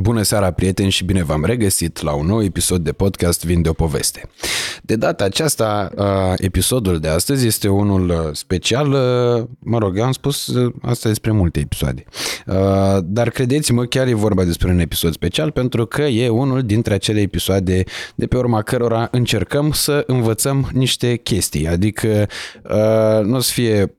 Bună seara, prieteni, și bine v-am regăsit la un nou episod de podcast Vin de o poveste. De data aceasta, episodul de astăzi este unul special, mă rog, am spus asta despre multe episoade, dar credeți-mă, chiar e vorba despre un episod special pentru că e unul dintre acele episoade de pe urma cărora încercăm să învățăm niște chestii, adică nu o să fie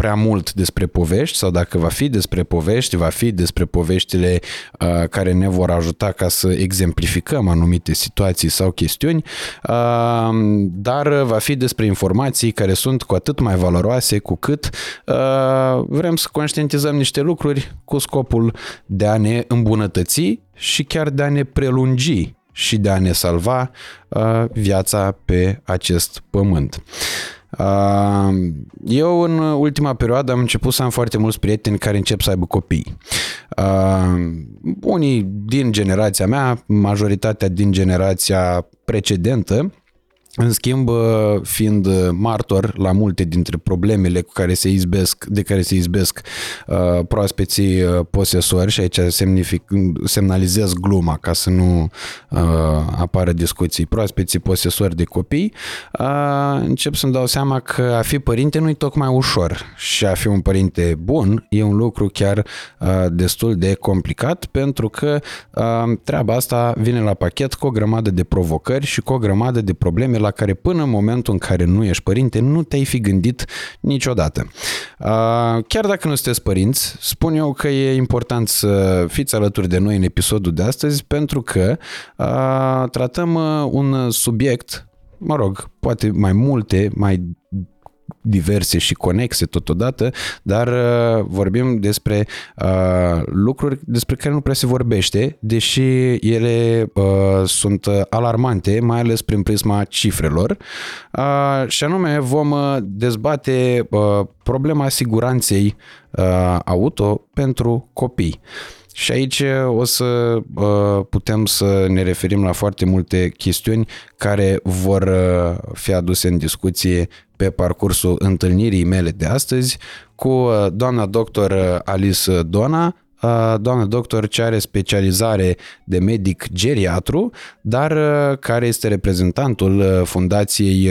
prea mult despre povești sau dacă va fi despre povești, va fi despre poveștile uh, care ne vor ajuta ca să exemplificăm anumite situații sau chestiuni, uh, dar va fi despre informații care sunt cu atât mai valoroase cu cât uh, vrem să conștientizăm niște lucruri cu scopul de a ne îmbunătăți și chiar de a ne prelungi și de a ne salva uh, viața pe acest pământ. Eu în ultima perioadă am început să am foarte mulți prieteni care încep să aibă copii. Unii din generația mea, majoritatea din generația precedentă, în schimb, fiind martor la multe dintre problemele cu care se izbesc, de care se izbesc uh, proaspeții uh, posesori și aici semnific, semnalizez gluma ca să nu uh, apară discuții, proaspeții posesori de copii, uh, încep să-mi dau seama că a fi părinte nu e tocmai ușor și a fi un părinte bun e un lucru chiar uh, destul de complicat pentru că uh, treaba asta vine la pachet cu o grămadă de provocări și cu o grămadă de probleme la la care până în momentul în care nu ești părinte nu te-ai fi gândit niciodată. Chiar dacă nu sunteți părinți, spun eu că e important să fiți alături de noi în episodul de astăzi pentru că tratăm un subiect mă rog, poate mai multe, mai diverse și conexe totodată, dar uh, vorbim despre uh, lucruri despre care nu prea se vorbește, deși ele uh, sunt alarmante, mai ales prin prisma cifrelor. Uh, și anume vom uh, dezbate uh, problema siguranței uh, auto pentru copii. Și aici o să putem să ne referim la foarte multe chestiuni care vor fi aduse în discuție pe parcursul întâlnirii mele de astăzi cu uh, doamna doctor uh, Alice Dona, uh, doamna doctor ce are specializare de medic geriatru, dar care este reprezentantul Fundației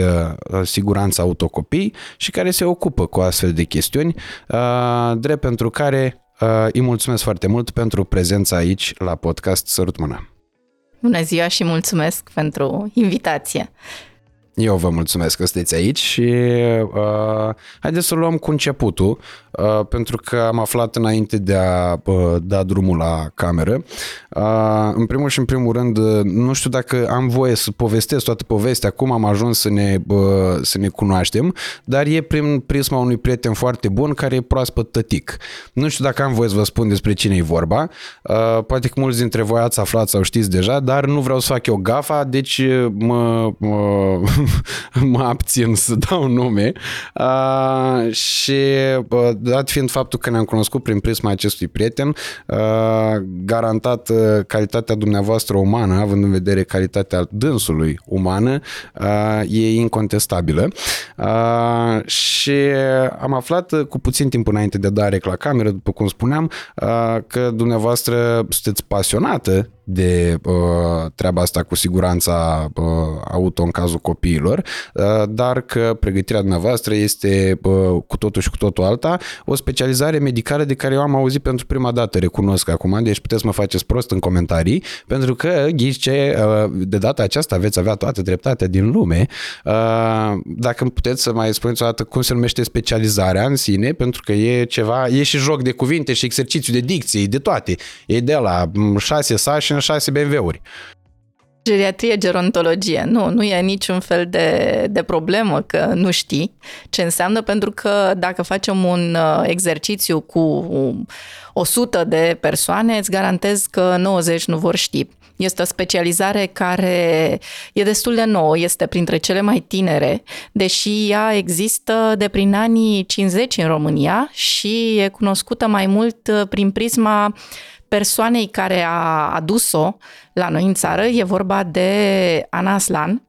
Siguranța Autocopii și care se ocupă cu astfel de chestiuni, drept pentru care îi mulțumesc foarte mult pentru prezența aici la podcast Sărut Mâna. Bună ziua și mulțumesc pentru invitație. Eu vă mulțumesc că sunteți aici și uh, haideți să luăm cu începutul, uh, pentru că am aflat înainte de a uh, da drumul la cameră. Uh, în primul și în primul rând, uh, nu știu dacă am voie să povestesc toată povestea, cum am ajuns să ne, uh, să ne cunoaștem, dar e prin prisma unui prieten foarte bun care e proaspăt tătic. Nu știu dacă am voie să vă spun despre cine e vorba, uh, poate că mulți dintre voi ați aflat sau știți deja, dar nu vreau să fac eu gafa, deci mă... mă mă abțin să dau nume. Uh, și uh, dat fiind faptul că ne-am cunoscut prin prisma acestui prieten, uh, garantat uh, calitatea dumneavoastră umană, având în vedere calitatea dânsului umană, uh, e incontestabilă. Uh, și am aflat uh, cu puțin timp înainte de a da la cameră, după cum spuneam, uh, că dumneavoastră sunteți pasionată de uh, treaba asta cu siguranța uh, auto în cazul copiilor, uh, dar că pregătirea dumneavoastră este uh, cu totul și cu totul alta, o specializare medicală de care eu am auzit pentru prima dată, recunosc acum, deci puteți mă faceți prost în comentarii, pentru că, ghice, uh, de data aceasta veți avea toată dreptatea din lume. Uh, dacă puteți să mai spuneți o dată cum se numește specializarea în sine, pentru că e ceva, e și joc de cuvinte și exercițiu de dicție, de toate. E de la șase sași în șase BMW-uri. Geriatrie, gerontologie. Nu, nu e niciun fel de, de problemă că nu știi ce înseamnă, pentru că dacă facem un uh, exercițiu cu 100 de persoane, îți garantez că 90 nu vor ști. Este o specializare care e destul de nouă, este printre cele mai tinere, deși ea există de prin anii 50 în România și e cunoscută mai mult uh, prin prisma persoanei care a adus-o la noi în țară, e vorba de Ana Aslan,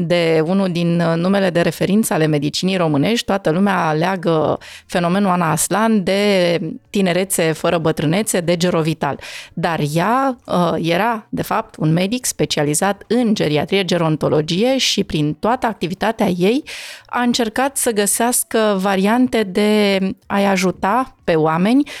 de unul din numele de referință ale medicinii românești. Toată lumea leagă fenomenul Ana Aslan de tinerețe fără bătrânețe, de gerovital. Dar ea uh, era, de fapt, un medic specializat în geriatrie, gerontologie și prin toată activitatea ei a încercat să găsească variante de a-i ajuta pe oameni Uh,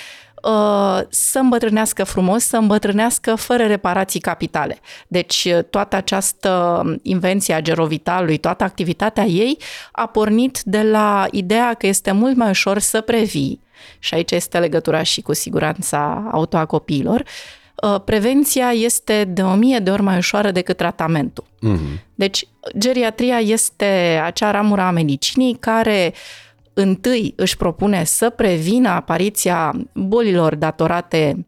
să îmbătrânească frumos, să îmbătrânească fără reparații capitale. Deci uh, toată această invenție a gerovitalului, toată activitatea ei a pornit de la ideea că este mult mai ușor să previi, și aici este legătura și cu siguranța auto a copiilor, uh, prevenția este de o mie de ori mai ușoară decât tratamentul. Mm-hmm. Deci, geriatria este acea ramură a medicinii care uh, întâi își propune să prevină apariția bolilor datorate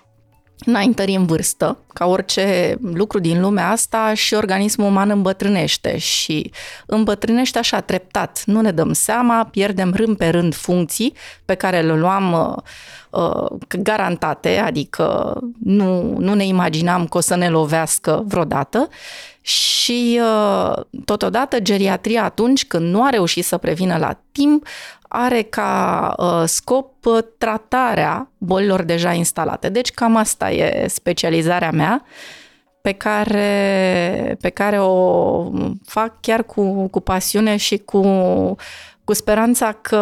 înaintării în vârstă, ca orice lucru din lumea asta și organismul uman îmbătrânește și îmbătrânește așa treptat. Nu ne dăm seama, pierdem rând pe rând funcții pe care le luam uh, uh, garantate, adică nu, nu ne imaginam că o să ne lovească vreodată și uh, totodată geriatria atunci când nu a reușit să prevină la timp are ca uh, scop uh, tratarea bolilor deja instalate. Deci cam asta e specializarea mea pe care, pe care o fac chiar cu, cu pasiune și cu, cu speranța că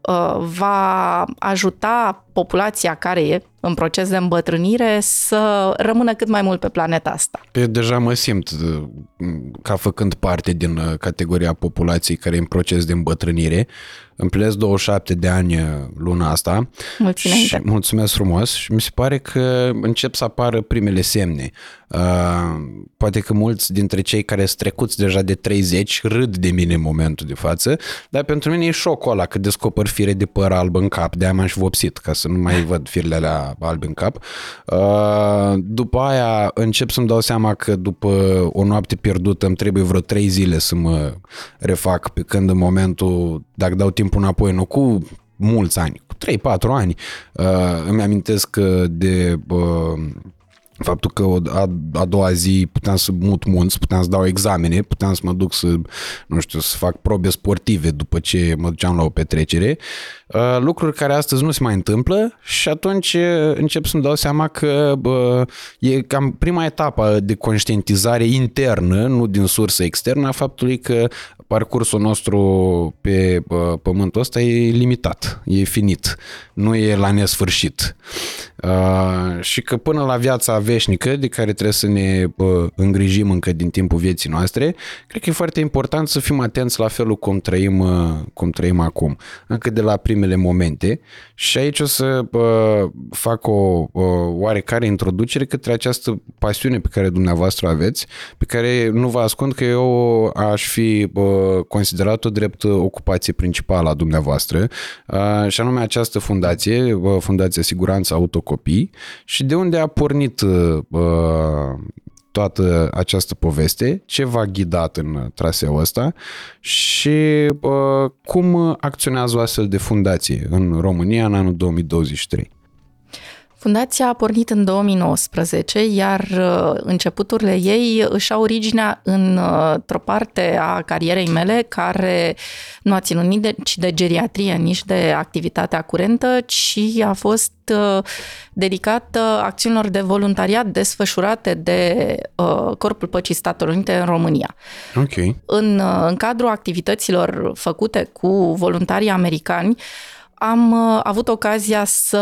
uh, va ajuta populația care e în proces de îmbătrânire să rămână cât mai mult pe planeta asta. Eu deja mă simt uh, ca făcând parte din uh, categoria populației care e în proces de îmbătrânire. Împlinesc 27 de ani uh, luna asta. Mulțumesc. Și mulțumesc frumos și mi se pare că încep să apară primele semne. Uh, poate că mulți dintre cei care sunt trecuți deja de 30 râd de mine în momentul de față, dar pentru mine e șocul ăla că descoper fire de păr alb în cap, de-aia m-am și vopsit, ca să nu mai văd firele alea albe în cap. Uh, după aia încep să-mi dau seama că după o noapte pierdută îmi trebuie vreo 3 zile să mă refac, pe când în momentul, dacă dau timpul înapoi, nu cu mulți ani, cu 3-4 ani, uh, îmi amintesc de faptul că a, a doua zi puteam să mut munți, puteam să dau examene, puteam să mă duc să, nu știu, să fac probe sportive după ce mă duceam la o petrecere, uh, lucruri care astăzi nu se mai întâmplă și atunci uh, încep să-mi dau seama că bă, e cam prima etapă de conștientizare internă, nu din sursă externă, a faptului că parcursul nostru pe bă, pământul ăsta e limitat, e finit, nu e la nesfârșit. Uh, și că până la viața veșnică de care trebuie să ne uh, îngrijim încă din timpul vieții noastre, cred că e foarte important să fim atenți la felul cum trăim, uh, cum trăim acum, încă de la primele momente. Și aici o să uh, fac o uh, oarecare introducere către această pasiune pe care dumneavoastră aveți, pe care nu vă ascund că eu aș fi uh, considerat-o drept ocupație principală a dumneavoastră, uh, și anume această fundație, uh, Fundația Siguranță Autocom copii și de unde a pornit uh, toată această poveste, ce v-a ghidat în traseul ăsta și uh, cum acționează o astfel de fundație în România în anul 2023. Fundația a pornit în 2019, iar uh, începuturile ei își au originea într-o parte a carierei mele care nu a ținut nici de, de geriatrie, nici de activitatea curentă, ci a fost uh, dedicată acțiunilor de voluntariat desfășurate de uh, Corpul Păcii Statelor Unite în România. Okay. În, în cadrul activităților făcute cu voluntarii americani, am uh, avut ocazia să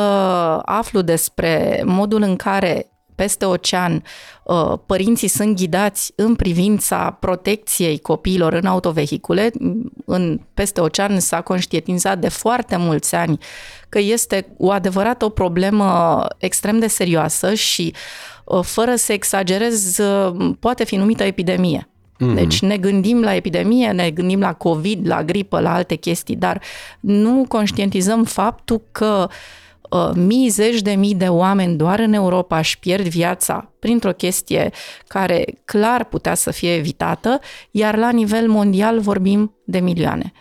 aflu despre modul în care peste ocean uh, părinții sunt ghidați în privința protecției copiilor în autovehicule. În peste ocean s-a conștientizat de foarte mulți ani că este o adevărată o problemă extrem de serioasă și uh, fără să exagerez, poate fi numită epidemie. Mm-hmm. Deci ne gândim la epidemie, ne gândim la COVID, la gripă, la alte chestii, dar nu conștientizăm faptul că uh, mii, zeci de mii de oameni doar în Europa își pierd viața printr-o chestie care clar putea să fie evitată, iar la nivel mondial vorbim de milioane.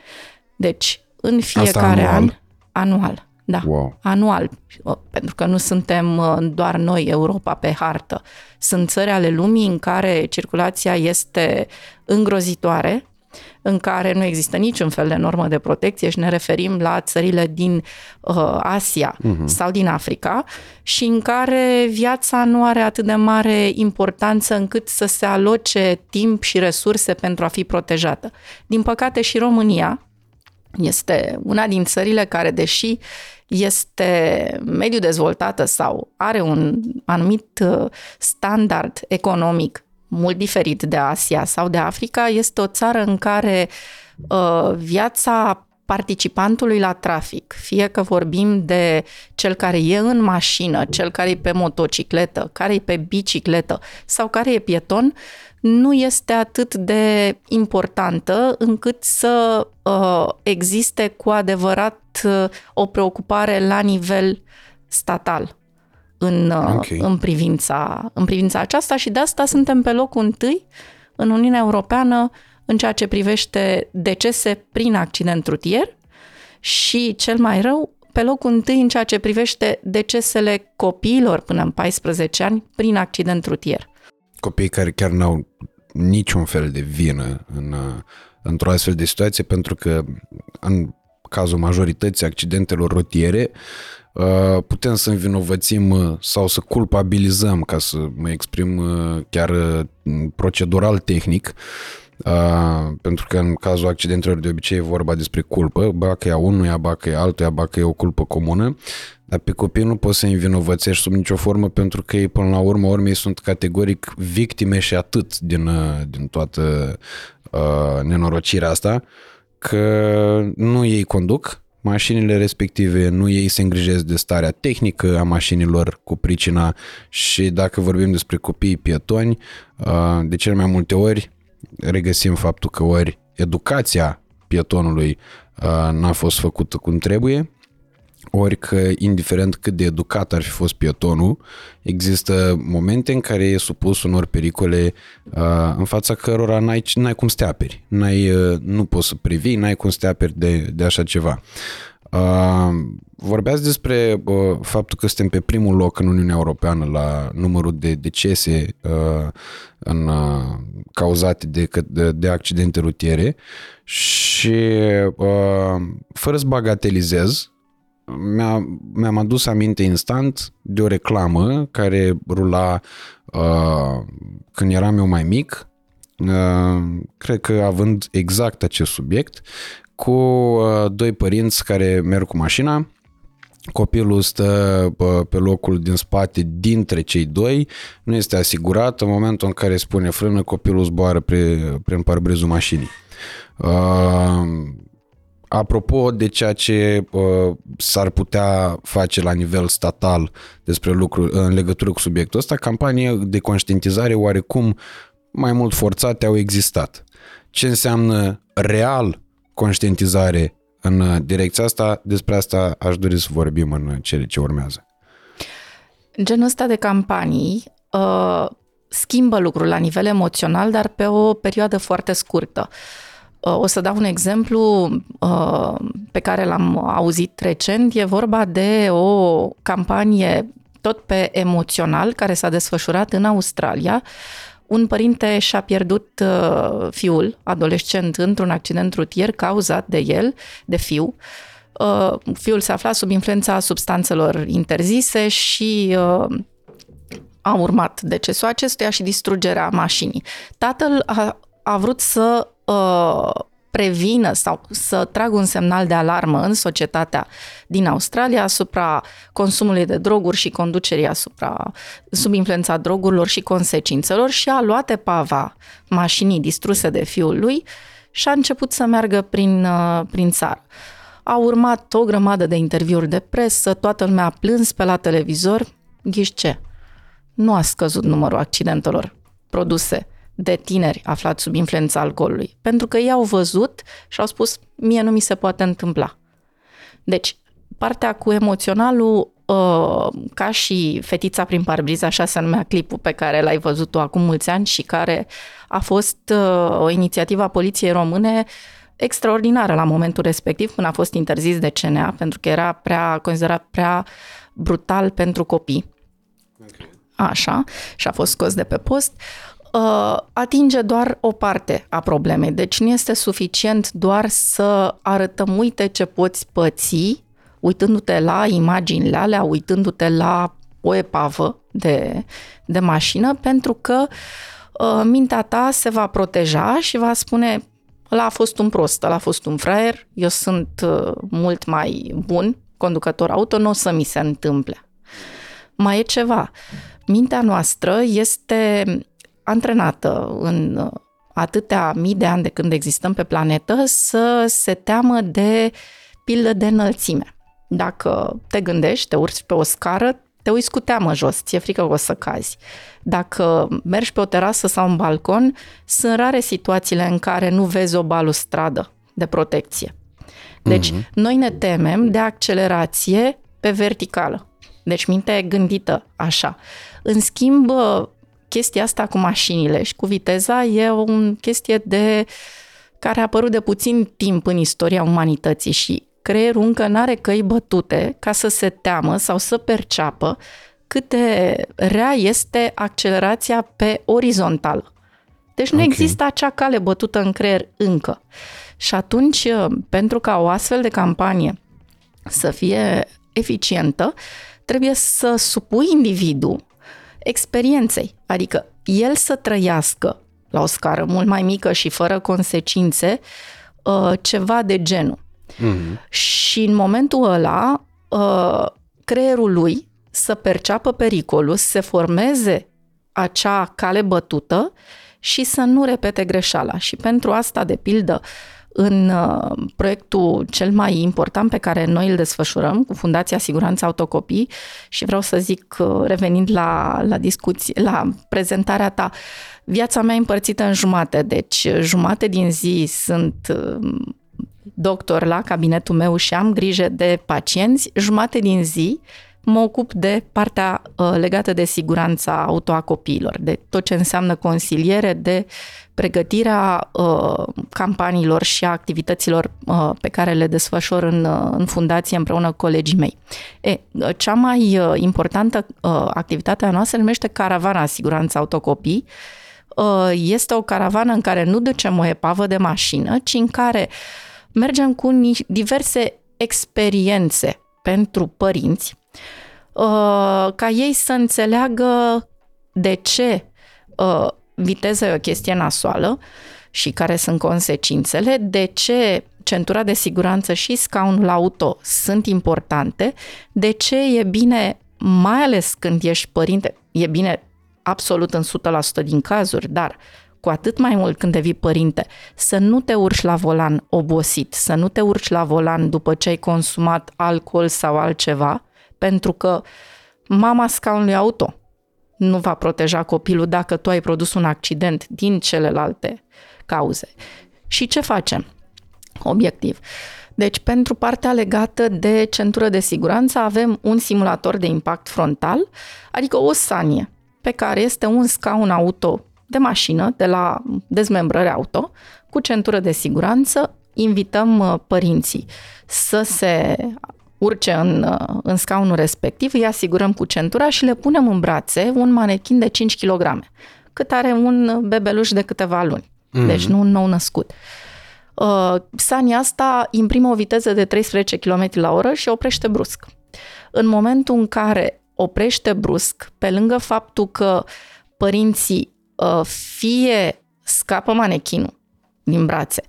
Deci, în fiecare an, anual, Da, Wow. anual, uh, pentru că nu suntem uh, doar noi, Europa, pe hartă. Sunt țări ale lumii în care circulația este îngrozitoare, în care nu există niciun fel de normă de protecție și ne referim la țările din uh, Asia uh-huh. sau din Africa și în care viața nu are atât de mare importanță încât să se aloce timp și resurse pentru a fi protejată. Din păcate și România este una din țările care, deși este mediu dezvoltată sau are un anumit uh, standard economic mult diferit de Asia sau de Africa, este o țară în care uh, viața participantului la trafic, fie că vorbim de cel care e în mașină, cel care e pe motocicletă, care e pe bicicletă sau care e pieton, nu este atât de importantă încât să uh, existe cu adevărat uh, o preocupare la nivel statal în, uh, Ok. în, privința, în privința aceasta și de asta suntem pe locul întâi în Uniunea Europeană în ceea ce privește decese prin accident rutier și cel mai rău pe locul întâi în ceea ce privește decesele copiilor până în 14 ani prin accident rutier. Copii care chiar n-au niciun fel de vină în, uh, într-o astfel de situație, pentru că în cazul majorității accidentelor rutiere, uh, putem să învinovățim uh, sau să culpabilizăm, ca să mă exprim uh, chiar uh, procedural tehnic, Uh, pentru că în cazul accidentelor de obicei e vorba despre culpă, ba că e a unuia, ba că e altuia, ba că e o culpă comună, dar pe copii nu poți să învinovățești sub nicio formă pentru că ei până la urmă urmei sunt categoric victime și atât din, uh, din toată uh, nenorocirea asta, că nu ei conduc mașinile respective, nu ei se îngrijesc de starea tehnică a mașinilor cu pricina. Și dacă vorbim despre copiii pietoni, uh, de cele mai multe ori regăsim faptul că ori educația pietonului uh, n-a fost făcută cum trebuie, ori că, indiferent cât de educat ar fi fost pietonul, există momente în care e supus unor pericole uh, în fața cărora n-ai, n-ai cum să te aperi. N-ai, uh, nu poți să previi, n-ai cum să te aperi de, de așa ceva. Uh, vorbeați despre uh, faptul că suntem pe primul loc în Uniunea Europeană la numărul de decese uh, în, uh, cauzate de, că- de, de accidente rutiere și uh, fără să bagatelizez, mi-a, mi-am adus aminte instant de o reclamă care rula uh, când eram eu mai mic, uh, cred că având exact acest subiect, cu uh, doi părinți care merg cu mașina, copilul stă bă, pe locul din spate dintre cei doi, nu este asigurat, în momentul în care spune frână, copilul zboară pre, prin parbrezul mașinii. Uh, apropo de ceea ce uh, s-ar putea face la nivel statal despre lucruri în legătură cu subiectul ăsta, campanii de conștientizare oarecum mai mult forțate au existat. Ce înseamnă real conștientizare în uh, direcția asta, despre asta aș dori să vorbim în uh, cele ce urmează. Genul ăsta de campanii uh, schimbă lucrul la nivel emoțional, dar pe o perioadă foarte scurtă. Uh, o să dau un exemplu uh, pe care l-am auzit recent. E vorba de o campanie tot pe emoțional care s-a desfășurat în Australia. Un părinte și-a pierdut uh, fiul, adolescent, într-un accident rutier cauzat de el, de fiu. Uh, fiul se afla sub influența substanțelor interzise și uh, a urmat decesul acestuia și distrugerea mașinii. Tatăl a, a vrut să uh, prevină sau să tragă un semnal de alarmă în societatea din Australia asupra consumului de droguri și conducerii asupra sub influența drogurilor și consecințelor și a luat epava mașinii distruse de fiul lui și a început să meargă prin, uh, prin țară. A urmat o grămadă de interviuri de presă, toată lumea a plâns pe la televizor. Ghiși ce? Nu a scăzut numărul accidentelor produse de tineri aflați sub influența alcoolului, pentru că ei au văzut și au spus, mie nu mi se poate întâmpla. Deci, partea cu emoționalul, uh, ca și Fetița prin parbriz, așa se numea clipul pe care l-ai văzut tu acum mulți ani și care a fost uh, o inițiativă a Poliției Române extraordinară la momentul respectiv, până a fost interzis de CNA, pentru că era prea considerat prea brutal pentru copii. Okay. Așa, și a fost scos de pe post. Uh, atinge doar o parte a problemei. Deci nu este suficient doar să arătăm, uite ce poți păți, uitându-te la imaginile alea, uitându-te la o epavă de, de mașină, pentru că uh, mintea ta se va proteja și va spune ăla a fost un prost, ăla a fost un fraier, eu sunt uh, mult mai bun conducător auto, nu o să mi se întâmple. Mai e ceva. Mintea noastră este antrenată în uh, atâtea mii de ani de când existăm pe planetă să se teamă de pildă de înălțime. Dacă te gândești, te urci pe o scară, te uiți cu teamă jos, ți-e frică că o să cazi. Dacă mergi pe o terasă sau un balcon, sunt rare situațiile în care nu vezi o balustradă de protecție. Deci, mm-hmm. noi ne temem de accelerație pe verticală. Deci, mintea e gândită așa. În schimb, chestia asta cu mașinile și cu viteza e o chestie de care a apărut de puțin timp în istoria umanității și creierul încă nu are căi bătute ca să se teamă sau să perceapă cât de rea este accelerația pe orizontal. Deci nu okay. există acea cale bătută în creier încă. Și atunci, pentru ca o astfel de campanie să fie eficientă, trebuie să supui individul experienței, adică el să trăiască la o scară mult mai mică și fără consecințe uh, ceva de genul. Mm-hmm. Și în momentul ăla, uh, creierul lui să perceapă pericolul, să se formeze acea cale bătută și să nu repete greșeala. Și pentru asta, de pildă, în uh, proiectul cel mai important pe care noi îl desfășurăm cu Fundația Siguranță Autocopii și vreau să zic, uh, revenind la, la discuție, la prezentarea ta, viața mea e împărțită în jumate, deci jumate din zi sunt uh, doctor la cabinetul meu și am grijă de pacienți, jumate din zi mă ocup de partea uh, legată de siguranța auto a copiilor, de tot ce înseamnă consiliere, de pregătirea uh, campaniilor și a activităților uh, pe care le desfășor în, uh, în fundație împreună cu colegii mei. E, uh, cea mai uh, importantă uh, activitate a noastră numește Caravana Siguranța Autocopii. Uh, este o caravană în care nu ducem o epavă de mașină, ci în care mergem cu diverse experiențe pentru părinți, uh, ca ei să înțeleagă de ce uh, viteza e o chestie nasoală și care sunt consecințele, de ce centura de siguranță și scaunul auto sunt importante, de ce e bine, mai ales când ești părinte, e bine absolut în 100% din cazuri, dar cu atât mai mult când devii părinte, să nu te urci la volan obosit, să nu te urci la volan după ce ai consumat alcool sau altceva, pentru că mama scaunului auto nu va proteja copilul dacă tu ai produs un accident din celelalte cauze. Și ce facem? Obiectiv. Deci, pentru partea legată de centură de siguranță, avem un simulator de impact frontal, adică o sanie, pe care este un scaun auto de mașină, de la dezmembrări auto, cu centură de siguranță, invităm uh, părinții să se urce în, uh, în scaunul respectiv, îi asigurăm cu centura și le punem în brațe un manechin de 5 kg, cât are un bebeluș de câteva luni, mm-hmm. deci nu un nou născut. Uh, sania asta imprimă o viteză de 13 km la oră și oprește brusc. În momentul în care oprește brusc, pe lângă faptul că părinții uh, fie scapă manechinul din brațe,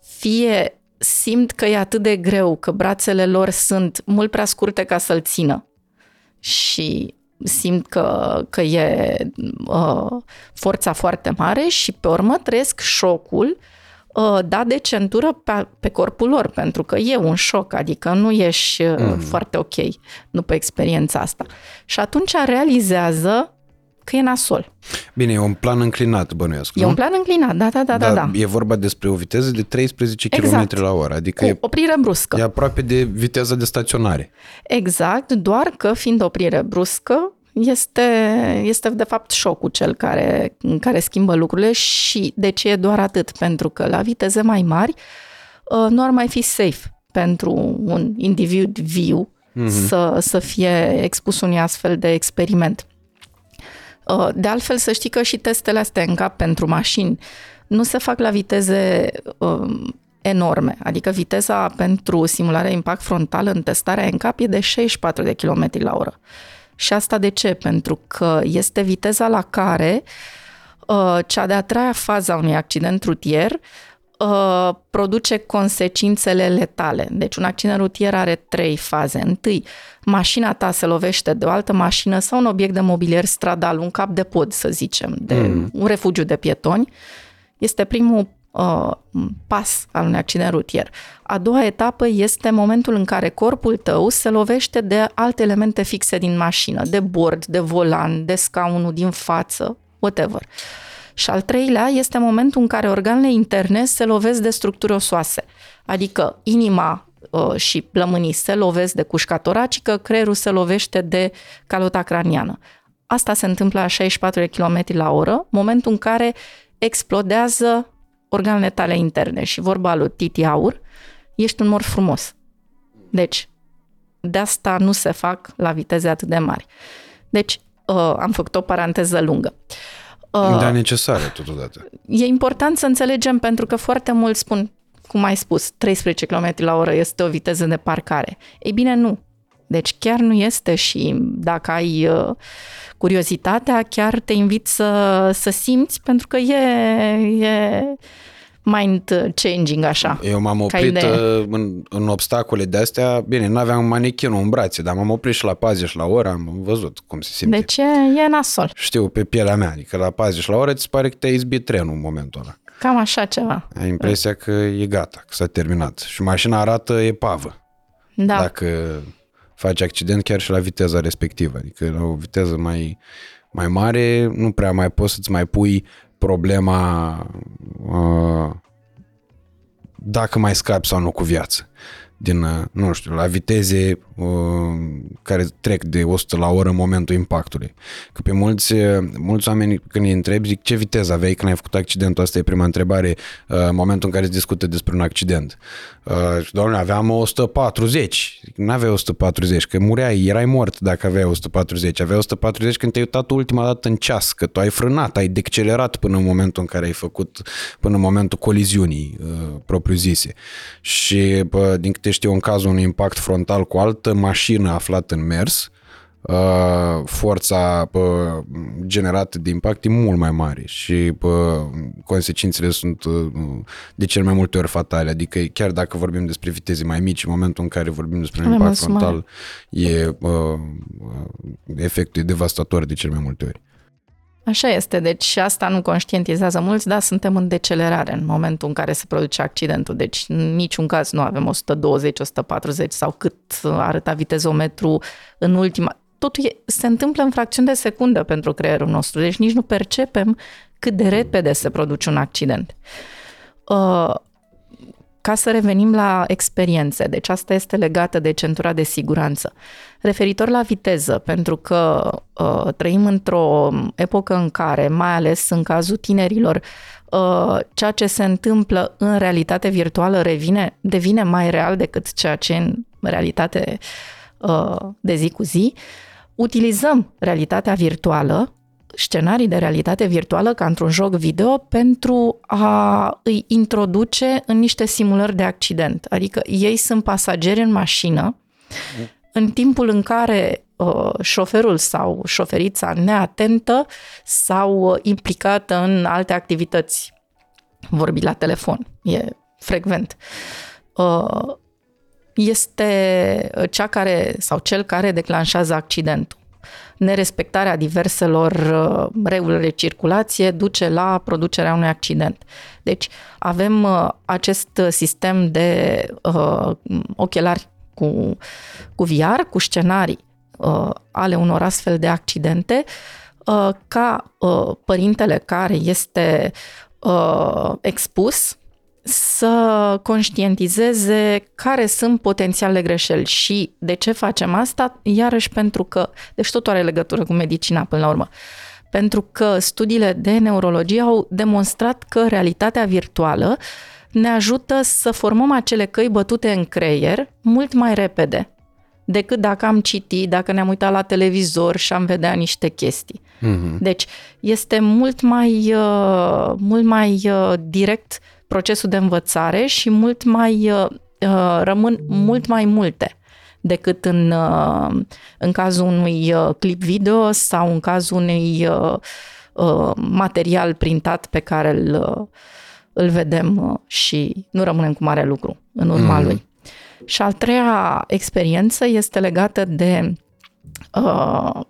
fie simt că e atât de greu, că brațele lor sunt mult prea scurte ca să-l țină și simt că, că e uh, forța foarte mare și pe urmă trăiesc șocul uh, dat de centură pe, pe corpul lor, pentru că e un șoc, adică nu ești uh, mm. foarte ok după experiența asta. Și atunci realizează că e nasol. Bine, e un plan înclinat, bănuiesc, nu? E un plan înclinat, da, da, da, da. da. E vorba despre o viteză de 13 exact. km la oră, adică Cu e, oprire bruscă. E aproape de viteza de staționare. Exact, doar că fiind oprire bruscă, este, este de fapt șocul cel care, care schimbă lucrurile și de ce e doar atât? Pentru că la viteze mai mari, uh, nu ar mai fi safe pentru un individ viu mm-hmm. să, să fie expus unui astfel de experiment. Uh, de altfel, să știi că și testele astea în cap pentru mașini nu se fac la viteze um, enorme. Adică viteza pentru simularea impact frontal în testarea în cap e de 64 de km la oră. Și asta de ce? Pentru că este viteza la care uh, cea de-a treia fază a unui accident rutier uh, produce consecințele letale. Deci un accident rutier are trei faze. Întâi, mașina ta se lovește de o altă mașină sau un obiect de mobilier stradal, un cap de pod, să zicem, de mm. un refugiu de pietoni. Este primul uh, pas al unui accident rutier. A doua etapă este momentul în care corpul tău se lovește de alte elemente fixe din mașină, de bord, de volan, de scaunul din față, whatever. Și al treilea este momentul în care organele interne se lovesc de structuri osoase, adică inima uh, și plămânii se lovesc de cușca toracică, creierul se lovește de calota craniană. Asta se întâmplă la 64 de km la oră, momentul în care explodează organele tale interne și vorba lui Titi Aur, ești un mor frumos. Deci, de asta nu se fac la viteze atât de mari. Deci, uh, am făcut o paranteză lungă. Uh, Dar necesară totodată. E important să înțelegem pentru că foarte mulți spun, cum ai spus, 13 km la oră este o viteză de parcare. Ei bine, nu. Deci chiar nu este și dacă ai uh, curiozitatea, chiar te invit să, să simți pentru că e, e mind changing așa. Eu m-am oprit uh, în, în obstacole de astea, bine, nu aveam manechinul în brațe, dar m-am oprit și la 40 la oră, am văzut cum se simte. Deci e, e nasol. Știu, pe pielea mea, adică la 40 la oră ți pare că te-ai izbit trenul în momentul ăla. Cam așa ceva. Ai impresia că e gata, că s-a terminat. Și mașina arată epavă. Da. Dacă faci accident chiar și la viteza respectivă. Adică la o viteză mai, mai mare nu prea mai poți să-ți mai pui problema uh, dacă mai scapi sau nu cu viață din, uh, nu știu, la viteze uh, care trec de 100 la oră în momentul impactului. Că pe mulți, uh, mulți oameni când îi întrebi zic ce viteză aveai când ai făcut accidentul, asta e prima întrebare, uh, în momentul în care se discută despre un accident. Uh, doamne, aveam 140. Nu aveai 140, că mureai, erai mort dacă aveai 140. Aveai 140 când te-ai uitat ultima dată în ceas, că tu ai frânat, ai decelerat până în momentul în care ai făcut, până în momentul coliziunii uh, propriu-zise. Și bă, din câte știu, în cazul unui impact frontal cu altă mașină aflată în mers, Uh, forța uh, generată de impact e mult mai mare și uh, consecințele sunt de cel mai multe ori fatale. Adică chiar dacă vorbim despre viteze mai mici, în momentul în care vorbim despre un impact frontal, e, efectul e devastator de cel mai multe ori. Așa este, deci asta nu conștientizează mulți, dar suntem în decelerare în momentul în care se produce accidentul, deci în niciun caz nu avem 120, 140 sau cât arăta vitezometru în ultima totul e, se întâmplă în fracțiuni de secundă pentru creierul nostru, deci nici nu percepem cât de repede se produce un accident. Uh, ca să revenim la experiențe, deci asta este legată de centura de siguranță. Referitor la viteză, pentru că uh, trăim într-o epocă în care, mai ales în cazul tinerilor, uh, ceea ce se întâmplă în realitate virtuală revine, devine mai real decât ceea ce în realitate uh, de zi cu zi. Uh, utilizăm realitatea virtuală, scenarii de realitate virtuală ca într-un joc video pentru a îi introduce în niște simulări de accident. Adică ei sunt pasageri în mașină în timpul în care uh, șoferul sau șoferița neatentă s-au implicat în alte activități. Vorbi la telefon, e frecvent. Uh, este uh, cea care sau cel care declanșează accidentul. Nerespectarea diverselor uh, reguli de circulație duce la producerea unui accident. Deci avem uh, acest sistem de uh, ochelari cu, cu VR, cu scenarii uh, ale unor astfel de accidente, uh, ca uh, părintele care este uh, expus să conștientizeze care sunt potențiale greșeli și de ce facem asta, iarăși pentru că, deci tot are legătură cu medicina până la urmă, pentru că studiile de neurologie au demonstrat că realitatea virtuală ne ajută să formăm acele căi bătute în creier mult mai repede decât dacă am citit, dacă ne-am uitat la televizor și am vedea niște chestii. Mm-hmm. Deci este mult mai, uh, mult mai uh, direct procesul de învățare și mult mai uh, rămân mult mai multe decât în, în cazul unui clip video sau în cazul unui material printat pe care îl, îl vedem și nu rămânem cu mare lucru în urma mm. lui. Și al treia experiență este legată de uh,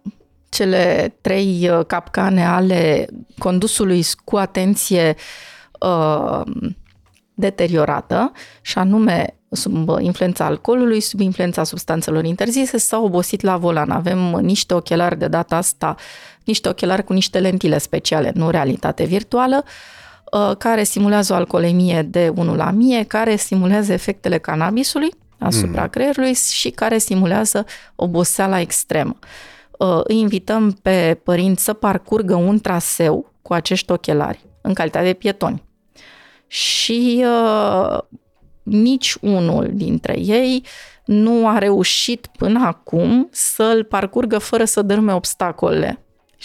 cele trei uh, capcane ale condusului cu atenție uh, deteriorată, și anume sub influența alcoolului, sub influența substanțelor interzise sau obosit la volan. Avem niște ochelari de data asta, niște ochelari cu niște lentile speciale, nu realitate virtuală, uh, care simulează o alcoolemie de 1 la 1000, care simulează efectele cannabisului asupra mm. creierului și care simulează oboseala extremă. Uh, îi invităm pe părinți să parcurgă un traseu cu acești ochelari în calitate de pietoni. Și uh, nici unul dintre ei nu a reușit până acum să-l parcurgă fără să dărme obstacolele.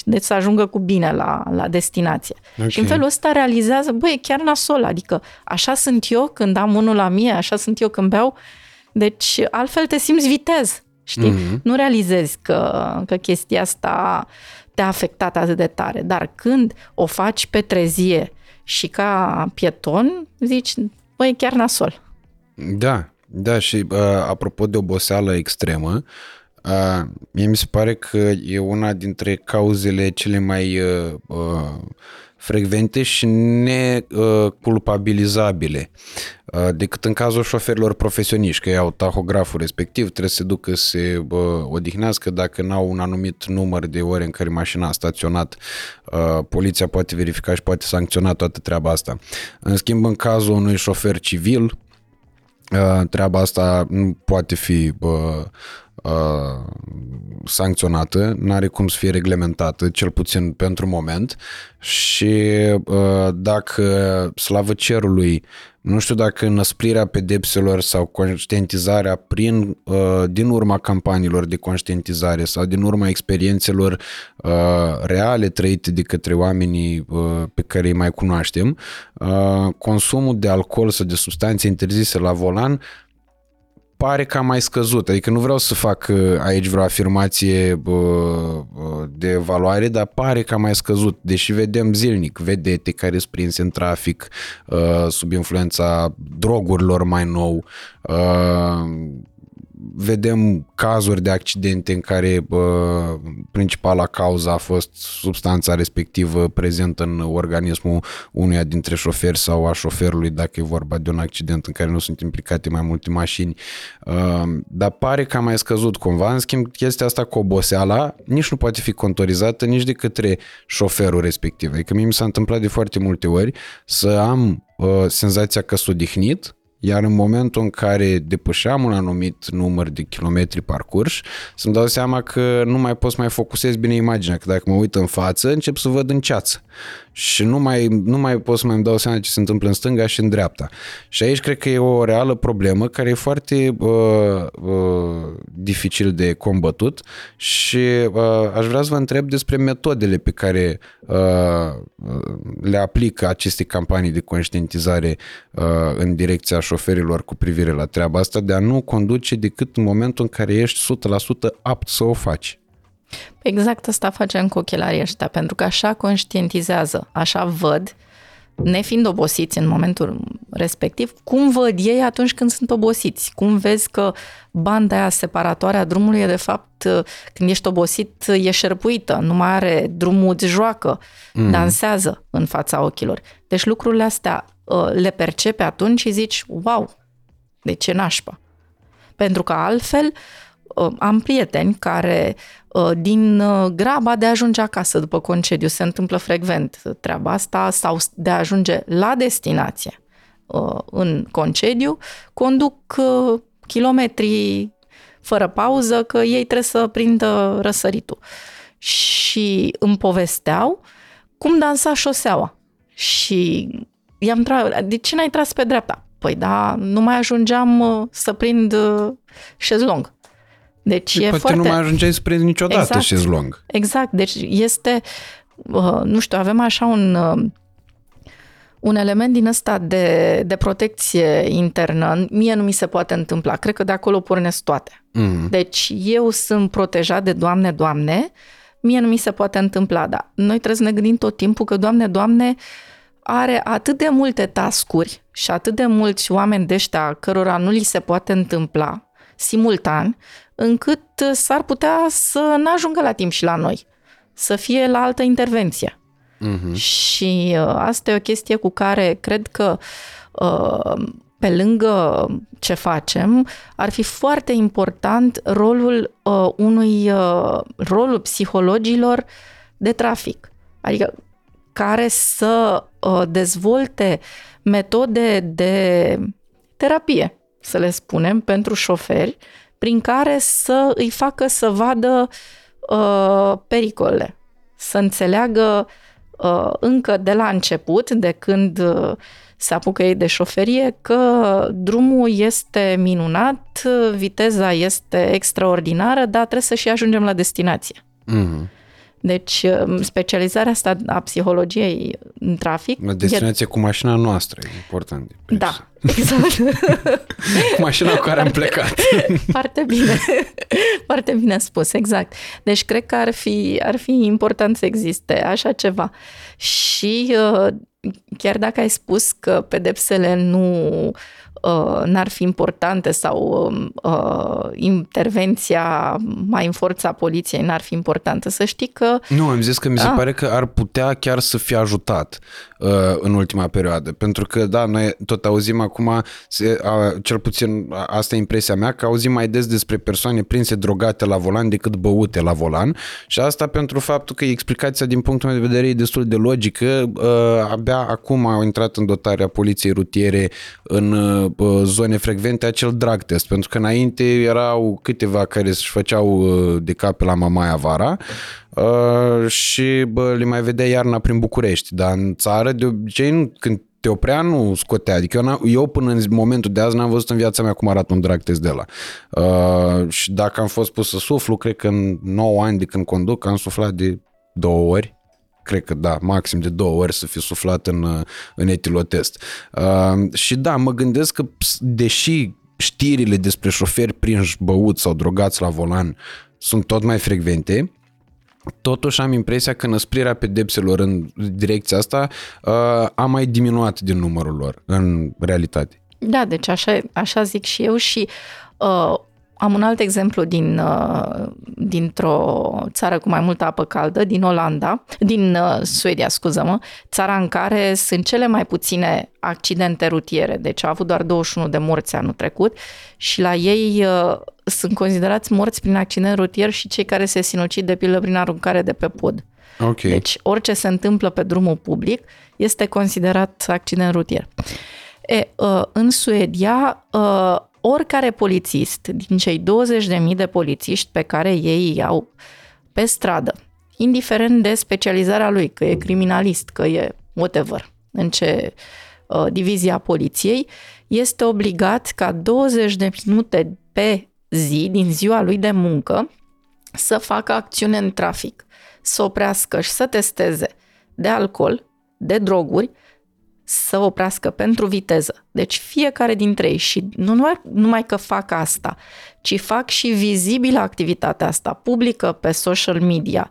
Deci să ajungă cu bine la, la destinație. Okay. Și în felul ăsta realizează, băi, e chiar nasol, adică așa sunt eu când am unul la mie, așa sunt eu când beau. Deci altfel te simți vitez. Știi? Mm-hmm. Nu realizezi că, că chestia asta te-a afectat atât de tare. Dar când o faci pe trezie și ca pieton, zici, băi, chiar nasol. Da, da, și uh, apropo de oboseală extremă, uh, mie mi se pare că e una dintre cauzele cele mai uh, uh, frecvente și neculpabilizabile uh, decât în cazul șoferilor profesioniști, că iau tahograful respectiv, trebuie să se ducă să se odihnească dacă n-au un anumit număr de ore în care mașina a staționat, uh, poliția poate verifica și poate sancționa toată treaba asta. În schimb, în cazul unui șofer civil, uh, treaba asta nu poate fi uh, sancționată, nu are cum să fie reglementată, cel puțin pentru moment. Și uh, dacă, slavă cerului, nu știu dacă năsprirea pedepselor sau conștientizarea prin, uh, din urma campaniilor de conștientizare sau din urma experiențelor uh, reale trăite de către oamenii uh, pe care îi mai cunoaștem, uh, consumul de alcool sau de substanțe interzise la volan pare că a mai scăzut. Adică nu vreau să fac uh, aici vreo afirmație de valoare, dar pare că a mai scăzut. Deși vedem zilnic vedete care sunt prinse în trafic uh, sub influența drogurilor mai nou, uh, vedem cazuri de accidente în care uh, principala cauză a fost substanța respectivă prezentă în organismul unuia dintre șoferi sau a șoferului dacă e vorba de un accident în care nu sunt implicate mai multe mașini. Uh, dar pare că a mai scăzut cumva. În schimb, chestia asta cu oboseala nici nu poate fi contorizată nici de către șoferul respectiv. Adică mie mi s-a întâmplat de foarte multe ori să am uh, senzația că sunt odihnit, iar în momentul în care depășeam un anumit număr de kilometri parcurs, să-mi dau seama că nu mai pot să mai focusez bine imaginea, că dacă mă uit în față, încep să văd în ceață și nu mai, nu mai pot să mai dau seama ce se întâmplă în stânga și în dreapta. Și aici cred că e o reală problemă care e foarte uh, uh, dificil de combătut și uh, aș vrea să vă întreb despre metodele pe care uh, le aplică aceste campanii de conștientizare uh, în direcția șoferilor cu privire la treaba asta de a nu conduce decât în momentul în care ești 100% apt să o faci. Exact asta facem cu ochelarii ăștia, pentru că așa conștientizează, așa văd, nefiind obosiți în momentul respectiv, cum văd ei atunci când sunt obosiți? Cum vezi că banda aia separatoare a drumului e de fapt, când ești obosit, e șerpuită, nu mai are drumul, îți joacă, mm. dansează în fața ochilor. Deci lucrurile astea ă, le percepe atunci și zici, wow, de ce nașpa? Pentru că altfel ă, am prieteni care Uh, din uh, graba de a ajunge acasă după concediu. Se întâmplă frecvent treaba asta sau de a ajunge la destinație uh, în concediu, conduc kilometri fără pauză că ei trebuie să prindă răsăritul. și îmi povesteau cum dansa șoseaua. Și i-am tra- de ce n-ai tras pe dreapta? Păi da, nu mai ajungeam uh, să prind uh, șezlong. Deci de e poate foarte... nu mai ajungeai să prinzi niciodată Exact. șezlong. Exact, deci este, uh, nu știu, avem așa un, uh, un element din ăsta de, de protecție internă. Mie nu mi se poate întâmpla. Cred că de acolo pornesc toate. Mm. Deci eu sunt protejat de Doamne, Doamne, mie nu mi se poate întâmpla, dar noi trebuie să ne gândim tot timpul că Doamne, Doamne are atât de multe tascuri și atât de mulți oameni de ăștia cărora nu li se poate întâmpla simultan, încât s-ar putea să nu ajungă la timp și la noi, să fie la altă intervenție. Mm-hmm. Și uh, asta e o chestie cu care cred că uh, pe lângă ce facem, ar fi foarte important rolul uh, unui uh, rolul psihologilor de trafic. Adică care să uh, dezvolte metode de terapie, să le spunem, pentru șoferi, prin care să îi facă să vadă uh, pericolele, să înțeleagă uh, încă de la început, de când uh, se apucă ei de șoferie, că drumul este minunat, viteza este extraordinară, dar trebuie să și ajungem la destinație. Mm-hmm. Deci, specializarea asta a psihologiei în trafic... La destinație e... cu mașina noastră, e important. De da, exact. cu mașina cu care am plecat. Foarte bine. Foarte bine spus, exact. Deci, cred că ar fi, ar fi important să existe așa ceva. Și chiar dacă ai spus că pedepsele nu uh, n-ar fi importante sau uh, intervenția mai în forța poliției n-ar fi importantă, să știi că... Nu, am zis că mi se Ah. pare că ar putea chiar să fie ajutat uh, în ultima perioadă, pentru că, da, noi tot auzim acum, se, a, cel puțin a, asta e impresia mea, că auzim mai des despre persoane prinse drogate la volan decât băute la volan. Și asta pentru faptul că explicația din punctul meu de vedere e destul de logică, uh, abia acum au intrat în dotarea poliției rutiere în uh, zone frecvente acel drag test, pentru că înainte erau câteva care își făceau uh, de cap la Mamaia vara uh, și bă, le mai vedea iarna prin București, dar în țară de obicei nu, când te oprea, nu scotea. Adică eu, n-am- eu până în momentul de azi n-am văzut în viața mea cum arată un drag test de la. Uh, și dacă am fost pus să suflu, cred că în 9 ani de când conduc am suflat de două ori cred că da, maxim de două ori să fi suflat în, în etilotest. Uh, și da, mă gândesc că ps, deși știrile despre șoferi prinși băuți sau drogați la volan sunt tot mai frecvente, totuși am impresia că năsprirea pedepselor în direcția asta uh, a mai diminuat din numărul lor în realitate. Da, deci așa, așa zic și eu și uh, am un alt exemplu din, uh, dintr-o țară cu mai multă apă caldă, din Olanda, din uh, Suedia, scuză-mă, țara în care sunt cele mai puține accidente rutiere, deci a avut doar 21 de morți anul trecut și la ei uh, sunt considerați morți prin accident rutier și cei care se sinucid de pildă prin aruncare de pe pod. Ok. Deci orice se întâmplă pe drumul public este considerat accident rutier. E, uh, în Suedia, uh, oricare polițist din cei 20.000 de polițiști pe care ei îi iau pe stradă, indiferent de specializarea lui, că e criminalist, că e whatever, în ce uh, divizia poliției, este obligat ca 20 de minute pe zi, din ziua lui de muncă, să facă acțiune în trafic, să oprească și să testeze de alcool, de droguri, să oprească pentru viteză. Deci fiecare dintre ei și nu numai, numai că fac asta, ci fac și vizibilă activitatea asta, publică pe social media,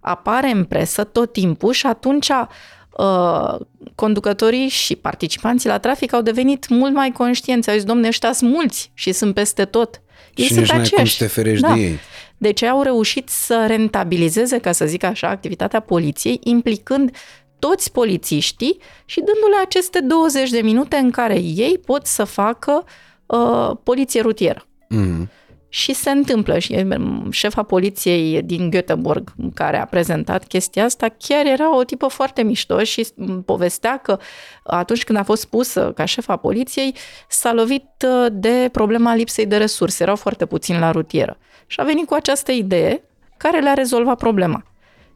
apare în presă tot timpul și atunci uh, conducătorii și participanții la trafic au devenit mult mai conștienți. Au zis, domne, ăștia sunt mulți și sunt peste tot. Ei și sunt nici n-ai cum aceiași. să te ferești Da. de ei. Deci au reușit să rentabilizeze, ca să zic așa, activitatea poliției, implicând toți polițiștii și dându-le aceste 20 de minute în care ei pot să facă uh, poliție rutieră. Mm. Și se întâmplă și e, șefa poliției din Göteborg care a prezentat chestia asta chiar era o tipă foarte mișto și îmi povestea că atunci când a fost pusă ca șefa poliției s-a lovit uh, de problema lipsei de resurse, erau foarte puțini la rutieră. Și a venit cu această idee care le-a rezolvat problema.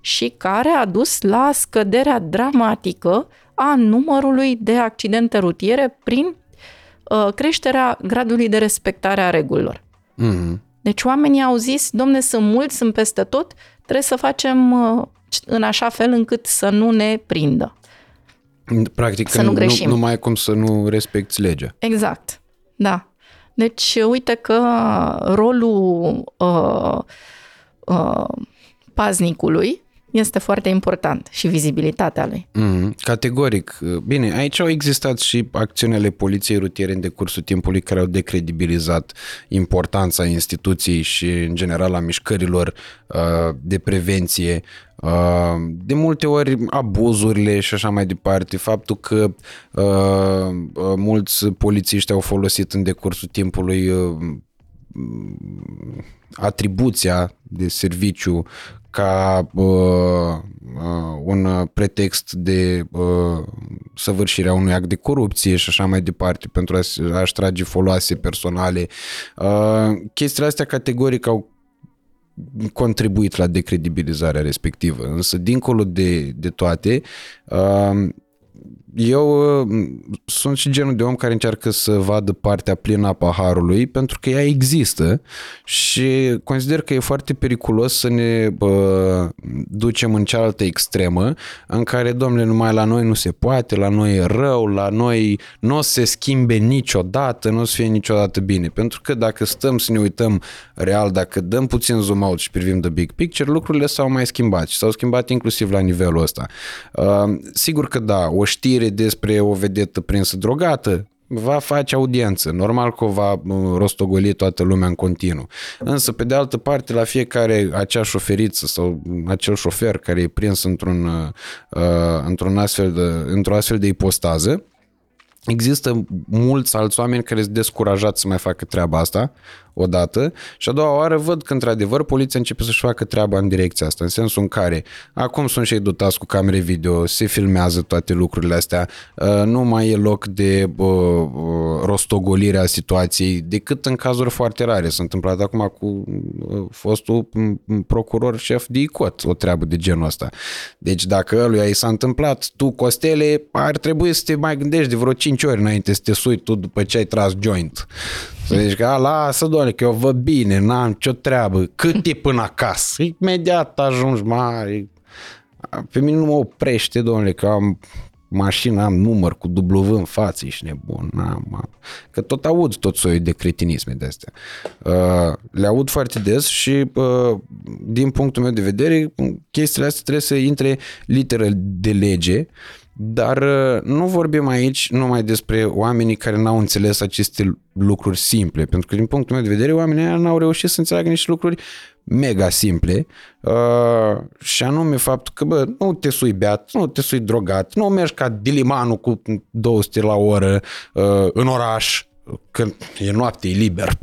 Și care a dus la scăderea dramatică a numărului de accidente rutiere prin uh, creșterea gradului de respectare a regulilor. Mm-hmm. Deci oamenii au zis, domne, sunt mulți, sunt peste tot, trebuie să facem uh, în așa fel încât să nu ne prindă. Practic, Să nu greșim. Nu, nu mai ai cum să nu respecti legea. Exact, da. Deci, uite că rolul uh, uh, paznicului este foarte important și vizibilitatea lui. Mm, categoric. Bine, aici au existat și acțiunile poliției rutiere în decursul timpului care au decredibilizat importanța instituției și, în general, a mișcărilor uh, de prevenție. Uh, de multe ori abuzurile și așa mai departe, faptul că uh, uh, mulți polițiști au folosit în decursul timpului uh, atribuția de serviciu ca uh, uh, un pretext de uh, săvârșirea unui act de corupție și așa mai departe pentru a, a-și trage foloase personale. Uh, chestiile astea categoric au contribuit la decredibilizarea respectivă. Însă, dincolo de, de toate, uh, eu uh, sunt și genul de om care încearcă să vadă partea plină a paharului pentru că ea există și consider că e foarte periculos să ne bă, ducem în cealaltă extremă în care, domnule, numai la noi nu se poate, la noi e rău, la noi nu o să se schimbe niciodată, nu o să fie niciodată bine. Pentru că dacă stăm să ne uităm real, dacă dăm puțin zoom out și privim the big picture, lucrurile s-au mai schimbat și s-au schimbat inclusiv la nivelul ăsta. Uh, sigur că da, o știre despre o vedetă prinsă drogată, va face audiență. Normal că o va uh, rostogoli toată lumea în continuu. Însă, pe de altă parte, la fiecare acea șoferiță sau acel șofer care e prins într-un, uh, uh într-un astfel de, într-o astfel de ipostază, Există mulți alți oameni care sunt descurajați să mai facă treaba asta, odată, și a doua oară văd că, într-adevăr, poliția începe să-și facă treaba în direcția asta, în sensul în care acum sunt și ei dotați cu camere video, se filmează toate lucrurile astea, uh, nu mai e loc de uh, uh, rostogolire a situației, decât în cazuri foarte rare. S-a întâmplat acum cu fostul procuror șef de ICOT, o treabă de genul ăsta. Deci dacă ăluia i s-a întâmplat, tu, Costele, ar trebui să te mai gândești de vreo 5 ori înainte să te sui tu după ce ai tras joint. Să zici că, lasă, doamne, că eu văd bine, n-am ce treabă. Cât e până acasă? Imediat ajungi mare. Pe mine nu mă oprește, domnule, că am mașina, am număr cu W în față, ești nebun. N-am, că tot aud tot soiul de cretinisme de astea. Uh, le aud foarte des și uh, din punctul meu de vedere, chestiile astea trebuie să intre literă de lege dar uh, nu vorbim aici numai despre oamenii care n-au înțeles aceste lucruri simple, pentru că din punctul meu de vedere oamenii n-au reușit să înțeleagă niște lucruri mega simple uh, și anume faptul că bă, nu te sui beat, nu te sui drogat, nu mergi ca dilimanul cu 200 la oră uh, în oraș când e noapte, e liber,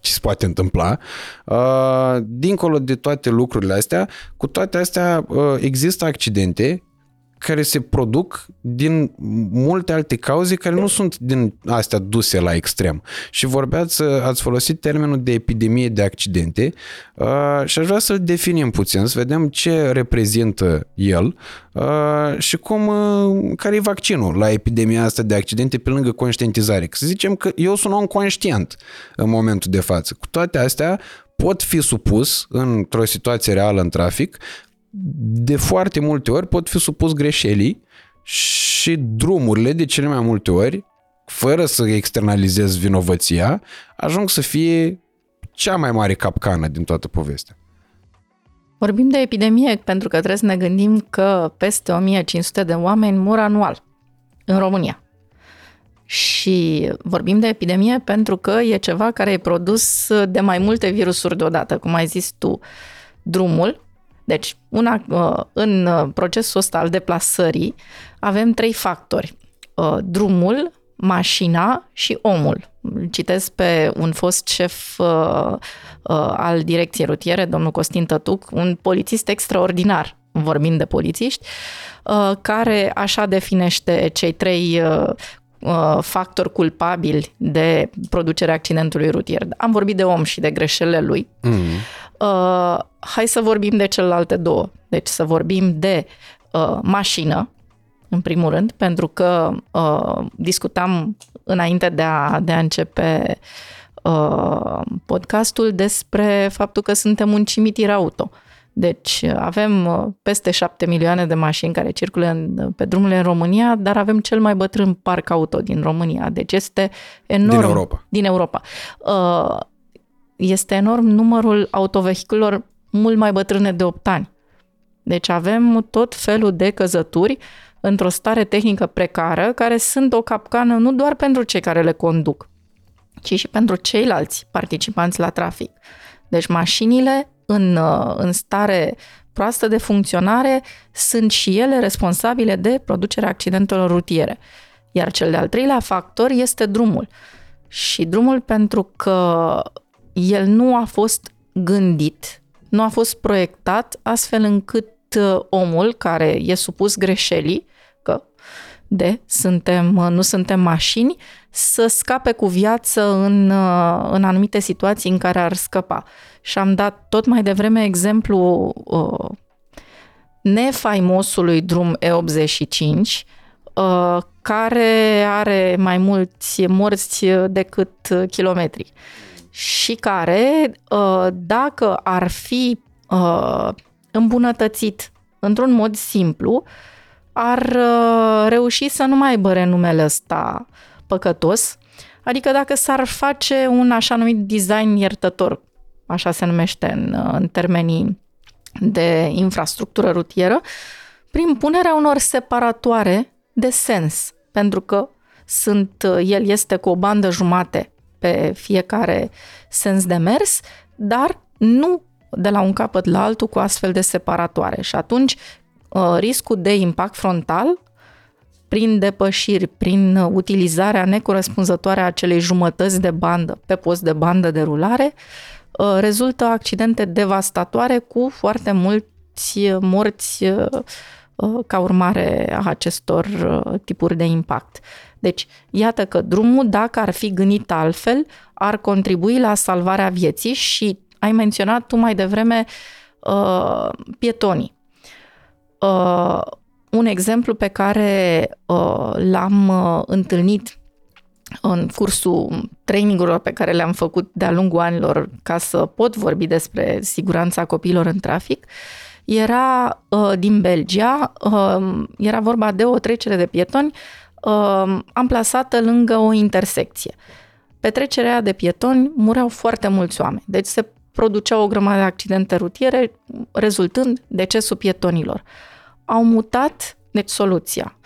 ce se poate întâmpla. Uh, dincolo de toate lucrurile astea, cu toate astea uh, există accidente care se produc din multe alte cauze care nu sunt din astea duse la extrem. Și vorbeați, ați folosit termenul de epidemie de accidente uh, și aș vrea să-l definim puțin, să vedem ce reprezintă el uh, și cum, uh, care e vaccinul la epidemia asta de accidente pe lângă conștientizare. Că să zicem că eu sunt om conștient în momentul de față. Cu toate astea, pot fi supus într-o situație reală în trafic de foarte multe ori pot fi supus greșelii și drumurile de cele mai multe ori, fără să externalizez vinovăția, ajung să fie cea mai mare capcană din toată povestea. Vorbim de epidemie pentru că trebuie să ne gândim că peste 1500 de oameni mor anual în România. Și vorbim de epidemie pentru că e ceva care e produs de mai multe virusuri deodată, cum ai zis tu. Drumul, deci, una, uh, în uh, procesul ăsta al deplasării avem trei factori. Uh, drumul, mașina și omul. Citesc pe un fost șef al direcției rutiere, domnul Costin Tătuc, un polițist extraordinar, vorbind de polițiști, care așa definește cei trei factori culpabili de producerea accidentului rutier. Am vorbit de om și de greșelile lui. Mm. Uh, hai să vorbim de celelalte două. Deci să vorbim de uh, mașină, în primul rând, pentru că uh, discutam înainte de a, de a începe uh, podcastul despre faptul că suntem un cimitir auto. Deci avem uh, peste 7 milioane de mașini care circulă în, pe drumurile în România, dar avem cel mai bătrân parc auto din România. Deci este enorm. Din Europa. Din Europa. Uh, este enorm numărul autovehiculelor mult mai bătrâne de 8 ani. Deci avem tot felul de căzături într-o stare tehnică precară, care sunt o capcană nu doar pentru cei care le conduc, ci și pentru ceilalți participanți la trafic. Deci mașinile în, în stare proastă de funcționare sunt și ele responsabile de producerea accidentelor rutiere. Iar cel de-al treilea factor este drumul. Și drumul pentru că el nu a fost gândit, nu a fost proiectat astfel încât uh, omul care e supus greșelii, că de suntem, uh, nu suntem mașini, să scape cu viață în, uh, în anumite situații în care ar scăpa. Și am dat tot mai devreme exemplu uh, nefaimosului drum E85, uh, care are mai mulți morți decât kilometri și care, uh, dacă ar fi uh, îmbunătățit într-un mod simplu, ar uh, reuși să nu mai aibă renumele ăsta păcătos. Adică dacă s-ar face un așa numit design iertător, așa se numește în, în termenii de infrastructură rutieră, prin punerea unor separatoare de sens, pentru că sunt, el este cu o bandă jumate pe fiecare sens de mers, dar nu de la un capăt la altul cu astfel de separatoare. Și atunci uh, riscul de impact frontal prin depășiri, prin utilizarea necorespunzătoare a acelei jumătăți de bandă pe post de bandă de rulare, uh, rezultă accidente devastatoare cu foarte mulți morți uh, ca urmare a acestor tipuri de impact. Deci, iată că drumul, dacă ar fi gândit altfel, ar contribui la salvarea vieții și ai menționat tu mai devreme uh, pietonii. Uh, un exemplu pe care uh, l-am uh, întâlnit în cursul trainingurilor pe care le-am făcut de-a lungul anilor ca să pot vorbi despre siguranța copiilor în trafic, era uh, din Belgia, uh, era vorba de o trecere de pietoni uh, amplasată lângă o intersecție. Pe trecerea de pietoni mureau foarte mulți oameni, deci se produceau o grămadă de accidente rutiere, rezultând decesul pietonilor. Au mutat, deci soluția,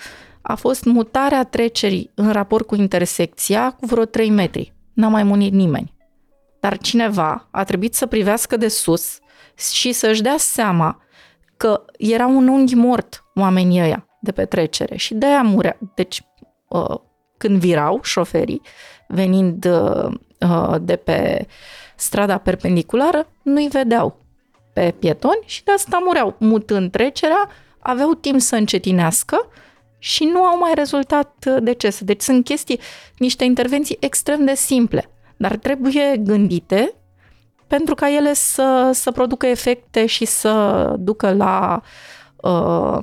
a fost mutarea trecerii în raport cu intersecția cu vreo 3 metri. N-a mai munit nimeni. Dar cineva a trebuit să privească de sus și să-și dea seama că era un unghi mort oamenii ăia de pe trecere și de aia murea. Deci uh, când virau șoferii, venind uh, uh, de pe strada perpendiculară, nu-i vedeau pe pietoni și de asta mureau. Mutând trecerea, aveau timp să încetinească și nu au mai rezultat decese. Deci sunt chestii, niște intervenții extrem de simple, dar trebuie gândite pentru ca ele să, să producă efecte și să ducă la uh,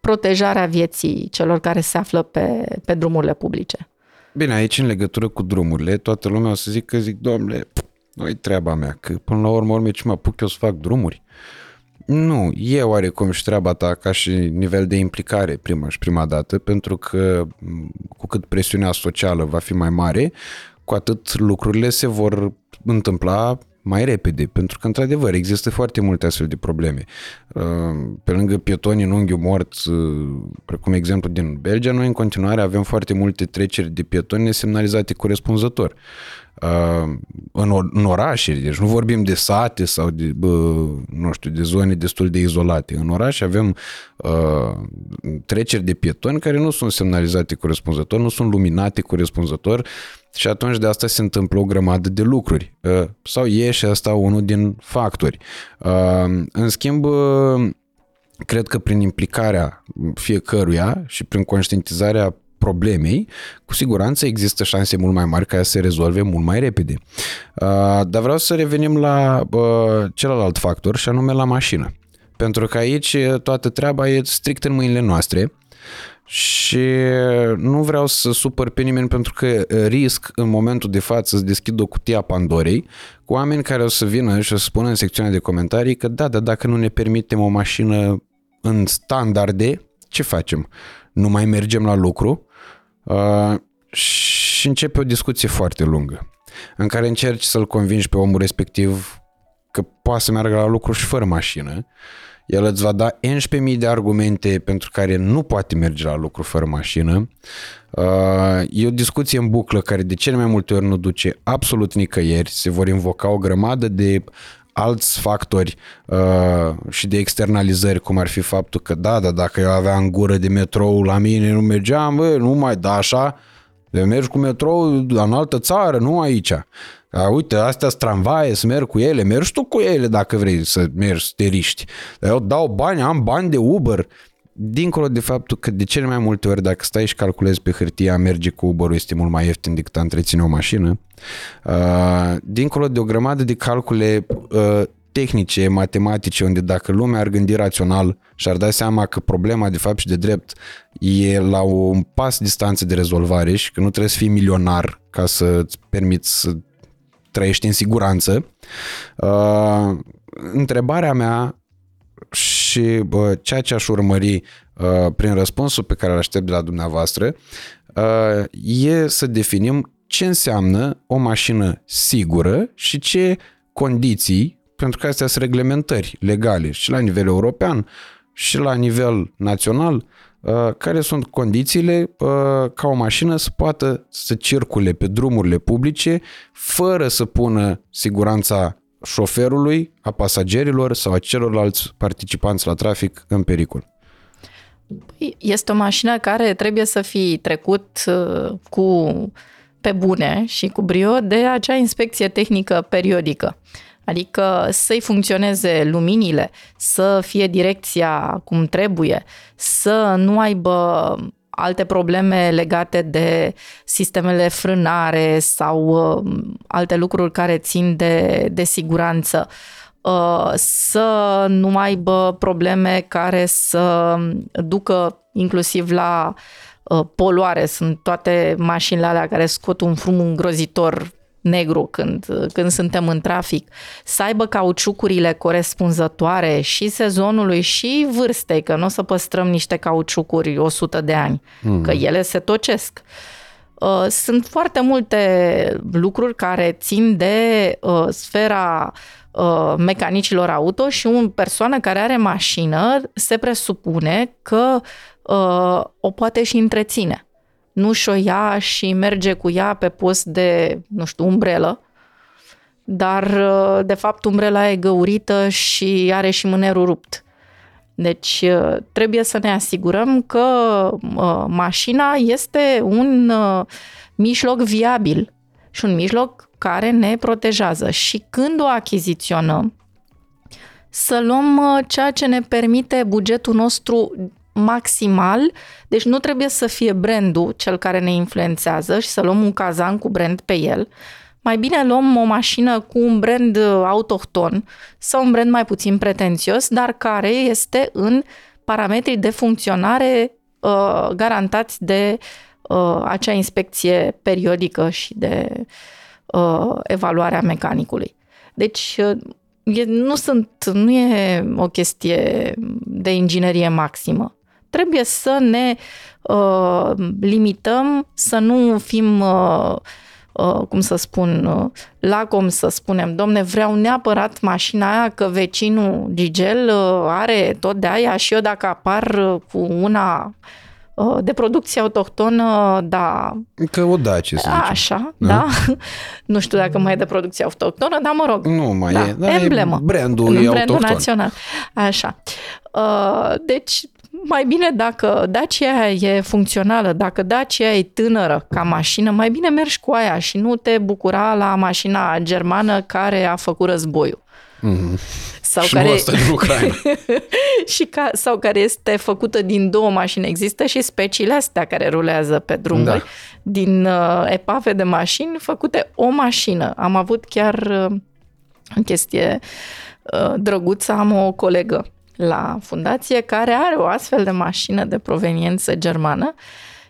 protejarea vieții celor care se află pe, pe drumurile publice. Bine, aici în legătură cu drumurile, toată lumea o să zic că zic, domnule, nu treaba mea, că până la urmă, urmă ce mă apuc eu să fac drumuri. Nu, e oarecum și treaba ta ca și nivel de implicare prima și prima dată, pentru că cu cât presiunea socială va fi mai mare, cu atât lucrurile se vor întâmpla mai repede, pentru că, într-adevăr, există foarte multe astfel de probleme. Uh, pe lângă pietoni în unghiul mort, uh, precum exemplu din Belgia, noi în continuare avem foarte multe treceri de pietoni nesemnalizate corespunzător. Uh, în, în orașe, deci nu vorbim de sate sau de, bă, nu știu, de zone destul de izolate. În oraș avem uh, treceri de pietoni care nu sunt semnalizate corespunzător, nu sunt luminate corespunzător și atunci de asta se întâmplă o grămadă de lucruri. Uh, sau e și asta unul din factori. Uh, în schimb, uh, cred că prin implicarea fiecăruia și prin conștientizarea problemei, cu siguranță există șanse mult mai mari ca să se rezolve mult mai repede. Uh, dar vreau să revenim la uh, celălalt factor și anume la mașină. Pentru că aici toată treaba e strict în mâinile noastre și nu vreau să supăr pe nimeni pentru că risc în momentul de față să deschid o cutie a Pandorei cu oameni care o să vină și o să spună în secțiunea de comentarii că da, dar dacă nu ne permitem o mașină în standarde, ce facem? Nu mai mergem la lucru? Uh, și începe o discuție foarte lungă în care încerci să-l convingi pe omul respectiv că poate să meargă la lucru și fără mașină el îți va da 11.000 de argumente pentru care nu poate merge la lucru fără mașină. Uh, e o discuție în buclă care de cele mai multe ori nu duce absolut nicăieri. Se vor invoca o grămadă de alți factori uh, și de externalizări, cum ar fi faptul că da, da, dacă eu aveam gură de metrou la mine, nu mergeam, bă, nu mai da așa, de mergi cu metrou în altă țară, nu aici. A, uite, astea sunt tramvaie, să merg cu ele, mergi tu cu ele dacă vrei să mergi, să te riști. Eu dau bani, am bani de Uber. Dincolo de faptul că de cele mai multe ori dacă stai și calculezi pe hârtie a merge cu Uber este mult mai ieftin decât a întreține o mașină, uh, dincolo de o grămadă de calcule uh, tehnice, matematice, unde dacă lumea ar gândi rațional și ar da seama că problema de fapt și de drept e la un pas distanță de rezolvare și că nu trebuie să fii milionar ca să-ți permiți să trăiești în siguranță. Uh, întrebarea mea și uh, ceea ce aș urmări uh, prin răspunsul pe care îl aștept de la dumneavoastră uh, e să definim ce înseamnă o mașină sigură și ce condiții, pentru că astea sunt reglementări legale și la nivel european și la nivel național, Uh, care sunt condițiile uh, ca o mașină să poată să circule pe drumurile publice fără să pună siguranța șoferului, a pasagerilor sau a celorlalți participanți la trafic în pericol. Păi, este o mașină care trebuie să fi trecut uh, cu pe bune și cu brio de acea inspecție tehnică periodică. Adică să-i funcționeze luminile, să fie direcția cum trebuie, să nu aibă alte probleme legate de sistemele frânare sau uh, alte lucruri care țin de, de siguranță uh, să nu aibă probleme care să ducă inclusiv la uh, poluare. Sunt toate mașinile alea care scot un frum îngrozitor negru când, când suntem în trafic, să aibă cauciucurile corespunzătoare și sezonului și vârstei, că nu o să păstrăm niște cauciucuri 100 de ani, mm. că ele se tocesc. Uh, sunt foarte multe lucruri care țin de uh, sfera uh, mecanicilor auto și o persoană care are mașină se presupune că o poate și întreține nu și-o ia și merge cu ea pe post de, nu știu, umbrelă, dar uh, de fapt umbrela e găurită și are și mânerul rupt. Deci uh, trebuie să ne asigurăm că uh, mașina este un mijloc viabil și un mijloc care ne protejează. Și când o achiziționăm, să luăm ceea ce ne permite bugetul nostru maximal, deci nu trebuie să fie brandul cel care ne influențează și să luăm un cazan cu brand pe el. Mai bine luăm o mașină cu un brand autohton sau un brand mai puțin pretențios, dar care este în parametrii de funcționare uh, garantați de uh, acea inspecție periodică și de uh, evaluarea mecanicului. Deci uh, e, nu, sunt, nu e o chestie de inginerie maximă trebuie să ne uh, limităm, să nu fim, uh, uh, cum să spun, uh, lacom să spunem, domne, vreau neapărat mașina aia că vecinul Gigel uh, are tot de aia și eu dacă apar uh, cu una uh, de producție autohtonă, da. Că o dace, să zicem. Așa, da. da. nu știu dacă mai e de producție autohtonă, dar mă rog. Nu mai da. e. Da, Emblemă. E brandul e brandul autohton. național. Așa. Uh, deci, mai bine dacă Dacia e funcțională, dacă Dacia e tânără ca mașină, mai bine mergi cu aia și nu te bucura la mașina germană care a făcut războiul. Mm-hmm. Sau și care, nu asta din Ucraina. și ca, sau care este făcută din două mașini. Există și speciile astea care rulează pe drumuri, Da. din uh, epave de mașini făcute o mașină. Am avut chiar uh, o chestie uh, drăguță, am o colegă la fundație care are o astfel de mașină de proveniență germană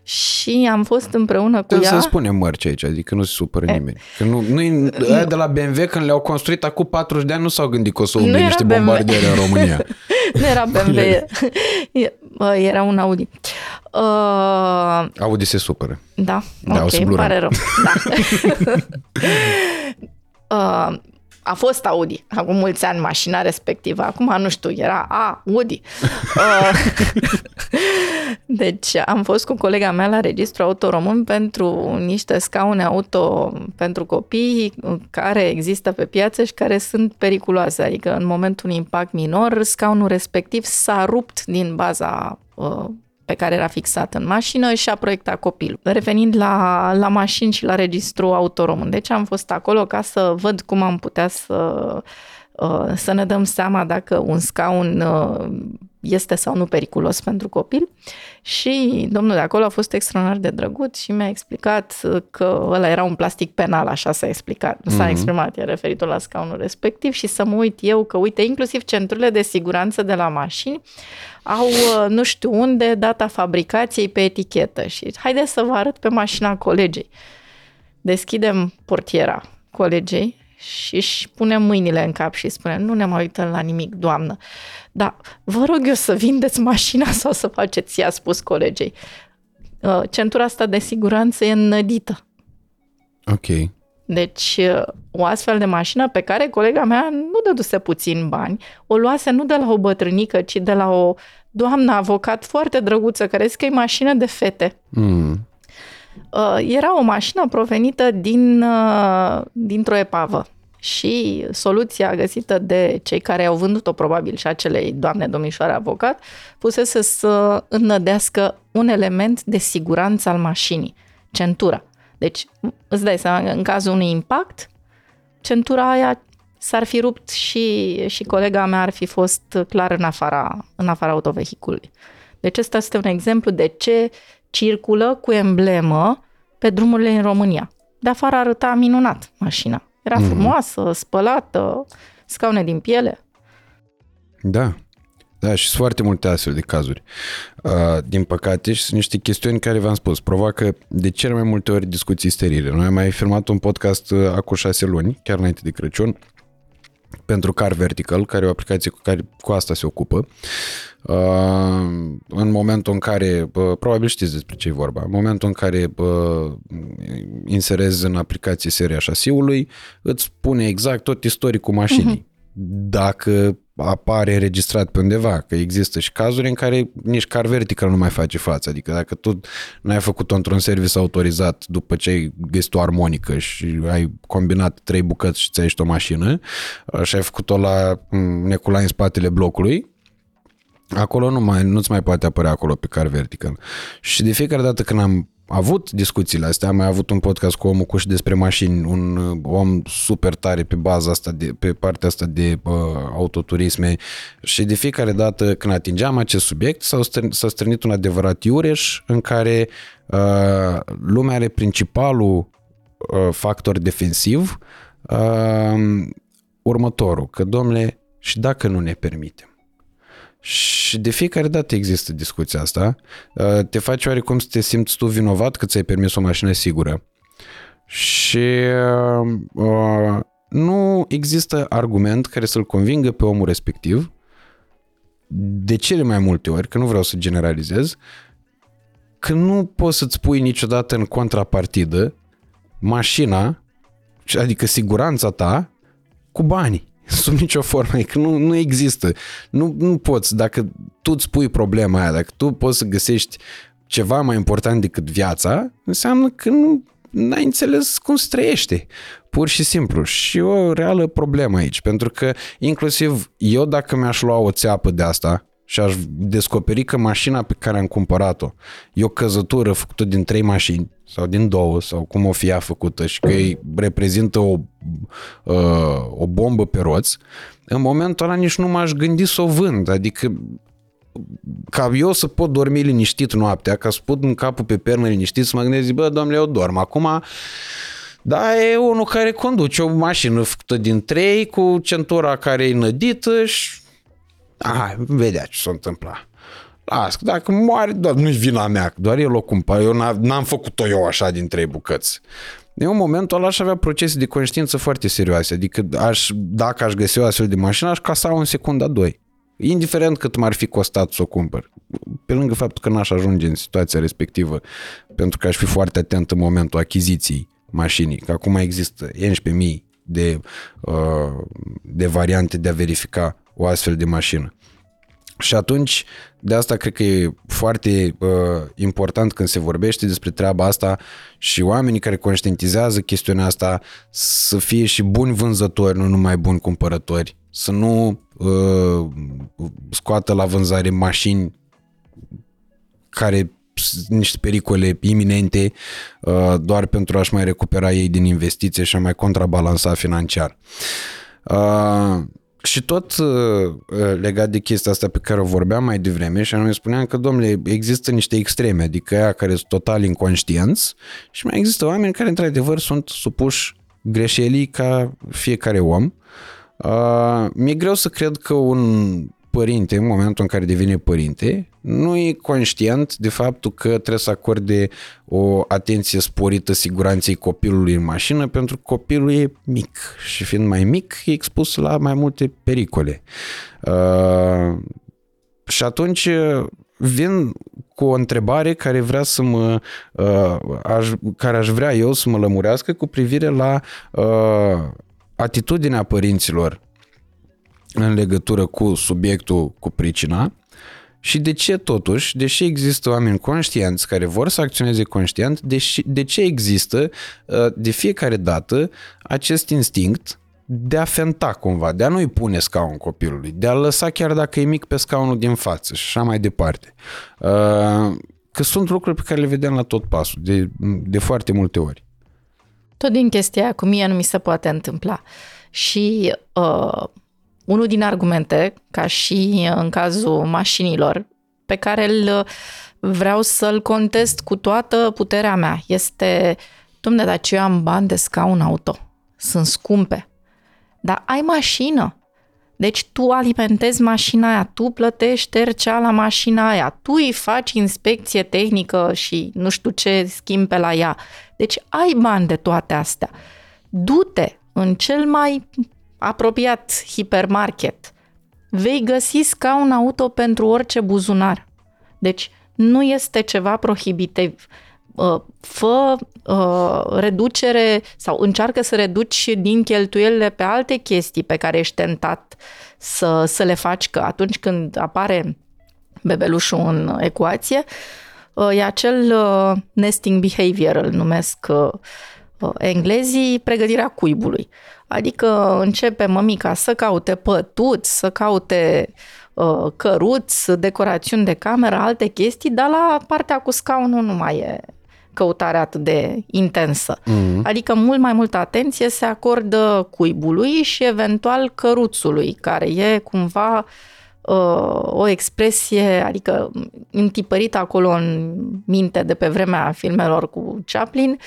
și am fost împreună cu Trebuie ea. să spunem mărci aici, adică nu se supără nimeni. Că nu, nu, aia de la BMW când le-au construit acum 40 de ani nu s-au gândit că o să Nu umble era niște BMW. bombardiere în România. Nu era BMW, e- bă, era un Audi. Uh, Audi se supără. Da, Da, o ok, să îmi blurăm. pare rău. Da. uh, a fost Audi, acum mulți ani mașina respectivă, acum nu știu, era Audi. Uh, deci am fost cu colega mea la registru auto român pentru niște scaune auto pentru copii care există pe piață și care sunt periculoase, adică în momentul unui impact minor, scaunul respectiv s-a rupt din baza uh, pe care era fixat în mașină și a proiectat copilul. Revenind la, la mașini și la registru auto român. Deci am fost acolo ca să văd cum am putea să, uh, să ne dăm seama dacă un scaun uh, este sau nu periculos pentru copil. Și domnul de acolo a fost extraordinar de drăguț și mi-a explicat că ăla era un plastic penal, așa s-a explicat, s-a Mhm. exprimat, e referitor la scaunul respectiv și să mă uit eu că, uite, inclusiv centrurile de siguranță de la mașini au uh, nu știu unde data fabricației pe etichetă și haideți să vă arăt pe mașina colegei. Deschidem portiera colegei și își punem mâinile în cap și spune, nu ne mai uităm la nimic, doamnă. Da, vă rog eu să vindeți mașina sau să faceți ea, a spus colegei. Uh, Centura asta de siguranță e înnădită. Ok. Deci, uh, o astfel de mașină pe care colega mea nu dăduse puțin bani, o luase nu de la o bătrânică, ci de la o doamnă avocat foarte drăguță, care zice că e mașină de fete. Mm. Uh, Era o mașină provenită din, uh, dintr-o epavă și soluția găsită de cei care au vândut-o probabil și acelei doamne domnișoare avocat pusese să înnădească un element de siguranță al mașinii, centura. Deci îți dai seama, în cazul unui impact, centura aia s-ar fi rupt și, și colega mea ar fi fost clar în afara, în afara autovehiculului. Deci ăsta este un exemplu de ce circulă cu emblemă pe drumurile în România. De afară arăta minunat mașina. Era Mhm. frumoasă, spălată, scaune din piele. Da. Da, și sunt foarte multe astfel de cazuri. Uh, din păcate, și sunt niște chestiuni care v-am spus, provoacă de cele mai multe ori discuții sterile. Noi am mai filmat un podcast uh, acum șase luni, chiar înainte de Crăciun, pentru Car Vertical, care e o aplicație cu care cu asta se ocupă. Uh, în momentul în care, uh, probabil știți despre ce e vorba, în momentul în care uh, inserezi în aplicație seria șasiului, îți spune exact tot istoricul mașinii. Dacă apare înregistrat pe undeva, că există și cazuri în care nici car vertical nu mai face față, adică dacă tu n-ai făcut-o într-un service autorizat după ce ai găsit o armonică și ai combinat trei bucăți și ți-ai ieșit o mașină și ai făcut-o la mm, neculai în spatele blocului, acolo nu mai, nu-ți mai poate apărea acolo pe car vertical. Și de fiecare dată când am avut discuțiile astea, am mai avut un podcast cu omul cu și despre mașini, un uh, om super tare pe baza asta, de, pe partea asta de uh, autoturisme și de fiecare dată când atingeam acest subiect s-a strânit, s-a strânit un adevărat iureș în care uh, lumea are principalul uh, factor defensiv uh, următorul, că domnule, și dacă nu ne permitem? Și de fiecare dată există discuția asta. Uh, Te faci oarecum să te simți tu vinovat că ți-ai permis o mașină sigură. Și uh, nu există argument care să-l convingă pe omul respectiv de cele mai multe ori, că nu vreau să generalizez, că nu poți să-ți pui niciodată în contrapartidă mașina, adică siguranța ta, cu banii. Sub nicio formă, e că nu, nu există. Nu, nu poți, dacă tu îți pui problema aia, dacă tu poți să găsești ceva mai important decât viața, înseamnă că nu n-ai înțeles cum se trăiește. Pur și simplu. Și o reală problemă aici, pentru că inclusiv eu dacă mi-aș lua o țeapă de asta și aș descoperi că mașina pe care am cumpărat-o e o căzătură făcută din trei mașini sau din două sau cum o fi ea făcută și că îi reprezintă o, uh, o bombă pe roți, în momentul ăla nici nu m-aș gândi să o vând. Adică ca eu să pot dormi liniștit noaptea, ca să pot în capul pe pernă liniștit, să mă gândesc, bă, domnule, eu dorm. Acum, da, e unul care conduce o mașină făcută din trei, cu centura care e nădită și... Aha, vedea ce s-a întâmplat. Las, dacă moare, doar nu-i vina mea, doar el o cumpără. Eu n-am făcut-o eu așa din trei bucăți. Eu în momentul ăla aș avea procese de conștiință foarte serioase. Adică aș, dacă aș găsi o astfel de mașină, aș casa în secunda 2 indiferent cât m-ar fi costat să o cumpăr. Pe lângă faptul că n-aș ajunge în situația respectivă, pentru că aș fi foarte atent în momentul achiziției mașinii, că acum există 11.000 de, uh, de variante de a verifica o astfel de mașină. Și atunci, de asta cred că e foarte uh, important când se vorbește despre treaba asta și oamenii care conștientizează chestiunea asta să fie și buni vânzători, nu numai buni cumpărători. Să nu uh, scoată la vânzare mașini care sunt niște pericole iminente uh, doar pentru a-și mai recupera ei din investiție și a mai contrabalansa financiar. Uh, și tot uh, legat de chestia asta pe care o vorbeam mai devreme și anume spuneam că, domnule, există niște extreme, adică aia care sunt total inconștienți și mai există oameni care într-adevăr sunt supuși greșelii ca fiecare om. Uh, mi-e greu să cred că un părinte, în momentul în care devine părinte, nu e conștient de faptul că trebuie să acorde o atenție sporită siguranței copilului în mașină pentru că copilul e mic și fiind mai mic e expus la mai multe pericole. Uh, și atunci vin cu o întrebare care vrea să mă uh, aș, care aș vrea eu să mă lămurească cu privire la uh, atitudinea părinților în legătură cu subiectul, cu pricina și de ce totuși, deși există oameni conștienți care vor să acționeze conștient, deși, de ce există uh, de fiecare dată acest instinct de a fenta cumva, de a nu-i pune scaun copilului, de a lăsa chiar dacă e mic pe scaunul din față și așa mai departe. Uh, că sunt lucruri pe care le vedem la tot pasul, de, de foarte multe ori. Tot din chestia aia, cu mie nu mi se poate întâmpla. Și uh, unul din argumente, ca și în cazul mașinilor, pe care îl vreau să-l contest cu toată puterea mea, este, domne, dar ce eu am bani de scaun auto, sunt scumpe, dar ai mașină, deci tu alimentezi mașina aia, tu plătești tercea la mașina aia, tu îi faci inspecție tehnică și nu știu ce schimbe la ea. Deci ai bani de toate astea. Du-te în cel mai apropiat hipermarket, vei găsi scaun auto pentru orice buzunar. Deci nu este ceva prohibitiv. Uh, fă uh, reducere sau încearcă să reduci din cheltuielile pe alte chestii pe care ești tentat să, să le faci, că atunci când apare bebelușul în ecuație, uh, e acel nesting behavior, îl numesc englezii, pregătirea cuibului. Adică începe mămica să caute pătuți, să caute uh, căruți, decorațiuni de cameră, alte chestii, dar la partea cu scaunul nu mai e căutare atât de intensă. Mm-hmm. Adică mult mai multă atenție se acordă cuibului și eventual căruțului, care e cumva uh, o expresie, adică întipărită acolo în minte de pe vremea filmelor cu Chaplin, uh,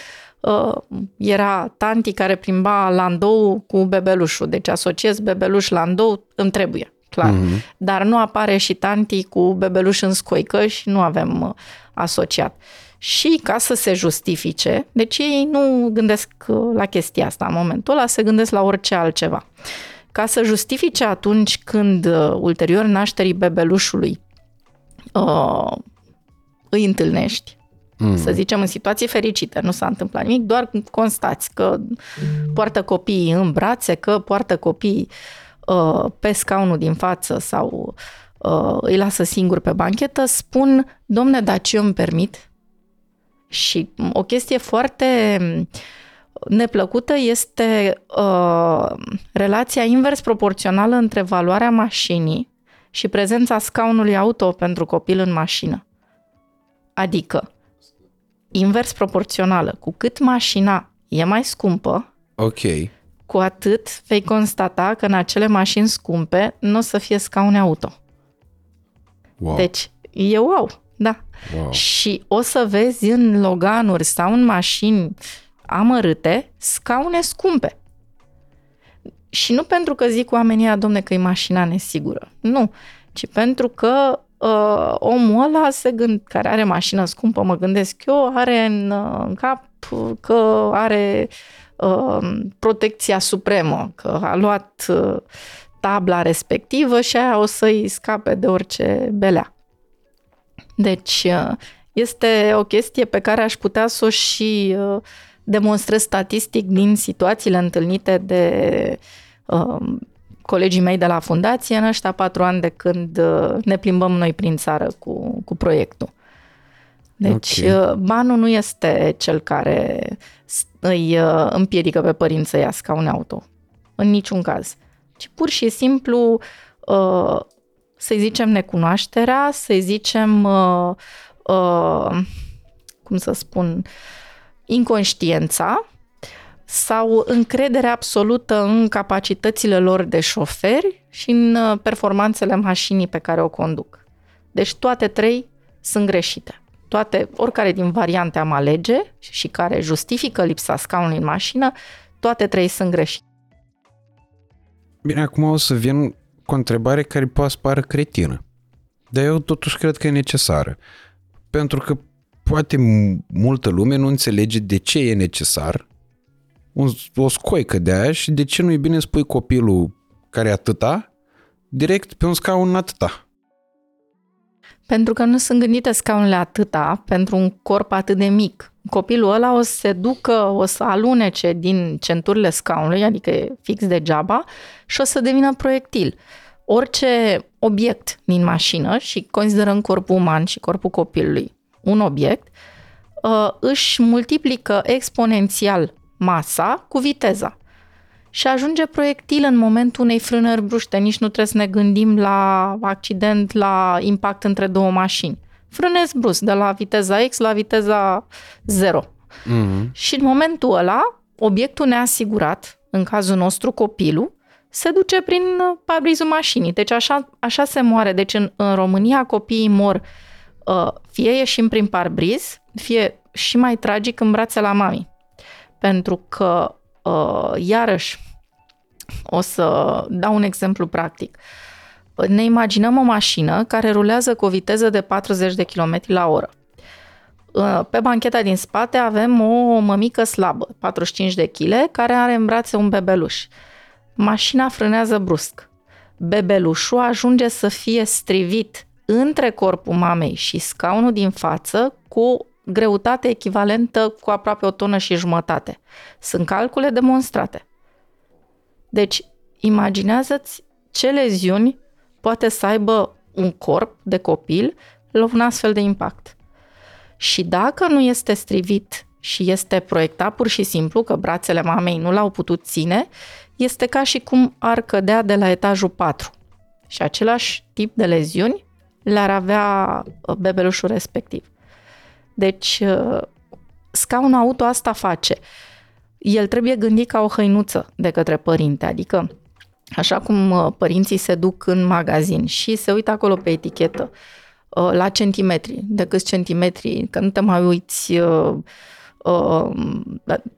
era tanti care plimba landou cu bebelușul. Deci asociez bebeluș landou, îmi trebuie, clar. Mm-hmm. Dar nu apare și tanti cu bebeluș în scoică și nu avem uh, asociat. Și ca să se justifice, deci ei nu gândesc uh, la chestia asta în momentul ăla, se gândesc la orice altceva. Ca să justifice atunci când uh, ulterior nașterii bebelușului uh, îi întâlnești, mm. să zicem, în situații fericite, nu s-a întâmplat nimic, doar constați că poartă copiii în brațe, că poartă copiii uh, pe scaunul din față sau uh, îi lasă singur pe banchetă, spun, domne, dar ce eu îmi permit? Și o chestie foarte neplăcută este uh, relația invers proporțională între valoarea mașinii și prezența scaunului auto pentru copil în mașină. Adică, invers proporțională, cu cât mașina e mai scumpă, Ok. cu atât vei constata că în acele mașini scumpe nu o să fie scaune auto. Wow. Deci, e wow, da. wow. Și o să vezi în Loganuri sau în mașini amărâte scaune scumpe. Și nu pentru că zic oamenii ăia, domne, că e mașina nesigură. Nu, ci pentru că uh, omul ăla se gând, care are mașină scumpă, mă gândesc eu, are în, uh, în cap că are uh, protecția supremă, că a luat uh, tabla respectivă și aia o să-i scape de orice belea. Deci, uh, este o chestie pe care aș putea să o și uh, demonstrez statistic din situațiile întâlnite de uh, colegii mei de la fundație în ăștia patru ani de când uh, ne plimbăm noi prin țară cu, cu proiectul. Deci, Ok. okay. banul nu este cel care s- îi uh, împiedică pe părinți să ia scaune auto. În niciun caz. Ci pur și simplu, uh, să-i zicem necunoașterea, să-i zicem, uh, uh, cum să spun, inconștiența sau încrederea absolută în capacitățile lor de șoferi și în uh, performanțele mașinii pe care o conduc. Deci toate trei sunt greșite. Toate, oricare din variante am alege și care justifică lipsa scaunului în mașină, toate trei sunt greșite. Bine, acum o să vin cu o întrebare care poate să pară cretină. Dar eu totuși cred că e necesară. Pentru că poate m- multă lume nu înțelege de ce e necesar un, o scoică de aia și de ce nu e bine să pui copilul care e atâta direct pe un scaun atâta. Pentru că nu sunt gândite scaunele atâta pentru un corp atât de mic. Copilul ăla o să se ducă, o să alunece din centurile scaunului, adică e fix degeaba, și o să devină proiectil. Orice obiect din mașină, și considerăm corpul uman și corpul copilului un obiect, uh, își multiplică exponențial masa cu viteza și ajunge proiectil în momentul unei frânări bruște. Nici nu trebuie să ne gândim la accident, la impact între două mașini. Frânezi brusc de la viteza X la viteza 0. Mm-hmm. Și în momentul ăla, obiectul neasigurat, în cazul nostru copilul, se duce prin uh, parbrizul mașinii. Deci așa, așa se moare. Deci în, în România copiii mor uh, fie ieșim prin parbriz, fie și mai tragic în brațe la mami. Pentru că, uh, iarăși, o să dau un exemplu practic. Ne imaginăm o mașină care rulează cu o viteză de 40 de km la oră. Uh, Pe bancheta din spate avem o mămică slabă, 45 de kg, care are în brațe un bebeluș. Mașina frânează brusc. Bebelușul ajunge să fie strivit între corpul mamei și scaunul din față cu greutate echivalentă cu aproape o tonă și jumătate. Sunt calcule demonstrate. Deci, imaginează-ți ce leziuni poate să aibă un corp de copil la un astfel de impact. Și dacă nu este strivit și este proiectat pur și simplu, că brațele mamei nu l-au putut ține, este ca și cum ar cădea de la etajul 4. Și același tip de leziuni le-ar avea uh, bebelușul respectiv. Deci, uh, scaunul auto asta face. El trebuie gândit ca o hăinuță de către părinte, adică așa cum uh, părinții se duc în magazin și se uită acolo pe etichetă uh, la centimetri, de câți centimetri, că nu te mai uiți uh, uh,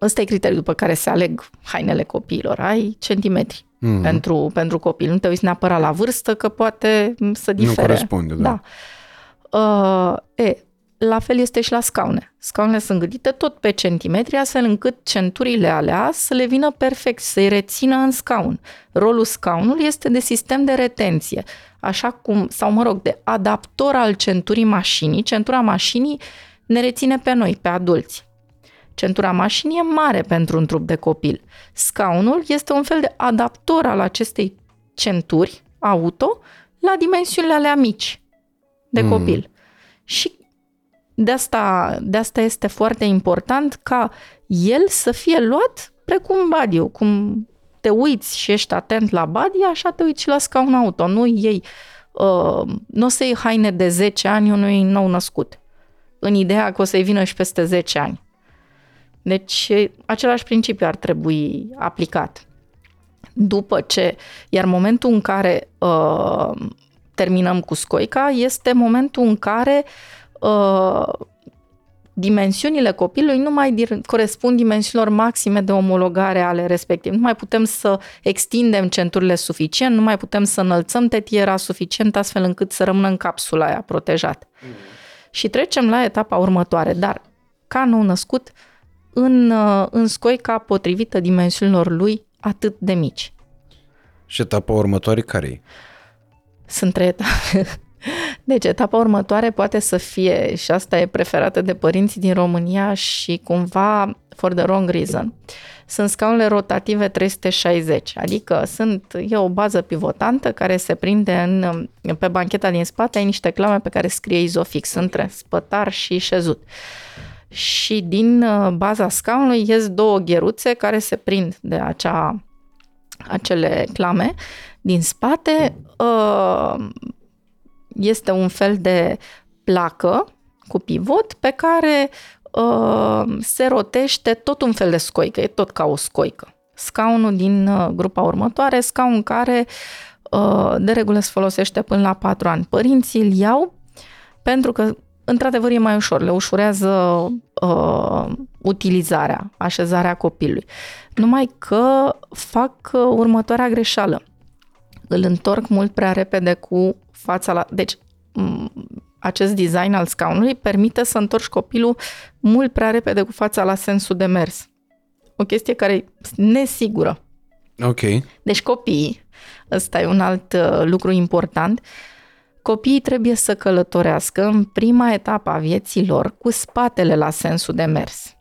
ăsta e criteriul după care se aleg hainele copiilor, ai centimetri Mhm. mm-hmm. pentru, pentru copil. Nu te uiți neapărat la vârstă, că poate să difere. corespunde, da. da. Uh, e, la fel este și la scaune. Scaunele sunt gândite tot pe centimetri, astfel încât centurile alea să le vină perfect, să-i rețină în scaun. Rolul scaunului este de sistem de retenție, așa cum, sau mă rog, de adaptor al centurii mașinii. Centura mașinii ne reține pe noi, pe adulți. Centura mașinii e mare pentru un trup de copil. Scaunul este un fel de adaptor al acestei centuri auto la dimensiunile alea mici de Mm. copil. Și de asta, de asta este foarte important ca el să fie luat precum badiu, cum te uiți și ești atent la body, așa te uiți și la scaun auto. Nu iei uh, nu o să iei haine de 10 ani unui nou născut. În ideea că o să-i vină și peste 10 ani. Deci, același principiu ar trebui aplicat. După ce, iar momentul în care uh, terminăm cu scoica este momentul în care uh, dimensiunile copilului nu mai corespund dimensiunilor maxime de omologare ale respectiv. Nu mai putem să extindem centurile suficient, nu mai putem să înălțăm tetiera suficient astfel încât să rămână în capsula aia protejat. Mm. Și trecem la etapa următoare, dar ca nou născut în, în scoica potrivită dimensiunilor lui atât de mici. Și etapa următoare care e? Sunt trei etape. Deci etapa următoare poate să fie, și asta e preferată de părinții din România și cumva for the wrong reason, sunt scaunele rotative 360, adică sunt, e o bază pivotantă care se prinde în, pe bancheta din spate, ai niște clame pe care scrie izofix între spătar și șezut. Și din uh, baza scaunului ies două gheruțe care se prind de acea, acele clame din spate. Uh, este un fel de placă cu pivot pe care uh, se rotește tot un fel de scoică, e tot ca o scoică. Scaunul din uh, grupa următoare, scaun care uh, de regulă se folosește până la 4 ani. Părinții îl iau pentru că într-adevăr e mai ușor, le ușurează uh, utilizarea, așezarea copilului. Numai că fac uh, următoarea greșeală. Îl întorc mult prea repede cu fața la... Deci, acest design al scaunului permite să întorci copilul mult prea repede cu fața la sensul de mers. O chestie care e nesigură. Ok. Deci copiii, ăsta e un alt uh, lucru important, copiii trebuie să călătorească în prima etapă a vieții lor cu spatele la sensul de mers.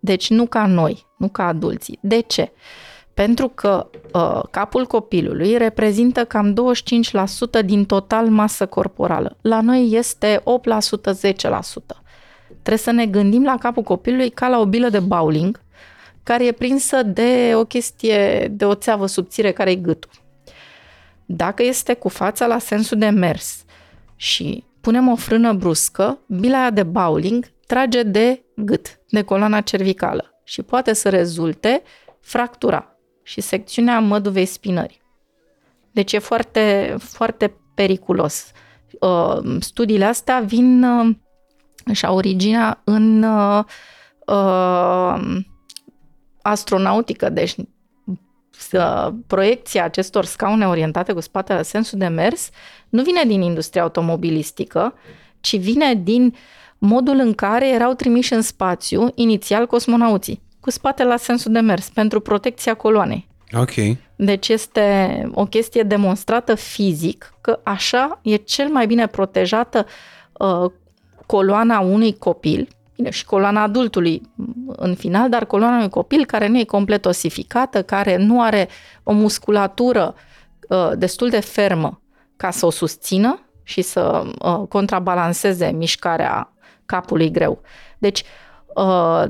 Deci nu ca noi, nu ca adulții. De ce? Pentru că uh, capul copilului reprezintă cam 25% din total masă corporală. La noi este 8%, 10%. Trebuie să ne gândim la capul copilului ca la o bilă de bowling, care e prinsă de o chestie, de o țeavă subțire care e gâtul. Dacă este cu fața la sensul de mers și punem o frână bruscă, bila aia de bowling trage de gât, de coloana cervicală și poate să rezulte fractura și secțiunea măduvei spinării. Deci e foarte, foarte periculos. Uh, studiile astea vin uh, și au originea în uh, astronautică, deci proiecția acestor scaune orientate cu spatele sensul de mers nu vine din industria automobilistică, ci vine din modul în care erau trimiși în spațiu inițial cosmonauții cu spatele la sensul de mers, pentru protecția coloanei. Ok. Deci este o chestie demonstrată fizic că așa e cel mai bine protejată uh, coloana unui copil, bine, și coloana adultului în final, dar coloana unui copil care nu e complet osificată, care nu are o musculatură uh, destul de fermă ca să o susțină și să uh, contrabalanceze mișcarea capului greu. Deci, Uh,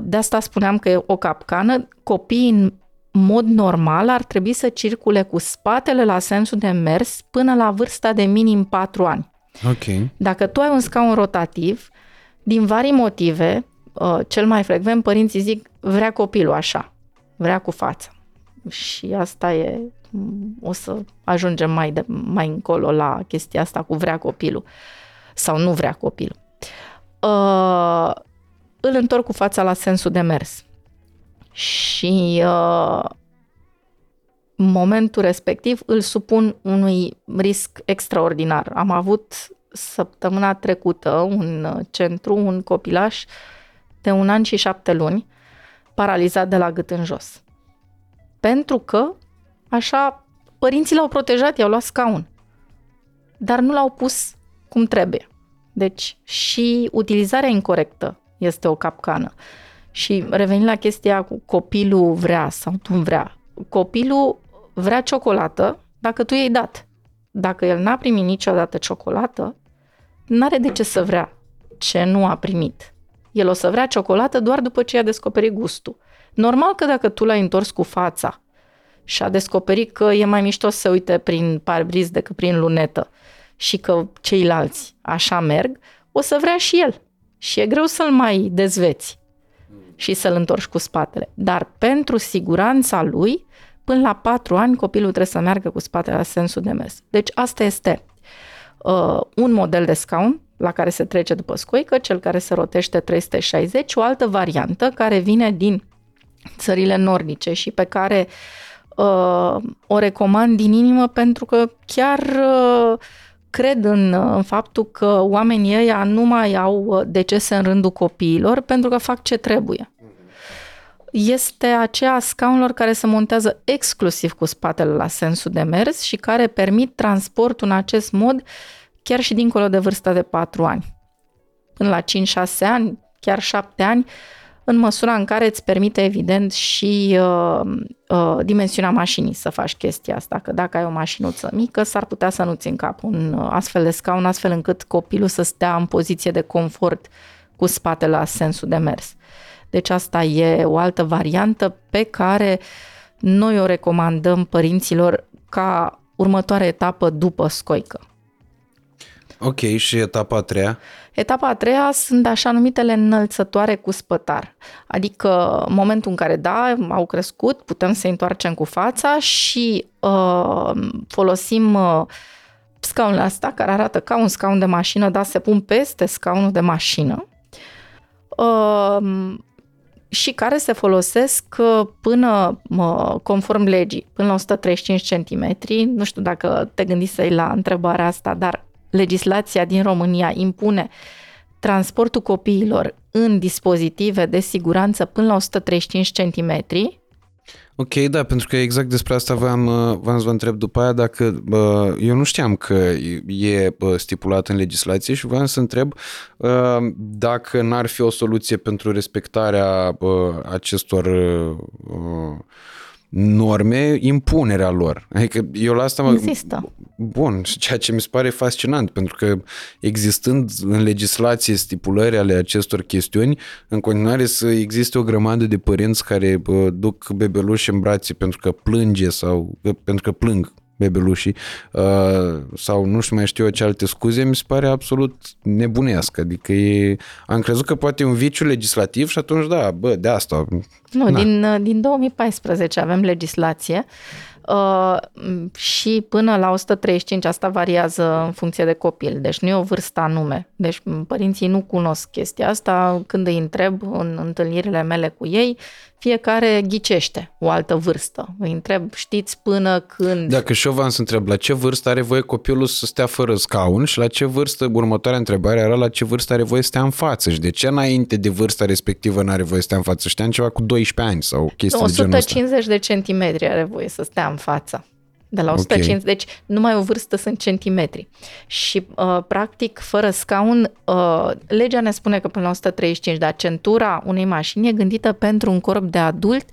de asta spuneam că e o capcană. Copiii în mod normal ar trebui să circule cu spatele la sensul de mers până la vârsta de minim 4 ani. Ok. Dacă tu ai un scaun rotativ, din vari motive, uh, cel mai frecvent părinții zic vrea copilul așa, vrea cu față. Și asta e, o să ajungem mai, de, mai încolo la chestia asta cu vrea copilul sau nu vrea copilul. Uh, îl întorc cu fața la sensul de mers. Și uh, momentul respectiv îl supun unui risc extraordinar. Am avut săptămâna trecută un centru, un copilaș de un an și șapte luni, paralizat de la gât în jos. Pentru că, așa, părinții l-au protejat, i-au luat scaun, dar nu l-au pus cum trebuie. Deci și utilizarea incorrectă este o capcană. Și revenind la chestia cu copilul vrea sau tu vrea. Copilul vrea ciocolată dacă tu i-ai dat. Dacă el n-a primit niciodată ciocolată, n-are de ce să vrea ce nu a primit. El o să vrea ciocolată doar după ce a descoperit gustul. Normal că dacă tu l-ai întors cu fața și a descoperit că e mai mișto să se uite prin parbriz decât prin lunetă și că ceilalți așa merg, o să vrea și el. Și e greu să-l mai dezveți și să-l întorci cu spatele. Dar pentru siguranța lui, până la patru ani copilul trebuie să meargă cu spatele la sensul de mers. Deci asta este uh, un model de scaun la care se trece după scoică, cel care se rotește 360, o altă variantă care vine din țările nordice și pe care uh, o recomand din inimă pentru că chiar uh, cred în, în faptul că oamenii ăia nu mai au uh, decese în rândul copiilor pentru că fac ce trebuie. Este aceea scaunilor care se montează exclusiv cu spatele la sensul de mers și care permit transportul în acest mod chiar și dincolo de vârsta de 4 ani. Până la 5-6 ani, chiar 7 ani, uh, în măsura în care îți permite, evident, și uh, uh, dimensiunea mașinii să faci chestia asta. Că dacă ai o mașinuță mică, s-ar putea să nu-ți în cap un uh, astfel de scaun, astfel încât copilul să stea în poziție de confort cu spatele la sensul de mers. Deci asta e o altă variantă pe care noi o recomandăm părinților ca următoare etapă după scoică. Ok, și etapa a treia? Etapa a treia sunt așa numitele înălțătoare cu spătar. Adică momentul în care, da, au crescut, putem să întoarcem cu fața și uh, folosim uh, scaunul ăsta care arată ca un scaun de mașină, dar se pun peste scaunul de mașină. Uh, și care se folosesc uh, până, conform legii, până la 135 cm. Nu știu dacă te gândisei la întrebarea asta, dar legislația din România impune transportul copiilor în dispozitive de siguranță până la 135 cm. Ok, da, pentru că exact despre asta v-am, v-am să vă întreb după aia dacă eu nu știam că e stipulat în legislație și v-am să întreb dacă n-ar fi o soluție pentru respectarea acestor norme, impunerea lor. Adică eu la asta... Există. Bun, ceea ce mi se pare fascinant, pentru că existând în legislație stipulări ale acestor chestiuni, în continuare să existe o grămadă de părinți care duc bebeluși în brațe pentru că plânge sau pentru că plâng bebelușii uh, sau nu știu mai știu eu ce alte scuze, mi se pare absolut nebunească. Adică e, am crezut că poate e un viciu legislativ și atunci da, bă, de asta. Nu, din, uh, din 2014 avem legislație Uh, și până la 135, asta variază în funcție de copil, deci nu e o vârstă anume. Deci părinții nu cunosc chestia asta, când îi întreb în întâlnirile mele cu ei, fiecare ghicește o altă vârstă. Îi întreb, știți până când... Dacă și eu v-am să întreb, la ce vârstă are voie copilul să stea fără scaun? Și la ce vârstă, următoarea întrebare era la ce vârstă are voie să stea în față? Și de ce înainte de vârsta respectivă nu are voie să stea în față? Știam ceva cu 12 ani sau chestii 150 de centimetri are voie să stea în față de la 150, okay. deci numai o vârstă sunt centimetri. Și uh, practic, fără scaun, uh, legea ne spune că până la 135, dar centura unei mașini e gândită pentru un corp de adult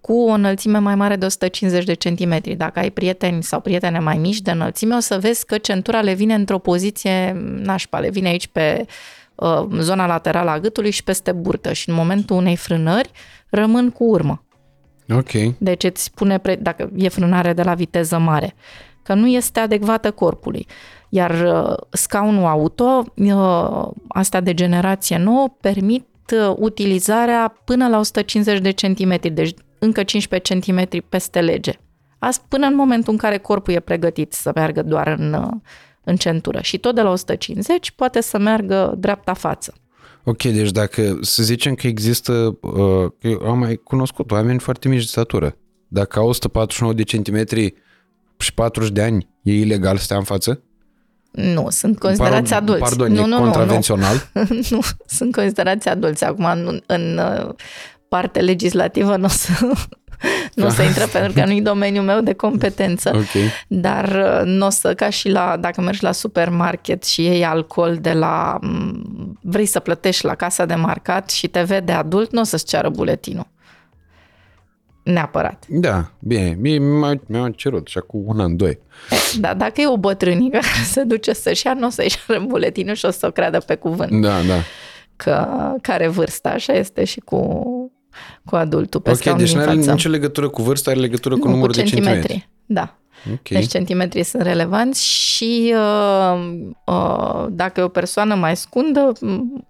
cu o înălțime mai mare de 150 de centimetri. Dacă ai prieteni sau prietene mai mici de înălțime, o să vezi că centura le vine într-o poziție nașpa, le vine aici pe uh, zona laterală a gâtului și peste burtă și în momentul unei frânări rămân cu urmă. Ok. Deci îți spune, pre- dacă e frânare de la viteză mare, că nu este adecvată corpului. Iar uh, scaunul auto, uh, astea de generație nouă, permit uh, utilizarea până la 150 de centimetri, deci încă 15 centimetri peste lege. Asta până în momentul în care corpul e pregătit să meargă doar în, în centură. Și tot de la 150 poate să meargă dreapta față. Ok, deci dacă să zicem că există, uh, am mai cunoscut oameni foarte mici de statură, dacă au 149 de centimetri și 40 de ani, e ilegal să stea în față? Nu, sunt considerați Pardon, adulți. Pardon, nu, e nu, contravențional? Nu, nu, sunt considerați adulți. Acum, în, în uh, parte legislativă nu o să, nu o să intră pentru că nu-i domeniul meu de competență. Okay. Dar uh, nu o să, ca și la, dacă mergi la supermarket și iei alcool de la, vrei să plătești la casa de marcat și te vede adult, nu o să-ți ceară buletinul. Neapărat. Da, bine. Mie mi-au cerut și acum un an, doi. Da, dacă e o bătrânică care se duce să-și ia, nu o să-i ceară buletinul și o să o creadă pe cuvânt. Da, da. Că care vârsta, așa este și cu cu adultul pe Ok, deci nu are nicio legătură cu vârsta, are legătură cu nu, numărul cu de centimetri. Da. Okay. Deci centimetrii sunt relevanți și uh, uh, dacă e o persoană mai scundă,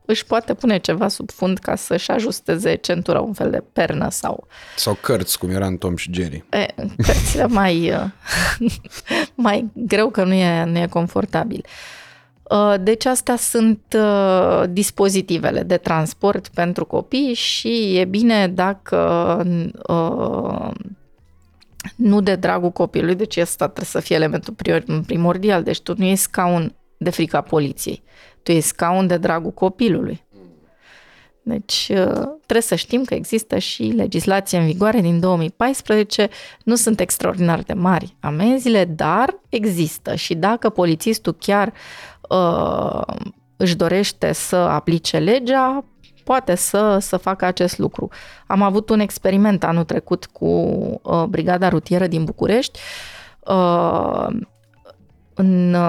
își poate pune ceva sub fund ca să-și ajusteze centura, un fel de pernă sau... Sau cărți, cum era în Tom și Jerry. E, cărțile mai, uh, mai greu că nu e, nu e confortabil. Uh, deci astea sunt uh, dispozitivele de transport pentru copii și e bine dacă uh, nu de dragul copilului, deci ăsta trebuie să fie elementul primordial, deci tu nu ești scaun de frica poliției, tu ești scaun de dragul copilului. Deci trebuie să știm că există și legislație în vigoare din 2014, nu sunt extraordinar de mari amenziile, dar există și dacă polițistul chiar uh, își dorește să aplice legea, poate să, să facă acest lucru. Am avut un experiment anul trecut cu uh, Brigada Rutieră din București. Uh, în uh,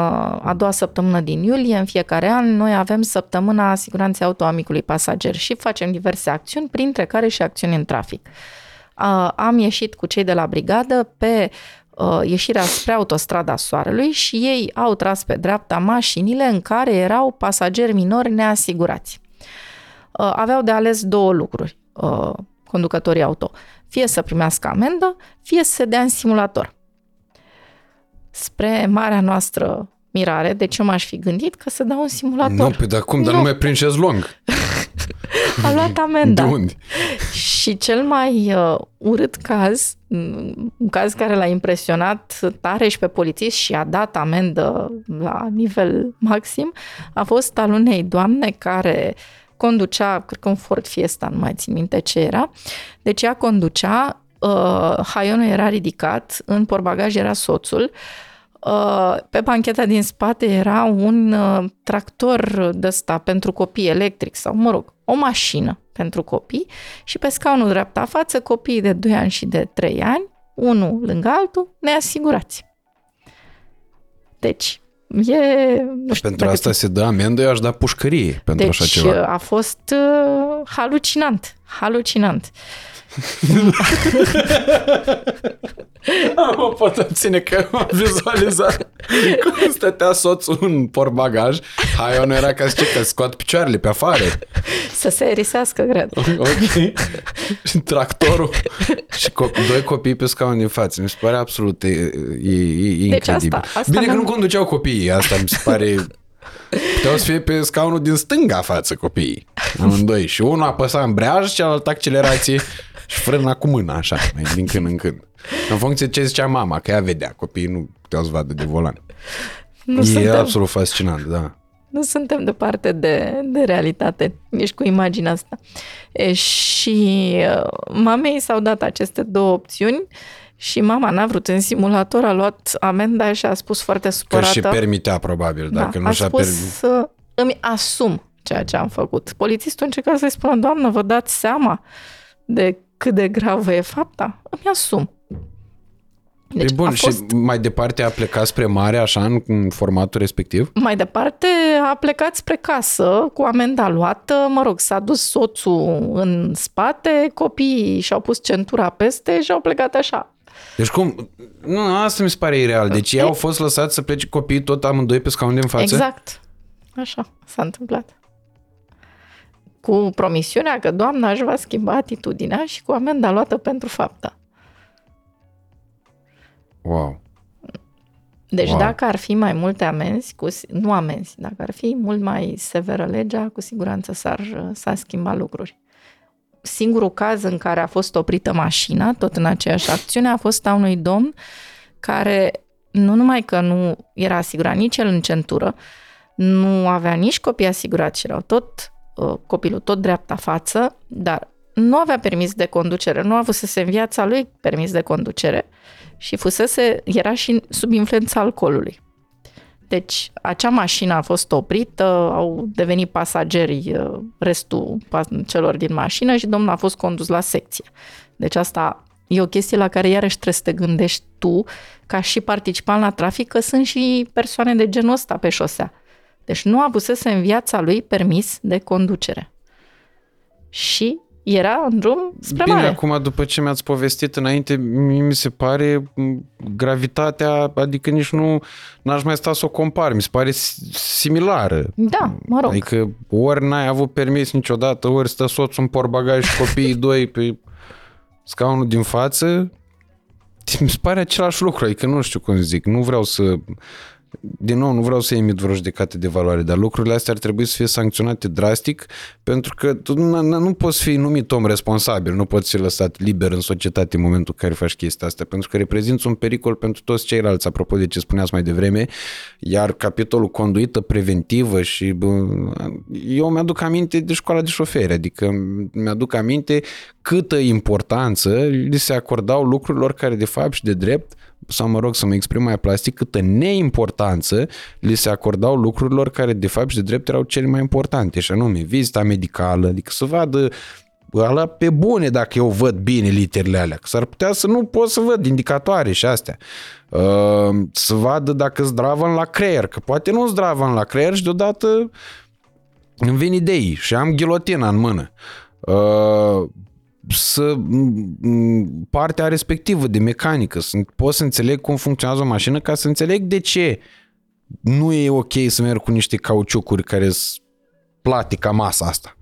a doua săptămână din iulie, în fiecare an, noi avem săptămâna siguranței auto a micului pasager și facem diverse acțiuni, printre care și acțiuni în trafic. Uh, am ieșit cu cei de la brigadă pe uh, ieșirea spre autostrada Soarelui și ei au tras pe dreapta mașinile în care erau pasageri minori neasigurați. Uh, aveau de ales două lucruri uh, conducătorii auto. Fie să primească amendă, fie să se dea în simulator. Spre marea noastră mirare, de ce m-aș fi gândit că să dau un simulator? Nu, pe dar cum? Dar nu, nu mai prind șezlong. A luat amenda. De unde? Și cel mai uh, urât caz, un caz care l-a impresionat tare și pe polițist și a dat amendă la nivel maxim, a fost al unei doamne care uh, conducea, cred că un Ford Fiesta, nu mai țin minte ce era, deci ea conducea, uh, haionul era ridicat, în porbagaj era soțul, uh, pe bancheta din spate era un uh, tractor de ăsta pentru copii electric sau, mă rog, o mașină pentru copii și pe scaunul dreapta față copiii de 2 ani și de 3 ani, unul lângă altul, neasigurați. Deci, E, nu știu, pentru asta se dă amendă, eu aș da pușcărie pentru deci, așa ceva. a fost uh, halucinant, halucinant. Am o pot ține că am vizualizat cum stătea soțul în porbagaj. Hai, eu nu era ca să ce, că scoat picioarele pe afară. Să se erisească, cred. Ok. și tractorul și co- doi copii pe scaun din față. Mi se pare absolut e, e, e deci incredibil. Asta, asta Bine că nu conduceau copiii, asta mi se pare... Puteau să fie pe scaunul din stânga față copiii, amândoi. Și unul apăsa în breaj, cealaltă accelerație și frâna cu mâna, așa, mai din când în când. În funcție de ce zicea mama, că ea vedea, copiii nu puteau să vadă de volan. Nu e suntem, absolut fascinant, da. Nu suntem departe de, de realitate, nici cu imaginea asta. E, și uh, mamei s-au dat aceste două opțiuni și mama n-a vrut în simulator, a luat amenda și a spus foarte supărată. Că și permitea, probabil, dacă da, nu și-a permis. îmi asum ceea ce am făcut. Polițistul încerca să-i spună, doamnă, vă dați seama de cât de gravă e fapta? Îmi asum. Deci e bun, fost... și mai departe a plecat spre mare, așa, în, în formatul respectiv? Mai departe a plecat spre casă cu amenda luată, mă rog, s-a dus soțul în spate, copiii și-au pus centura peste și au plecat așa. Deci cum? Nu, asta mi se pare ireal. Deci ei au fost lăsați să plece copiii tot amândoi pe scaun din față? Exact. Așa s-a întâmplat cu promisiunea că doamna își va schimba atitudinea și cu amenda luată pentru fapta. Wow. Deci wow. dacă ar fi mai multe amenzi, cu, nu amenzi, dacă ar fi mult mai severă legea, cu siguranță s-ar, s-ar schimba lucruri. Singurul caz în care a fost oprită mașina, tot în aceeași acțiune, a fost a unui domn care nu numai că nu era asigurat nici el în centură, nu avea nici copii asigurați și erau tot Uh, copilul tot dreapta față, dar nu avea permis de conducere, nu a avut să se în viața lui permis de conducere și fusese, era și sub influența alcoolului. Deci, acea mașină a fost oprită, au devenit pasageri uh, restul celor din mașină și domnul a fost condus la secție. Deci asta e o chestie la care iarăși trebuie să te gândești tu, ca și participant la trafic, că sunt și persoane de genul ăsta pe șosea. Deci nu avusese în viața lui permis de conducere. Și era în drum spre Bine, mare. acum după ce mi-ați povestit înainte, mie mi se pare m, gravitatea, adică nici nu n-aș mai sta să o compar, mi se pare si- similară. Da, mă rog. Adică ori n-ai avut permis niciodată, ori stă soțul în portbagaj și copiii doi pe scaunul din față, mi se pare același lucru, adică nu știu cum zic, nu vreau să din nou, nu vreau să emit vreo judecată de valoare, dar lucrurile astea ar trebui să fie sancționate drastic, pentru că tu nu, nu poți fi numit om responsabil, nu poți fi lăsat liber în societate în momentul în care faci chestia asta, pentru că reprezinți un pericol pentru toți ceilalți, apropo de ce spuneați mai devreme, iar capitolul conduită preventivă și bă, eu mi-aduc aminte de școala de șoferi, adică mi-aduc aminte câtă importanță li se acordau lucrurilor care de fapt și de drept sau mă rog să mă exprim mai plastic, câtă neimportanță li se acordau lucrurilor care de fapt și de drept erau cele mai importante, și anume vizita medicală, adică să vadă ala pe bune dacă eu văd bine literele alea, că s-ar putea să nu pot să văd indicatoare și astea. Uh, să vadă dacă zdravă la creier, că poate nu zdravă la creier și deodată îmi vin idei și am ghilotina în mână. Uh, să partea respectivă de mecanică, să pot să înțeleg cum funcționează o mașină ca să înțeleg de ce nu e ok să merg cu niște cauciucuri care sunt plate ca masa asta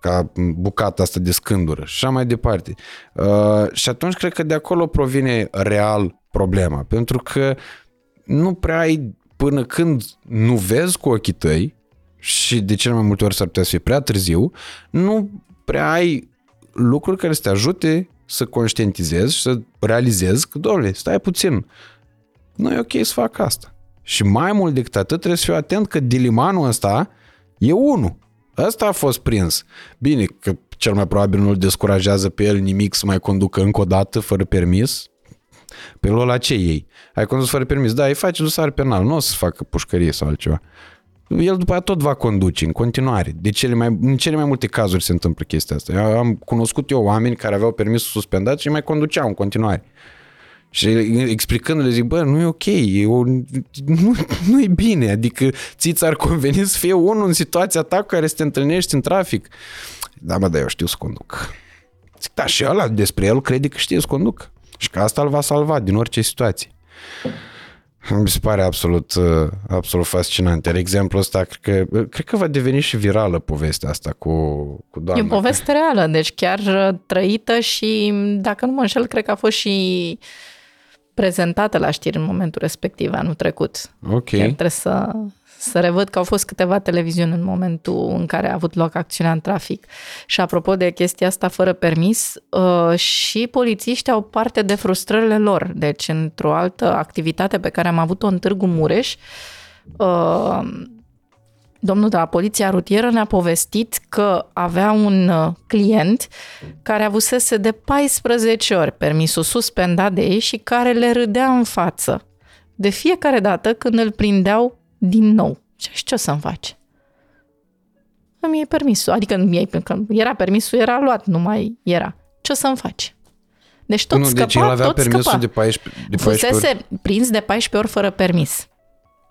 ca bucata asta de scândură și așa mai departe. Uh, și atunci cred că de acolo provine real problema, pentru că nu prea ai până când nu vezi cu ochii tăi și de cele mai multe ori s-ar putea să fie prea târziu, nu prea ai lucruri care să te ajute să conștientizezi și să realizezi că, doamne, stai puțin, nu e ok să fac asta. Și mai mult decât atât trebuie să fiu atent că dilimanul ăsta e unul. Ăsta a fost prins. Bine, că cel mai probabil nu-l descurajează pe el nimic să mai conducă încă o dată fără permis. Pe la ce ei? Ai condus fără permis? Da, îi faci dosar penal, nu o să facă pușcărie sau altceva el după aia tot va conduce în continuare. De cele mai, în cele mai multe cazuri se întâmplă chestia asta. Eu am cunoscut eu oameni care aveau permisul suspendat și mai conduceau în continuare. Și explicându-le zic, bă, nu e ok, e o, nu, nu e bine, adică ți ți-ar conveni să fie unul în situația ta cu care să te întâlnești în trafic. Da, mă, dar eu știu să conduc. Zic, da, și ăla despre el crede că știe să conduc și că asta îl va salva din orice situație. Mi se pare absolut, uh, absolut fascinant. Iar exemplul ăsta, cred că, cred că va deveni și virală povestea asta cu, cu doamna. E o poveste reală, deci chiar uh, trăită și, dacă nu mă înșel, cred că a fost și prezentată la știri în momentul respectiv, anul trecut. Ok. Chiar trebuie să, să revăd că au fost câteva televiziuni în momentul în care a avut loc acțiunea în trafic. Și apropo de chestia asta fără permis, uh, și polițiștii au parte de frustrările lor. Deci, într-o altă activitate pe care am avut-o în Târgu Mureș, uh, domnul de la Poliția Rutieră ne-a povestit că avea un uh, client care avusese de 14 ori permisul suspendat de ei și care le râdea în față. De fiecare dată când îl prindeau din nou. Și ce o să-mi faci? Îmi iei permisul. Adică nu iei, că era permisul, era luat, nu mai era. Ce o să-mi faci? Deci tot nu, scăpa, deci el avea tot permisul scăpa. de 14, de 14 Fusese ori. prins de 14 ori fără permis.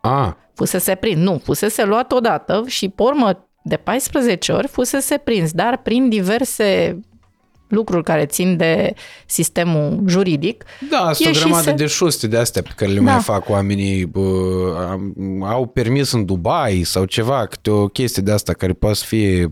A, Fusese prins, nu, fusese luat odată și pe urmă de 14 ori fusese prins, dar prin diverse lucruri care țin de sistemul juridic. da, sunt o Ieșise- grămadă de șuste de astea pe care le Da. mai fac oamenii. Bă, am- au permis în Dubai sau ceva, câte o chestie de asta care poate să fie uh,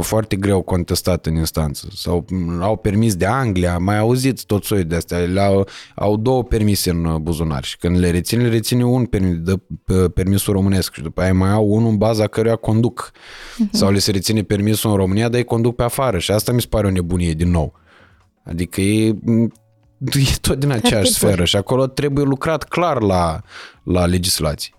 foarte greu contestată în instanță. Sau m, au permis de Anglia, mai auziți tot soiul de astea. Le-au, au două permise în uh, buzunar și când le reține, le reține un permis, dă uh, permisul românesc și după aia mai au unul în baza căruia conduc. Sau le se reține permisul în România, dar îi conduc pe afară și asta mi se pare o nebunie din nou. Adică e, e tot din aceeași Terribil. sferă și acolo trebuie lucrat clar la, la legislație.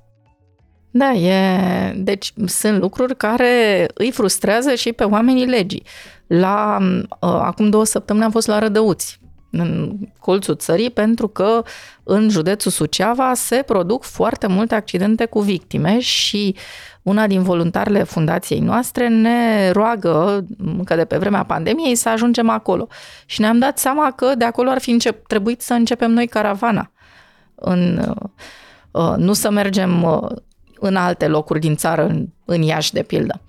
Da, e... Deci sunt lucruri care îi frustrează și pe oamenii legii. La, uh, acum două săptămâni am fost la Rădăuți, în colțul țării, pentru că în județul Suceava se produc foarte multe accidente cu victime și una din voluntarele fundației noastre ne roagă, încă de pe vremea pandemiei, să ajungem acolo. Și ne-am dat seama că de acolo ar fi încep, trebuit să începem noi caravana. În, uh, nu să mergem uh, în alte locuri din țară, în, în Iași, de pildă.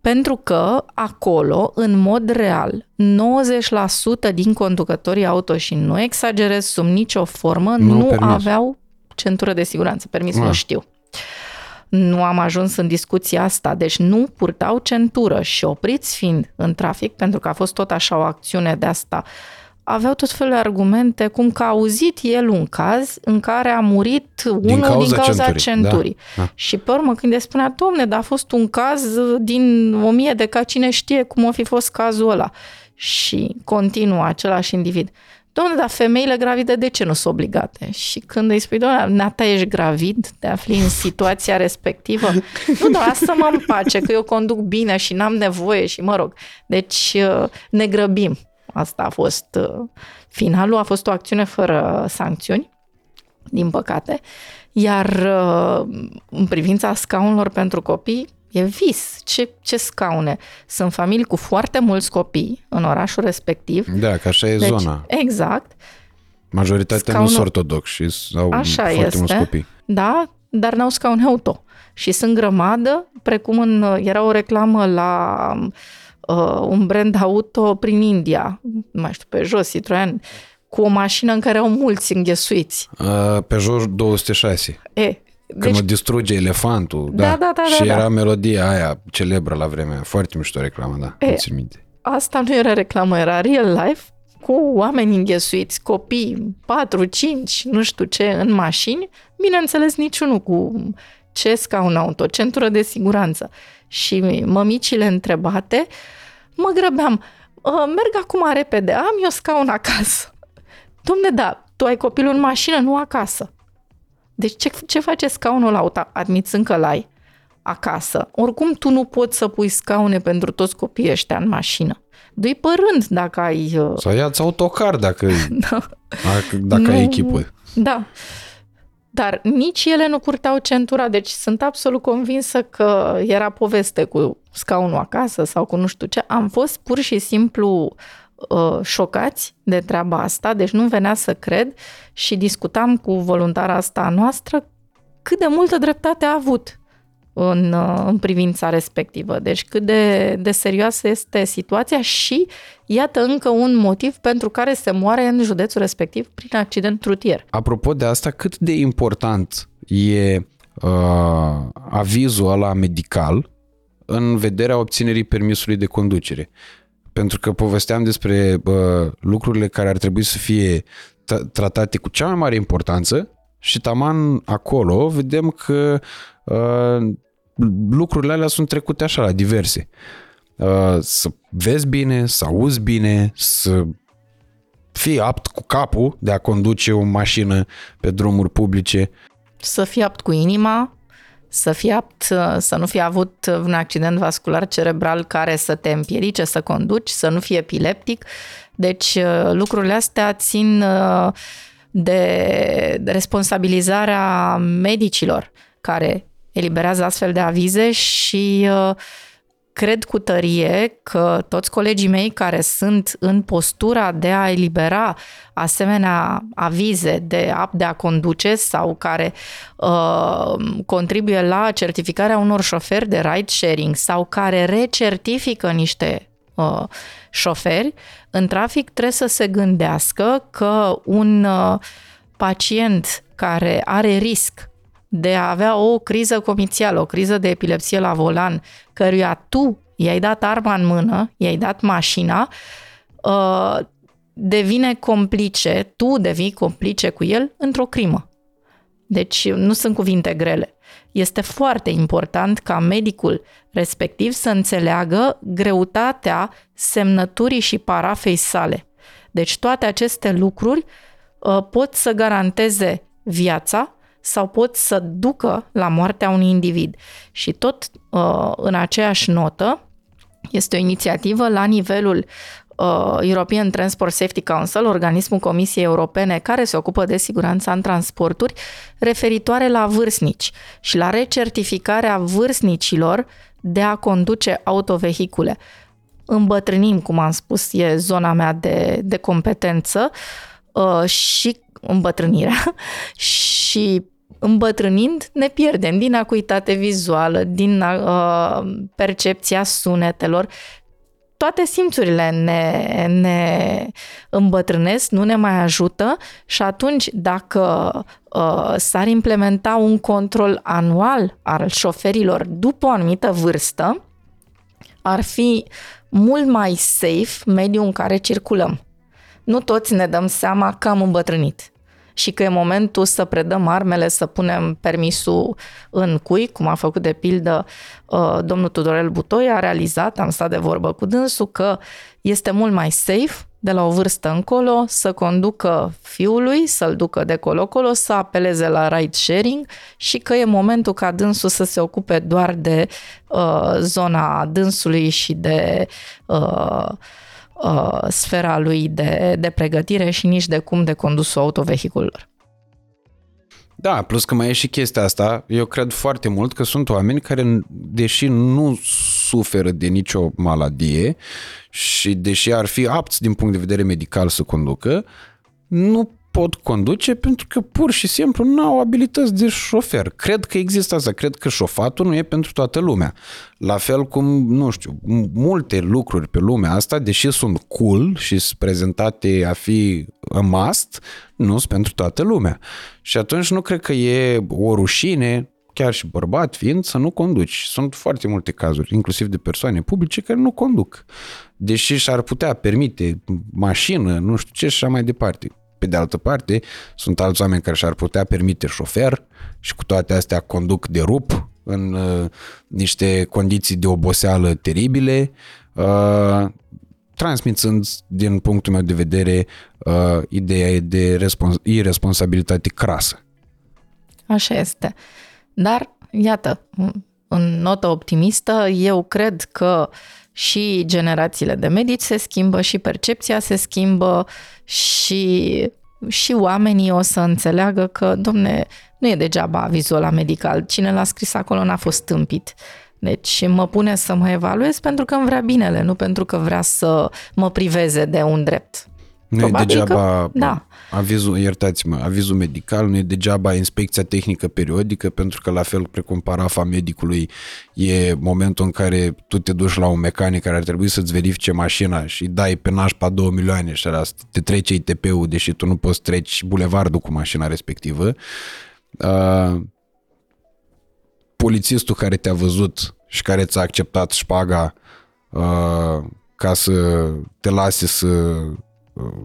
Pentru că acolo, în mod real, 90% din conducătorii auto, și nu exagerez sub nicio formă, nu, nu aveau centură de siguranță. Permis nu ah. știu. Nu am ajuns în discuția asta, deci nu purtau centură și opriți fiind în trafic, pentru că a fost tot așa o acțiune de asta uh, aveau tot felul de argumente, cum că a auzit el un caz în care a murit unul din cauza, din cauza centurii. centurii. Da, da. Și pe urmă când îi spunea, domne, dar a fost un caz din o mie de ca cine știe cum a fi fost cazul ăla. Și continuă același individ. Domnule, dar femeile gravide de ce nu sunt obligate? Și când îi spui, doamne, Nata, ești gravid? Te afli în situația respectivă? nu, dar asta mă împace, că eu conduc bine și n-am nevoie și mă rog. Deci uh, ne grăbim. Asta a fost uh, finalul, a fost o acțiune fără sancțiuni, din păcate. Iar uh, în privința scaunelor pentru copii, e vis. Ce, ce scaune? Sunt familii cu foarte mulți copii în orașul respectiv. Da, că așa e deci, zona. Exact. Majoritatea Scaunul... nu sunt ortodoxi și au așa foarte este, mulți copii. Da, dar n-au scaune auto. Și sunt grămadă, precum în, era o reclamă la uh, un brand auto prin India, nu mai știu, pe jos, Citroen, cu o mașină în care au mulți înghesuiți. Uh, Peugeot 206. E, deci... Când o distruge elefantul, da, da, da, da și da, era da. melodia aia celebră la vremea, foarte mișto reclamă, da, e, minte. Asta nu era reclamă, era real life, cu oameni înghesuiți, copii, 4, 5, nu știu ce, în mașini, bineînțeles niciunul cu ce scaun auto, centură de siguranță. Și mămicile întrebate, mă grăbeam, ă, merg acum repede, am eu scaun acasă. Domne, da, tu ai copilul în mașină, nu acasă. Deci ce, ce face scaunul auto, admițând că l-ai acasă? Oricum tu nu poți să pui scaune pentru toți copiii ăștia în mașină. Dui părând dacă ai... Uh, Sau ia-ți autocar dacă, da. dacă nu, ai echipă. Da. Dar nici ele nu purtau centura, deci sunt absolut convinsă că era poveste cu scaunul acasă sau cu nu știu ce. Am fost pur și simplu uh, șocați de treaba asta, deci nu venea să cred și discutam cu voluntara asta noastră cât de multă dreptate a avut în, uh, în privința respectivă. Deci cât de, de serioasă este situația și iată încă un motiv pentru care se moare în județul respectiv prin accident rutier. Apropo de asta, cât de important e uh, avizul ăla medical în vederea obținerii permisului de conducere? Pentru că povesteam despre uh, lucrurile care ar trebui să fie tratate cu cea mai mare importanță și taman acolo vedem că uh, lucrurile alea sunt trecute așa la diverse. Uh, să vezi bine, să auzi bine, să fii apt cu capul de a conduce o mașină pe drumuri publice. Să fii apt cu inima, să fii apt uh, să nu fie avut un accident vascular cerebral care să te împiedice să conduci, să nu fii epileptic. Deci uh, lucrurile astea țin de responsabilizarea medicilor care eliberează astfel de avize și uh, cred cu tărie că toți colegii mei care sunt în postura de a elibera asemenea avize de apt de a conduce sau care uh, contribuie la certificarea unor șoferi de ride sharing sau care recertifică niște uh, șoferi, în trafic trebuie să se gândească că un uh, pacient care are risc de a avea o criză comițială, o criză de epilepsie la volan, căruia tu i-ai dat arma în mână, i-ai dat mașina, uh, devine complice, tu devii complice cu el într-o crimă. Deci nu sunt cuvinte grele. Este foarte important ca medicul respectiv să înțeleagă greutatea semnăturii și parafei sale. Deci toate aceste lucruri uh, pot să garanteze viața sau pot să ducă la moartea unui individ. Și tot uh, în aceeași notă este o inițiativă la nivelul uh, European Transport Safety Council, organismul Comisiei Europene care se ocupă de siguranța în transporturi, referitoare la vârstnici și la recertificarea vârstnicilor de a conduce autovehicule. Îmbătrânim, cum am spus, e zona mea de, de competență uh, și îmbătrânirea și îmbătrânind ne pierdem din acuitate vizuală, din uh, percepția sunetelor. Toate simțurile ne, ne îmbătrânesc, nu ne mai ajută și atunci dacă uh, s-ar implementa un control anual al șoferilor după o anumită vârstă, ar fi mult mai safe mediul în care circulăm. Nu toți ne dăm seama că am îmbătrânit și că e momentul să predăm armele, să punem permisul în cui, cum a făcut de pildă uh, domnul Tudorel Butoi, a realizat, am stat de vorbă cu dânsul, că este mult mai safe de la o vârstă încolo să conducă fiului, să-l ducă de colo-colo, să apeleze la ride sharing și că e momentul ca dânsul să se ocupe doar de uh, zona dânsului și de uh, uh, sfera lui de, de pregătire și nici de cum de condusul autovehiculelor. Da, plus că mai e și chestia asta, eu cred foarte mult că sunt oameni care, deși nu suferă de nicio maladie și deși ar fi apți din punct de vedere medical să conducă, nu pot conduce pentru că pur și simplu nu au abilități de șofer. Cred că există asta, cred că șofatul nu e pentru toată lumea. La fel cum, nu știu, multe lucruri pe lumea asta, deși sunt cool și sunt prezentate a fi a must, nu sunt pentru toată lumea. Și atunci nu cred că e o rușine chiar și bărbat fiind, să nu conduci. Sunt foarte multe cazuri, inclusiv de persoane publice, care nu conduc. Deși și-ar putea permite mașină, nu știu ce și așa mai departe. Pe de altă parte, sunt alți oameni care și-ar putea permite șofer și cu toate astea conduc de rup în uh, niște condiții de oboseală teribile, uh, transmițând, din punctul meu de vedere, uh, ideea de respons- irresponsabilitate crasă. Așa este. Dar, iată, în notă optimistă, eu cred că și generațiile de medici se schimbă, și percepția se schimbă, și, și oamenii o să înțeleagă că, domne, nu e degeaba avizul la medical. Cine l-a scris acolo n-a fost tâmpit. Deci mă pune să mă evaluez pentru că îmi vrea binele, nu pentru că vrea să mă priveze de un drept. Nu Probabil e degeaba că, da. Avizul, iertați-mă, avizul medical, nu e degeaba inspecția tehnică periodică, pentru că la fel precum parafa medicului e momentul în care tu te duci la un mecanic care ar trebui să-ți verifice mașina și dai pe nașpa 2 milioane și te trece ITP-ul, deși tu nu poți treci bulevardul cu mașina respectivă. Uh, polițistul care te-a văzut și care ți-a acceptat șpaga uh, ca să te lase să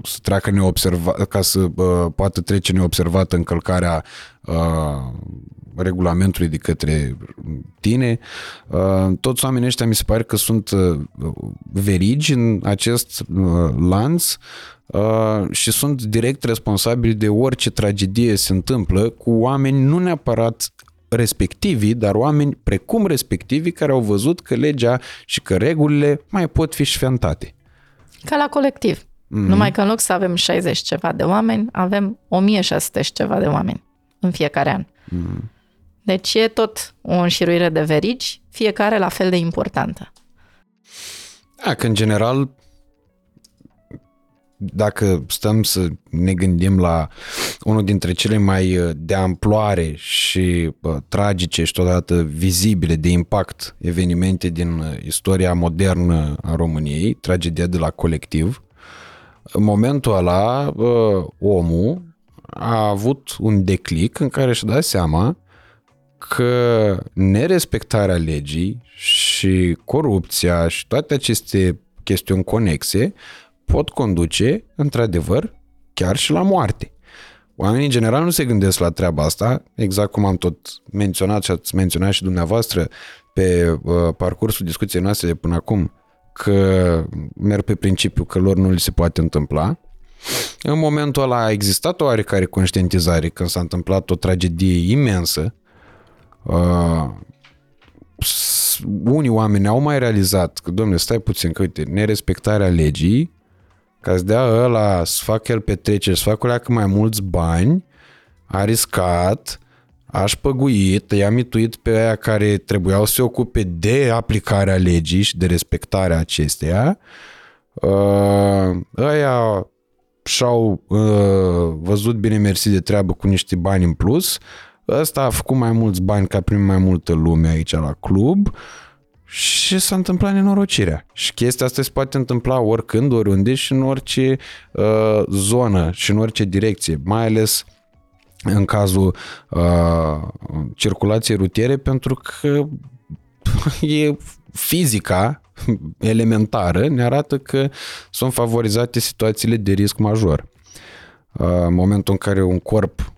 să treacă neobservat, ca să uh, poată trece neobservat încălcarea uh, regulamentului de către tine. Uh, toți oamenii ăștia mi se pare că sunt uh, verigi în acest uh, lanț uh, și sunt direct responsabili de orice tragedie se întâmplă cu oameni nu neapărat respectivii, dar oameni precum respectivii care au văzut că legea și că regulile mai pot fi șfentate. Ca la colectiv. Mm-hmm. Numai că în loc să avem 60 ceva de oameni, avem 1600 și ceva de oameni în fiecare an. Mm-hmm. Deci e tot o înșiruire de verigi, fiecare la fel de importantă. Da, că în general, dacă stăm să ne gândim la unul dintre cele mai uh, de amploare și bă, tragice și totodată vizibile de impact evenimente din uh, istoria modernă a României, tragedia de la colectiv, în momentul ăla, omul a avut un declic în care și-a dat seama că nerespectarea legii și corupția și toate aceste chestiuni conexe pot conduce, într-adevăr, chiar și la moarte. Oamenii în general nu se gândesc la treaba asta, exact cum am tot menționat și ați menționat și dumneavoastră pe uh, parcursul discuției noastre de până acum că merg pe principiu că lor nu li se poate întâmpla. În momentul ăla a existat o oarecare conștientizare când s-a întâmplat o tragedie imensă. Uh, unii oameni au mai realizat că, domnule, stai puțin, că uite, nerespectarea legii, ca să dea ăla să facă el petreceri, să facă mai mulți bani, a riscat, aș șpăguit, i-a mituit pe aia care trebuiau să se ocupe de aplicarea legii și de respectarea acesteia. Uh, ăia și-au uh, văzut bine mersi de treabă cu niște bani în plus, ăsta a făcut mai mulți bani ca prin mai multă lume aici la club și s-a întâmplat nenorocirea. Și chestia asta se poate întâmpla oricând, oriunde și în orice uh, zonă și în orice direcție, mai ales în cazul uh, circulației rutiere, pentru că e fizica elementară ne arată că sunt favorizate situațiile de risc major. Uh, în momentul în care un corp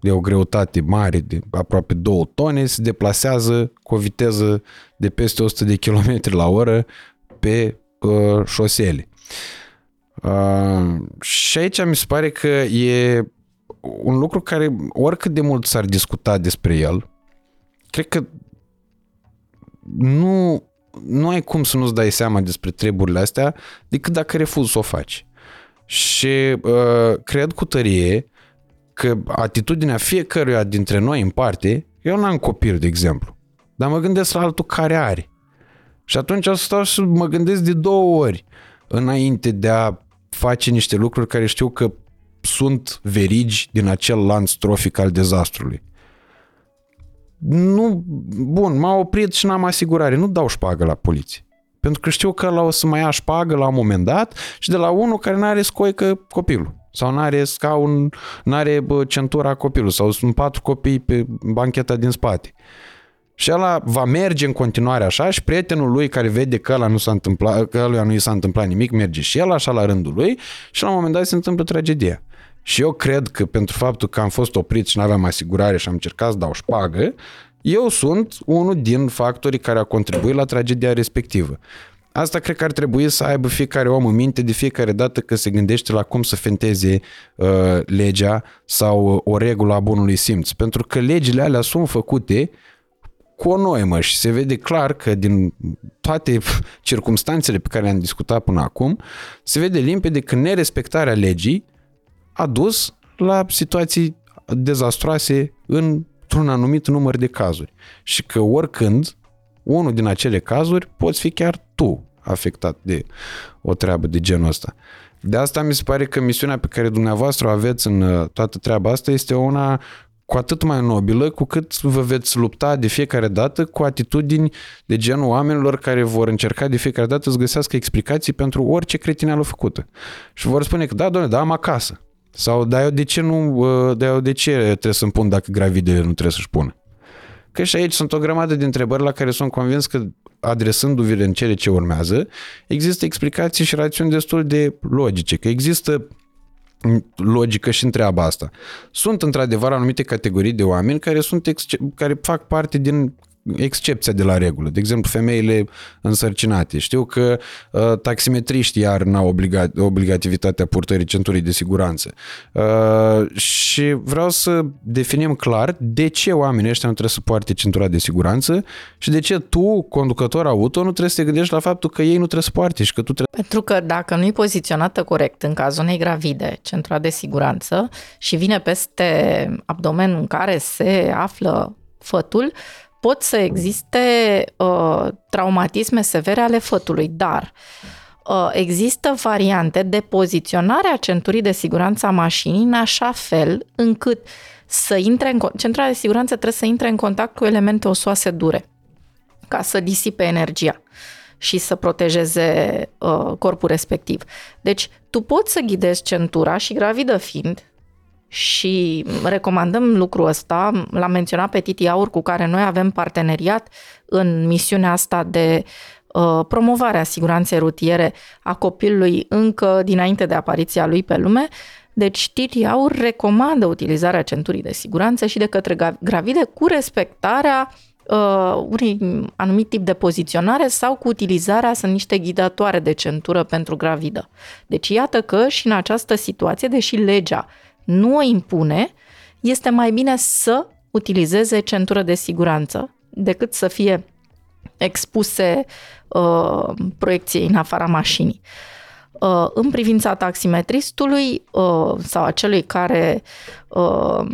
de o greutate mare, de aproape 2 tone, se deplasează cu o viteză de peste 100 de km la oră pe uh, șosele. Uh, și aici mi se pare că e un lucru care, oricât de mult s-ar discuta despre el, cred că nu, nu ai cum să nu-ți dai seama despre treburile astea decât dacă refuzi să o faci. Și uh, cred cu tărie că atitudinea fiecăruia dintre noi în parte, eu n-am copil, de exemplu, dar mă gândesc la altul care are. Și atunci o să stau și mă gândesc de două ori înainte de a face niște lucruri care știu că sunt verigi din acel lanț trofic al dezastrului. Nu, bun, m-a oprit și n-am asigurare, nu dau șpagă la poliție. Pentru că știu că la o să mai ia șpagă la un moment dat și de la unul care nu are scoică copilul. Sau nu are scaun, nu are centura copilul. Sau sunt patru copii pe bancheta din spate. Și ăla va merge în continuare așa și prietenul lui care vede că ăla nu s-a întâmplat, că ăla nu i s-a întâmplat nimic, merge și el așa la rândul lui și la un moment dat se întâmplă tragedia. Și eu cred că pentru faptul că am fost oprit și nu aveam asigurare și am încercat să dau șpagă, eu sunt unul din factorii care a contribuit la tragedia respectivă. Asta cred că ar trebui să aibă fiecare om în minte de fiecare dată că se gândește la cum să fenteze uh, legea sau o regulă a bunului simț. Pentru că legile alea sunt făcute cu o noimă și se vede clar că din toate circumstanțele pe care le-am discutat până acum, se vede limpede că nerespectarea legii a dus la situații dezastroase într-un anumit număr de cazuri. Și că oricând, unul din acele cazuri, poți fi chiar tu afectat de o treabă de genul ăsta. De asta mi se pare că misiunea pe care dumneavoastră o aveți în uh, toată treaba asta este una cu atât mai nobilă cu cât vă veți lupta de fiecare dată cu atitudini de genul oamenilor care vor încerca de fiecare dată să găsească explicații pentru orice cretineală făcută. Și vor spune că da, doamne, da, am acasă. Sau da, eu de ce nu, uh, da, eu de ce trebuie să-mi pun dacă gravide nu trebuie să-și pună? Că și aici sunt o grămadă de întrebări la care sunt convins că adresându-vi în cele ce urmează, există explicații și rațiuni destul de logice, că există logică și întreaba asta. Sunt într-adevăr anumite categorii de oameni care, sunt care fac parte din excepția de la regulă. De exemplu, femeile însărcinate. Știu că uh, taximetriștii iar n-au obliga- obligativitatea purtării centurii de siguranță. Uh, și vreau să definim clar de ce oamenii ăștia nu trebuie să poarte centura de siguranță și de ce tu, conducător auto, nu trebuie să te gândești la faptul că ei nu trebuie să poarte și că tu trebuie... Pentru că dacă nu e poziționată corect în cazul unei gravide, centura de siguranță, și vine peste abdomenul în care se află fătul, pot să existe uh, traumatisme severe ale fătului, dar uh, există variante de poziționare a centurii de siguranță a mașinii în așa fel încât să intre în, centura de siguranță trebuie să intre în contact cu elemente osoase dure ca să disipe energia și să protejeze uh, corpul respectiv. Deci, tu poți să ghidezi centura și gravidă fiind, și recomandăm lucrul ăsta. L-am menționat pe Titi Aur, cu care noi avem parteneriat în misiunea asta de uh, promovare a siguranței rutiere a copilului încă dinainte de apariția lui pe lume. Deci Titi Aur recomandă utilizarea centurii de siguranță și de către gravide cu respectarea uh, unui anumit tip de poziționare sau cu utilizarea, sunt niște ghidatoare de centură pentru gravidă. Deci iată că și în această situație, deși legea nu o impune, este mai bine să utilizeze centură de siguranță decât să fie expuse uh, proiecției în afara mașinii. Uh, în privința taximetristului uh, sau a celui care uh,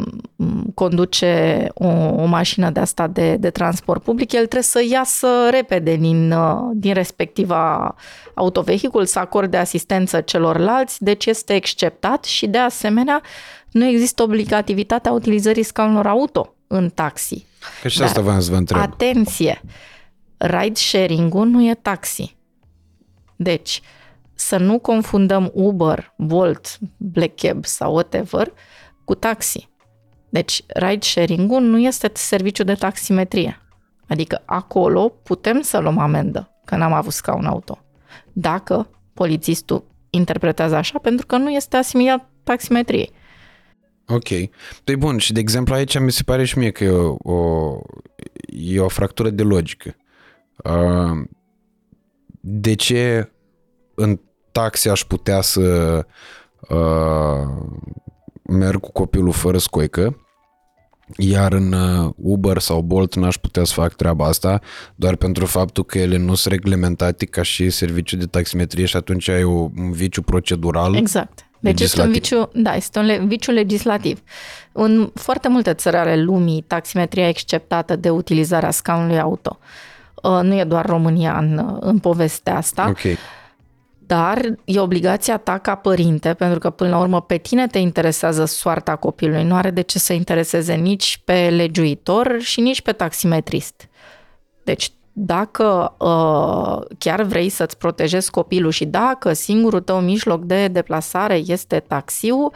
conduce o, o mașină de asta de, de transport public, el trebuie să iasă repede din, uh, din respectiva autovehicul, să acorde asistență celorlalți, deci este exceptat și de asemenea nu există obligativitatea utilizării scaunelor auto în taxi. Că și asta v-am să vă întreb. Atenție! Ride sharing-ul nu e taxi. Deci, să nu confundăm Uber, Bolt, Black Cab sau whatever cu taxi. Deci, ride sharing-ul nu este serviciu de taximetrie. Adică acolo putem să luăm amendă, că n-am avut scaun auto. Dacă polițistul interpretează așa, pentru că nu este asimilat taximetriei. Ok. Păi bun, și de exemplu aici mi se pare și mie că e o, o, e o fractură de logică. Uh, de ce în taxi aș putea să uh, merg cu copilul fără scoică, iar în uh, Uber sau Bolt n-aș putea să fac treaba asta doar pentru faptul că ele nu sunt reglementate ca și serviciu de taximetrie și atunci ai un viciu procedural. Exact. Deci este un viciu, da, este un viciu legislativ. În foarte multe țări ale lumii, taximetria e exceptată de utilizarea scaunului auto. Uh, nu e doar România în, în povestea asta. Okay. Dar e obligația ta ca părinte, pentru că până la urmă pe tine te interesează soarta copilului. Nu are de ce să intereseze nici pe legiuitor și nici pe taximetrist. Deci dacă uh, chiar vrei să-ți protejezi copilul și dacă singurul tău mijloc de deplasare este taxiul,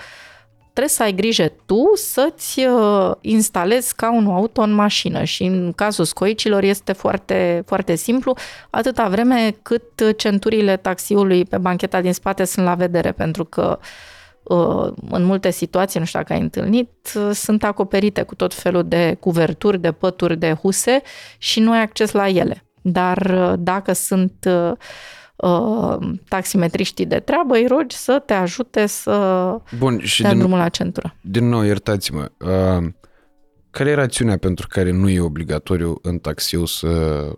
trebuie să ai grijă tu să-ți uh, instalezi ca un auto în mașină și în cazul scoicilor este foarte, foarte simplu, atâta vreme cât centurile taxiului pe bancheta din spate sunt la vedere, pentru că uh, în multe situații, nu știu dacă ai întâlnit, uh, sunt acoperite cu tot felul de cuverturi, de pături, de huse și nu ai acces la ele. Dar dacă sunt uh, taximetriștii de treabă, îi rogi să te ajute să Bun, și dea din, drumul la centură. Din nou, iertați-mă, uh, care e rațiunea pentru care nu e obligatoriu în taxiu să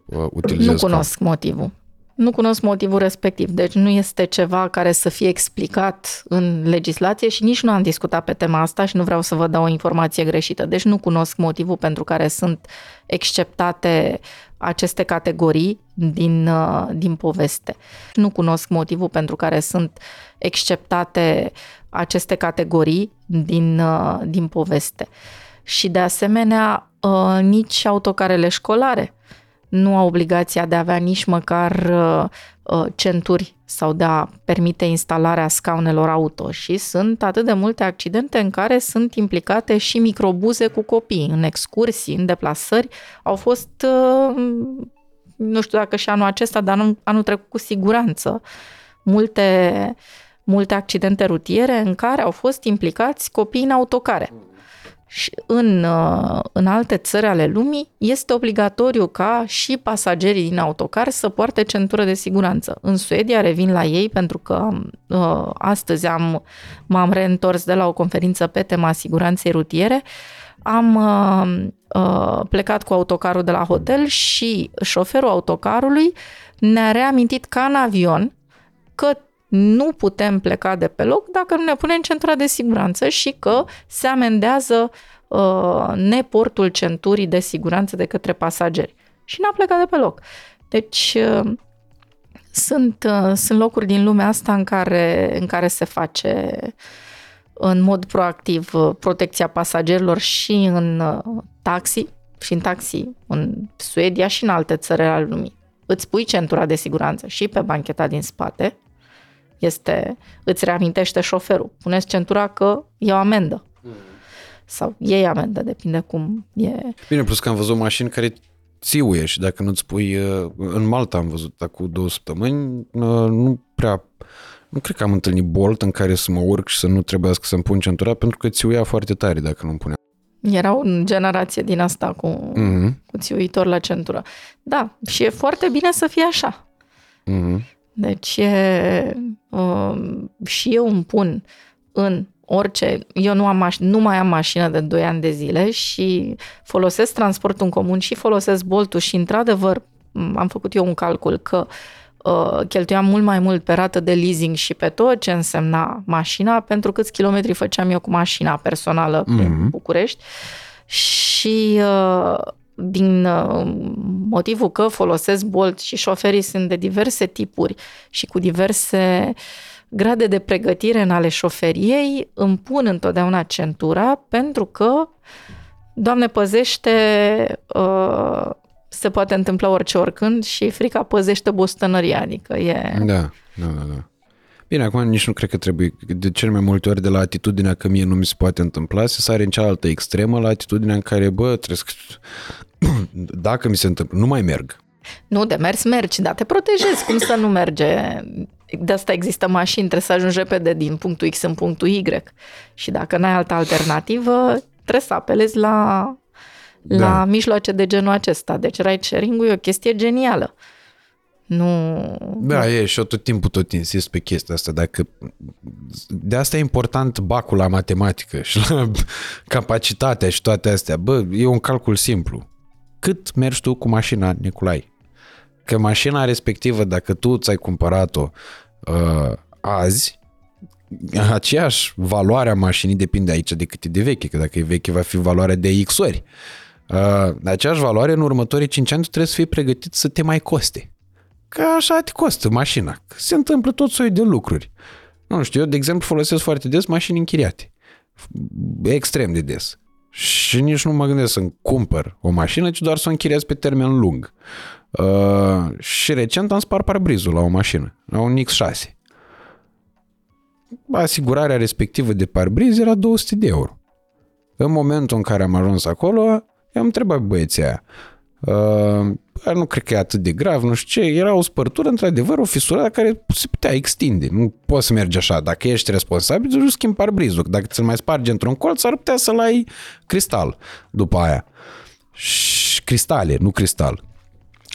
uh, utilizezi? Nu cunosc ca... motivul. Nu cunosc motivul respectiv, deci nu este ceva care să fie explicat în legislație și nici nu am discutat pe tema asta și nu vreau să vă dau o informație greșită. Deci nu cunosc motivul pentru care sunt exceptate aceste categorii din, uh, din poveste. Nu cunosc motivul pentru care sunt exceptate aceste categorii din, uh, din poveste. Și de asemenea, uh, nici autocarele școlare nu au obligația de a avea nici măcar centuri sau de a permite instalarea scaunelor auto și sunt atât de multe accidente în care sunt implicate și microbuze cu copii în excursii, în deplasări. Au fost, nu știu dacă și anul acesta, dar anul, anul trecut cu siguranță, multe, multe accidente rutiere în care au fost implicați copii în autocare și în, uh, în alte țări ale lumii este obligatoriu ca și pasagerii din autocar să poarte centură de siguranță. În Suedia revin la ei pentru că uh, astăzi am, m-am reîntors de la o conferință pe tema siguranței rutiere. Am uh, uh, plecat cu autocarul de la hotel și șoferul autocarului ne-a reamintit ca în avion că nu putem pleca de pe loc dacă nu ne punem centura de siguranță și că se amendează uh, neportul centurii de siguranță de către pasageri. Și n-a plecat de pe loc. Deci uh, sunt, uh, sunt locuri din lumea asta în care, în care se face în mod proactiv uh, protecția pasagerilor și în uh, taxi, și în taxi în Suedia și în alte țări ale lumii. Îți pui centura de siguranță și pe bancheta din spate este, îți reamintește șoferul. Puneți centura că e o amendă. Mm. Sau iei amendă, depinde cum e. Bine, plus că am văzut mașini care țiuie și dacă nu-ți pui... Uh, în Malta am văzut acum două săptămâni, uh, nu prea... Nu cred că am întâlnit Bolt în care să mă urc și să nu trebuiască să-mi pun centura pentru că țiuia foarte tare dacă nu-mi punea. Era o generație din asta cu, mm-hmm. cu țiuitor la centură. Da, și e foarte bine să fie așa. Mm-hmm. Deci e, uh, și eu îmi pun în orice, eu nu, am maș- nu mai am mașină de 2 ani de zile și folosesc transportul în comun și folosesc boltul și într-adevăr am făcut eu un calcul că uh, cheltuiam mult mai mult pe rată de leasing și pe tot ce însemna mașina pentru câți kilometri făceam eu cu mașina personală mm-hmm. prin București și uh, din uh, motivul că folosesc Bolt și șoferii sunt de diverse tipuri și cu diverse grade de pregătire în ale șoferiei, îmi pun întotdeauna centura pentru că Doamne păzește, uh, se poate întâmpla orice oricând și frica păzește bostănăria, adică e... Da, da, da, da. Bine, acum nici nu cred că trebuie, de cel mai multe ori de la atitudinea că mie nu mi se poate întâmpla, se sare în cealaltă extremă la atitudinea în care, bă, trebuie să... dacă mi se întâmplă, nu mai merg. Nu, de mers mergi, dar te protejezi, cum să nu merge? De asta există mașini, trebuie să ajungi repede din punctul X în punctul Y. Și dacă n-ai altă alternativă, trebuie să apelezi la, da. la mijloace de genul acesta. Deci ride sharing-ul e o chestie genială. Nu... Da, e și eu tot timpul tot insist pe chestia asta. Dacă... De asta e important bacul la matematică și la capacitatea și toate astea. Bă, e un calcul simplu. Cât mergi tu cu mașina, Nicolai? Că mașina respectivă, dacă tu ți-ai cumpărat-o uh, azi, aceeași valoare a mașinii depinde aici de cât e de veche, că dacă e veche va fi valoarea de X ori. Uh, aceeași valoare în următorii 5 ani tu trebuie să fii pregătit să te mai coste. Că așa te costă mașina. Că se întâmplă tot soi de lucruri. Nu știu, eu, de exemplu, folosesc foarte des mașini închiriate. Extrem de des. Și nici nu mă gândesc să-mi cumpăr o mașină, ci doar să o închiriez pe termen lung. Uh, și recent am spart parbrizul la o mașină, la un X6. Asigurarea respectivă de parbriz era 200 de euro. În momentul în care am ajuns acolo, i-am întrebat băieții aia, uh, nu cred că e atât de grav, nu știu ce, era o spărtură, într-adevăr, o fisură care se putea extinde. Nu poți să mergi așa. Dacă ești responsabil, tu schimbi parbrizul. Dacă ți-l mai spargi într-un colț, ar putea să-l ai cristal după aia. Și cristale, nu cristal.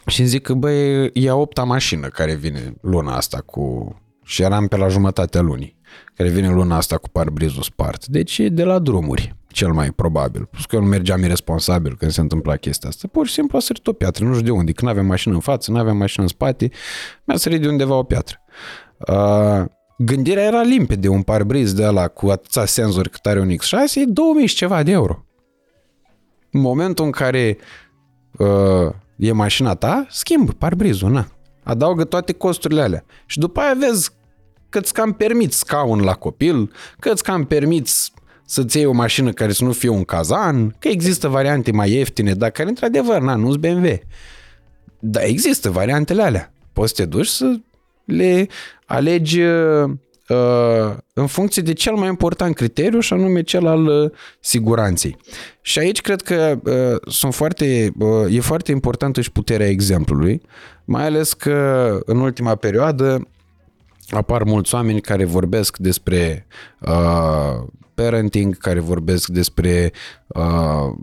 Și îmi zic că, băi, e a opta mașină care vine luna asta cu... Și eram pe la jumătatea lunii, care vine luna asta cu parbrizul spart. Deci e de la drumuri cel mai probabil. Plus că eu nu mergeam irresponsabil când se întâmpla chestia asta. Pur și simplu a sărit o piatră, nu știu de unde. Când aveam mașină în față, nu aveam mașină în spate, mi-a sărit de undeva o piatră. Uh, gândirea era limpede, un parbriz de ăla cu atâția senzori cât are un X6 e 2000 și ceva de euro. În momentul în care uh, e mașina ta, schimb parbrizul, na. Adaugă toate costurile alea. Și după aia vezi că îți cam permiți scaun la copil, că îți cam permiți să-ți iei o mașină care să nu fie un cazan, că există variante mai ieftine, dar care într-adevăr, na, nu-s BMW. Dar există variantele alea. Poți să te duci să le alegi uh, în funcție de cel mai important criteriu și anume cel al uh, siguranței. Și aici cred că uh, sunt foarte, uh, e foarte importantă și puterea exemplului, mai ales că în ultima perioadă apar mulți oameni care vorbesc despre uh, parenting, care vorbesc despre uh,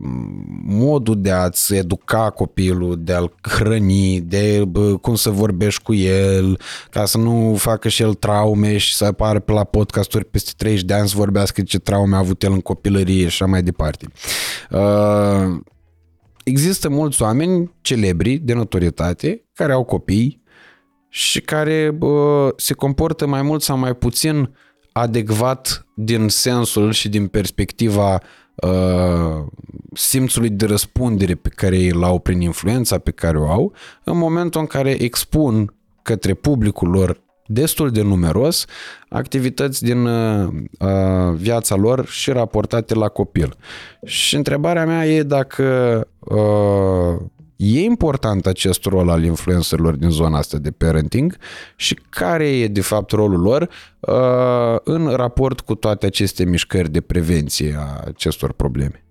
modul de a-ți educa copilul, de a-l hrăni, de bă, cum să vorbești cu el, ca să nu facă și el traume și să apară pe la podcasturi peste 30 de ani să vorbească ce traume a avut el în copilărie și așa mai departe. Uh, există mulți oameni celebri de notorietate care au copii și care bă, se comportă mai mult sau mai puțin adecvat din sensul și din perspectiva uh, simțului de răspundere pe care îl au prin influența pe care o au, în momentul în care expun către publicul lor destul de numeros activități din uh, uh viața lor și raportate la copil. Și întrebarea mea e dacă uh, E important acest rol al influencerilor din zona asta de parenting și care e de fapt rolul lor uh, în raport cu toate aceste mișcări de prevenție a acestor probleme?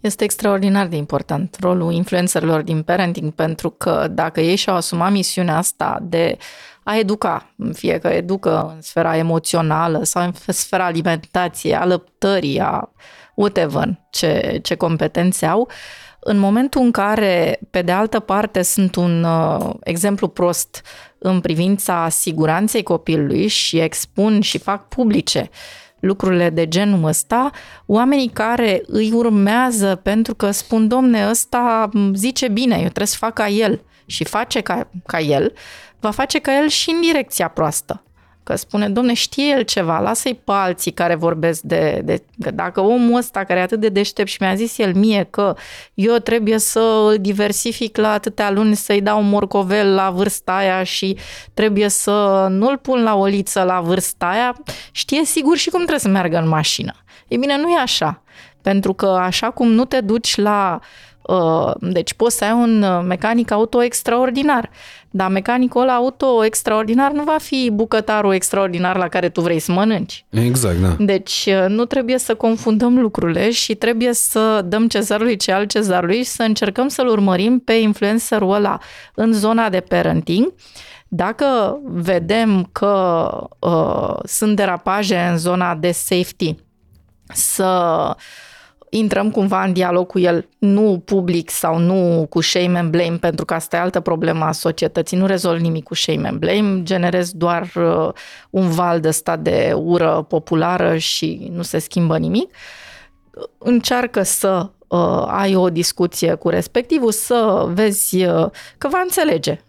Este extraordinar de important rolul influencerilor din parenting pentru că dacă ei și-au asumat misiunea asta de a educa, fie că educă în sfera emoțională sau în sfera alimentației, alăptării, a whatever, ce, ce competențe au, uh, în momentul în care, pe de altă parte, sunt un uh, exemplu prost în privința siguranței copilului și expun și fac publice lucrurile de genul ăsta, oamenii care îi urmează pentru că spun, domne, ăsta zice bine, eu trebuie să fac ca el și face ca, ca el, va face ca el și în direcția proastă. Că spune, domne, știe el ceva, lasă-i pe alții care vorbesc de, de... Că dacă omul ăsta care e atât de deștept și mi-a zis el mie că eu trebuie să îl diversific la atâtea luni, să-i dau un morcovel la vârsta aia și trebuie să nu-l pun la oliță la vârsta aia, știe sigur și cum trebuie să meargă în mașină. E bine, nu e așa. Pentru că așa cum nu te duci la Uh, deci poți să ai un uh, mecanic auto extraordinar, dar mecanicul ăla auto extraordinar nu va fi bucătarul extraordinar la care tu vrei să mănânci. Exact, da. Deci uh, nu trebuie să confundăm lucrurile și trebuie să dăm cezarului ce al cezarului și să încercăm să-l urmărim pe influencerul ăla în zona de parenting. Dacă vedem că uh, sunt derapaje în zona de safety, să uh, intrăm cumva în dialog cu el, nu public sau nu cu shame and blame, pentru că asta e altă problemă a societății. Nu rezolv nimic cu shame and blame, generez doar uh, un val de stat de ură populară și nu se schimbă nimic. Încearcă să uh, ai o discuție cu respectivul, să vezi uh, că va înțelege.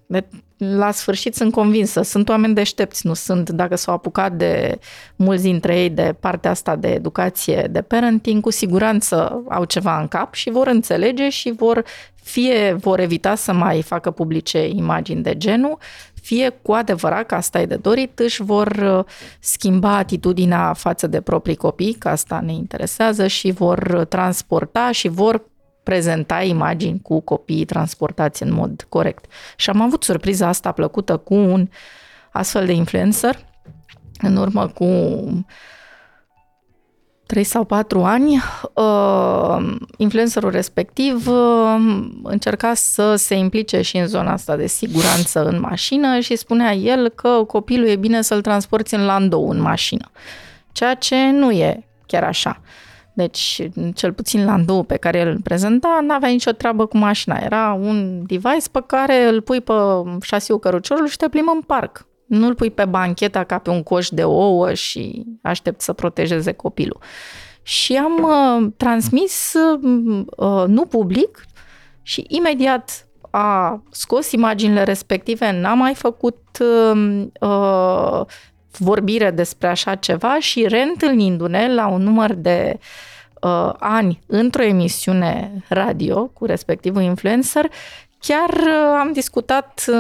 De, la sfârșit sunt convinsă, sunt oameni deștepți, nu sunt, dacă s-au apucat de mulți dintre ei de partea asta de educație, de parenting, cu siguranță au ceva în cap și vor înțelege și vor fie vor evita să mai facă publice imagini de genul, fie cu adevărat, că asta e de dorit, își vor uh, schimba atitudinea față de proprii copii, că asta ne interesează, și vor transporta și vor prezenta imagini cu copiii transportați în mod corect. Și am avut surpriza asta plăcută cu un astfel de influencer în urmă cu 3 sau 4 ani, uh, influencerul respectiv uh, încerca să se implice și în zona asta de siguranță în mașină și spunea el că copilul e bine să-l transporti în landou în mașină, ceea ce nu e chiar așa. Deci, cel puțin landou pe care el îl prezenta, n-avea nicio treabă cu mașina. Era un device pe care îl pui pe șasiul căruciorului și te plimbi în parc. Nu-l pui pe bancheta ca pe un coș de ouă și aștept să protejeze copilul. Și am uh, transmis, uh, nu public, și imediat a scos imaginile respective, n-a mai făcut uh, uh, vorbire despre așa ceva și reîntâlnindu-ne la un număr de uh, ani într-o emisiune radio cu respectivul influencer, Chiar uh, am discutat uh,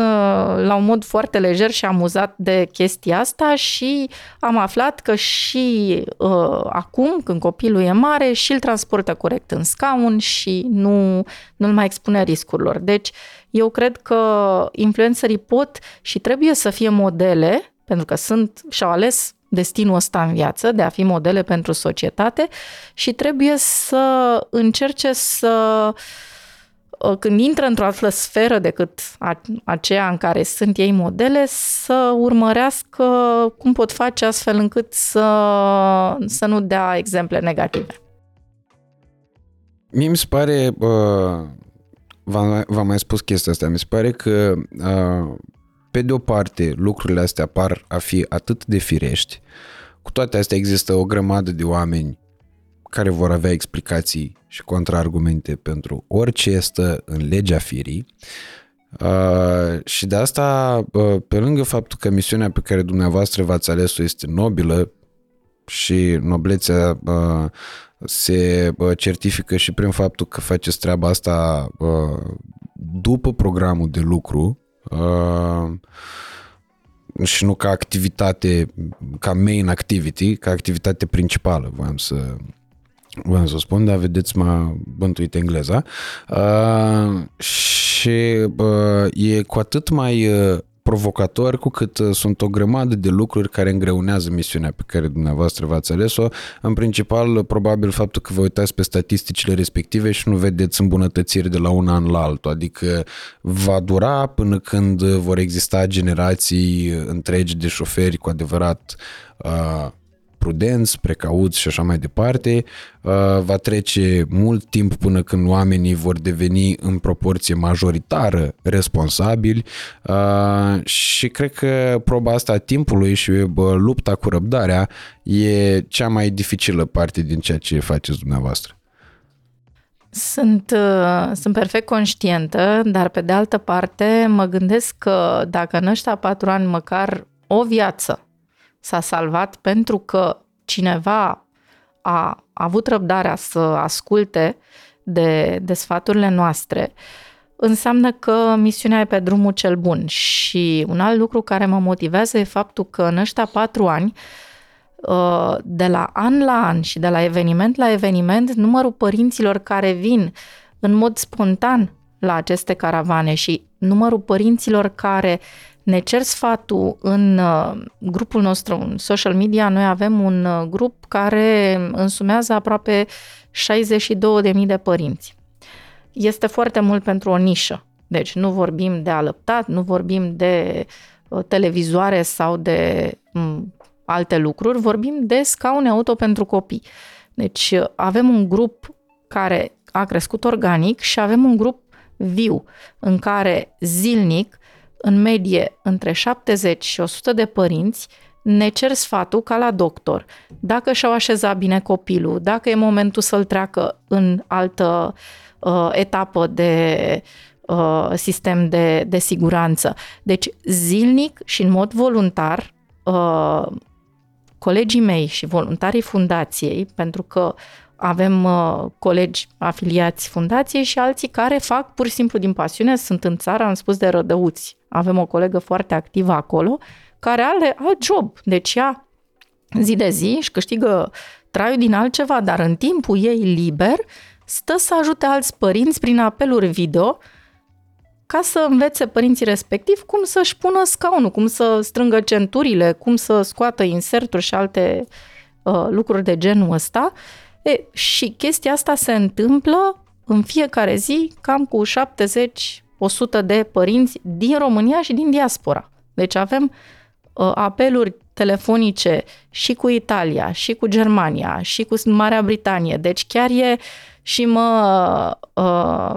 la un mod foarte lejer și amuzat de chestia asta și am aflat că și uh, acum, când copilul e mare, și îl transportă corect în scaun și nu, nu-l mai expune riscurilor. Deci, eu cred că influencerii pot și trebuie să fie modele, pentru că sunt și-au ales destinul ăsta în viață, de a fi modele pentru societate și trebuie să încerce să uh, Uh, când intră într-o altă sferă decât aceea în care sunt ei modele, să urmărească cum pot face astfel încât să, să nu dea exemple negative. Mie mi se pare, uh, v-am, v-am mai spus chestia asta, mi se pare că uh, pe de o parte lucrurile astea par a fi atât de firești, cu toate astea există o grămadă de oameni care vor avea explicații și contraargumente pentru orice stă în legea firii. Uh, și de asta, uh, pe lângă faptul că misiunea pe care dumneavoastră v-ați ales-o este nobilă și noblețea uh, se uh, certifică și prin faptul că faceți treaba asta uh, după programul de lucru uh, și nu ca activitate, ca main activity, ca activitate principală, voiam să Vreau să spun, dar vedeți, m-a bântuit engleza. Uh, și uh, e cu atât mai uh, provocator cu cât uh, sunt o grămadă de lucruri care îngreunează misiunea pe care dumneavoastră v-ați ales-o. În principal, probabil faptul că vă uitați pe statisticile respective și nu vedeți îmbunătățiri de la un an la altul. Adică va dura până când vor exista generații întregi de șoferi cu adevărat uh, prudenți, precauți și așa mai departe. Uh, va trece mult timp până când oamenii vor deveni în proporție majoritară responsabili uh, și cred că proba asta a timpului și lupta cu răbdarea e cea mai dificilă parte din ceea ce faceți dumneavoastră. Sunt, uh, sunt perfect conștientă, dar pe de altă parte mă gândesc că dacă în ăștia patru ani măcar o viață s-a salvat pentru că cineva a avut răbdarea să asculte de, de sfaturile noastre, înseamnă că misiunea e pe drumul cel bun. Și un alt lucru care mă motivează e faptul că în ăștia patru ani de la an la an și de la eveniment la eveniment, numărul părinților care vin în mod spontan la aceste caravane și numărul părinților care ne cer sfatul în uh, grupul nostru, în social media, noi avem un uh, grup care însumează aproape 62.000 de părinți. Este foarte mult pentru o nișă. Deci nu vorbim de alăptat, nu vorbim de uh, televizoare sau de um, alte lucruri, vorbim de scaune auto pentru copii. Deci avem un grup care a crescut organic și avem un grup viu în care zilnic în medie între 70 și 100 de părinți ne cer sfatul ca la doctor. Dacă și-au așezat bine copilul, dacă e momentul să-l treacă în altă uh, etapă de uh, sistem de, de siguranță. Deci, zilnic și în mod voluntar, uh, colegii mei și voluntarii fundației, pentru că avem uh, colegi afiliați fundației și alții care fac pur și simplu din pasiune, sunt în țară, am spus de rădăuți. Avem o colegă foarte activă acolo care are alt job. Deci ea zi de zi și câștigă traiul din altceva, dar în timpul ei liber stă să ajute alți părinți prin apeluri video ca să învețe părinții respectiv cum să-și pună scaunul, cum să strângă centurile, cum să scoată inserturi și alte uh, lucruri de genul ăsta. E, și chestia asta se întâmplă în fiecare zi cam cu 70-100 de părinți din România și din diaspora. Deci avem uh, apeluri telefonice și cu Italia, și cu Germania, și cu Marea Britanie. Deci chiar e și mă uh,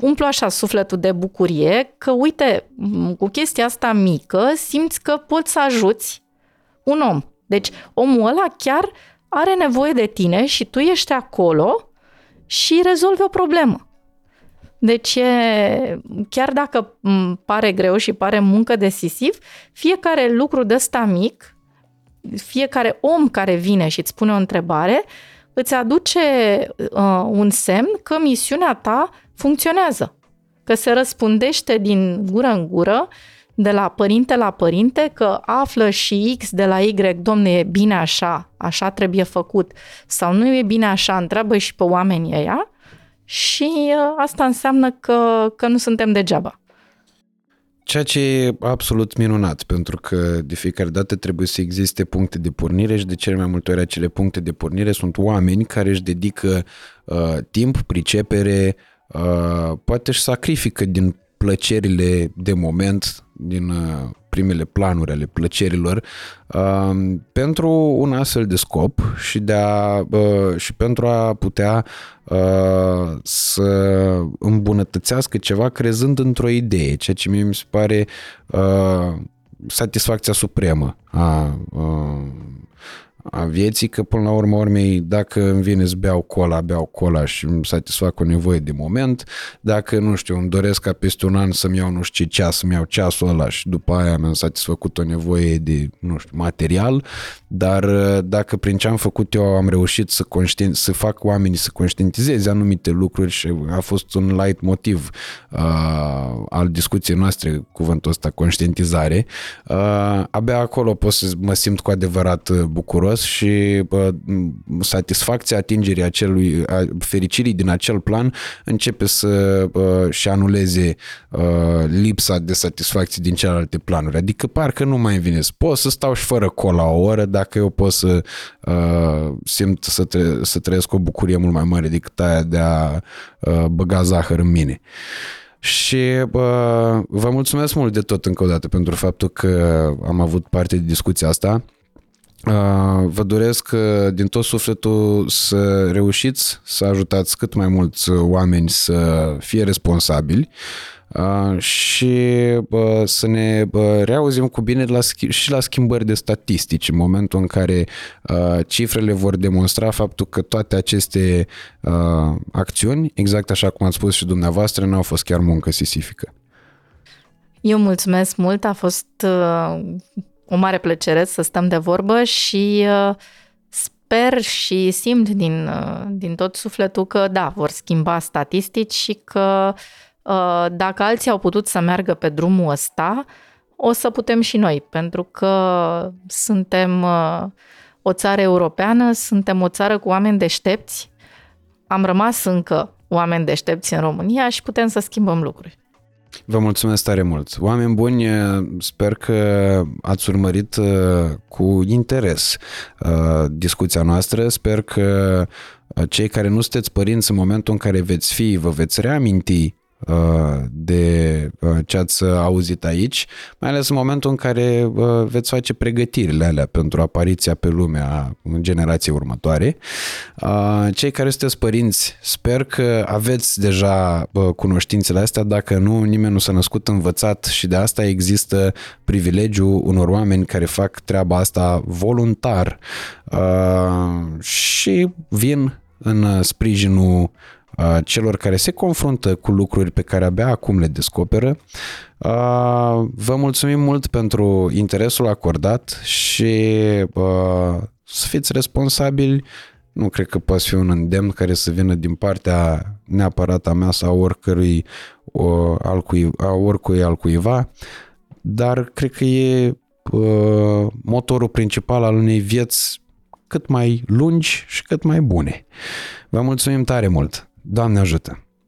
umplu așa sufletul de bucurie că, uite, cu chestia asta mică simți că poți să ajuți un om. Deci omul ăla chiar are nevoie de tine și tu ești acolo și rezolvi o problemă. Deci, chiar dacă pare greu și pare muncă decisiv, fiecare lucru de ăsta mic, fiecare om care vine și îți pune o întrebare, îți aduce uh, un semn că misiunea ta funcționează, că se răspundește din gură în gură de la părinte la părinte că află și X de la Y, domne, e bine așa, așa trebuie făcut, sau nu e bine așa, întreabă și pe oamenii ăia și uh, asta înseamnă că, că nu suntem degeaba. Ceea ce e absolut minunat, pentru că de fiecare dată trebuie să existe puncte de pornire și de cele mai multe ori acele puncte de pornire sunt oameni care își dedică uh, timp, pricepere, uh, poate își sacrifică din plăcerile de moment, din uh, primele planuri ale plăcerilor, uh, pentru un astfel de scop și, de a, uh, și pentru a putea să îmbunătățească ceva crezând într-o idee, ceea ce mie mi se pare satisfacția supremă a a vieții, că până la urmă urmei, dacă îmi vine să beau cola, beau cola și îmi satisfac o nevoie de moment, dacă, nu știu, îmi doresc ca peste un an să-mi iau nu știu ce ceas, să-mi iau ceasul ăla și după aia mi-am satisfăcut o nevoie de, nu știu, material, dar dacă prin ce am făcut eu am reușit să, conștient, să fac oamenii să conștientizeze anumite lucruri și a fost un light motiv uh, al discuției noastre, cuvântul ăsta, conștientizare, uh, abia acolo pot să mă simt cu adevărat bucuros bucuros și bă, satisfacția atingerii acelui, a fericirii din acel plan începe să bă, și anuleze bă, lipsa de satisfacție din celelalte planuri. Adică parcă nu mai vine. Pot să stau și fără cola o oră dacă eu pot să uh, simt să, tre- să trăiesc o bucurie mult mai mare decât aia de a uh, băga zahăr în mine. Și bă, vă mulțumesc mult de tot încă o dată pentru faptul că am avut parte de discuția asta. Vă doresc din tot sufletul să reușiți să ajutați cât mai mulți oameni să fie responsabili și să ne reauzim cu bine la, și la schimbări de statistici în momentul în care cifrele vor demonstra faptul că toate aceste acțiuni, exact așa cum ați spus și dumneavoastră, nu au fost chiar muncă sisifică. Eu mulțumesc mult, a fost o mare plăcere să stăm de vorbă și uh, sper și simt din, uh, din tot sufletul că, da, vor schimba statistici și că uh, dacă alții au putut să meargă pe drumul ăsta, o să putem și noi, pentru că suntem o țară europeană, suntem o țară cu oameni deștepți, am rămas încă oameni deștepți în România și putem să schimbăm lucruri. Vă mulțumesc tare mult. Oameni buni, sper că ați urmărit uh, cu interes uh, discuția noastră. Sper că uh, cei care nu sunteți părinți în momentul în care veți fi, vă veți reaminti Uh, de uh, ce ați auzit aici, mai ales în momentul în care uh, veți face pregătirile alea pentru apariția pe lume a generației următoare. Cei care sunteți părinți, sper că aveți deja cunoștințele astea, dacă nu, nimeni nu s-a născut învățat și de asta există privilegiul unor oameni care fac treaba asta voluntar și vin în sprijinul celor care se confruntă cu lucruri pe care abia acum le descoperă. Vă mulțumim mult pentru interesul acordat și să fiți responsabili. Nu cred că poate fi un îndemn care să vină din partea neapărat a mea sau oricărui, al cui, a oricui al cuiva, dar cred că e motorul principal al unei vieți cât mai lungi și cât mai bune. Vă mulțumim tare mult! Doamne ajută!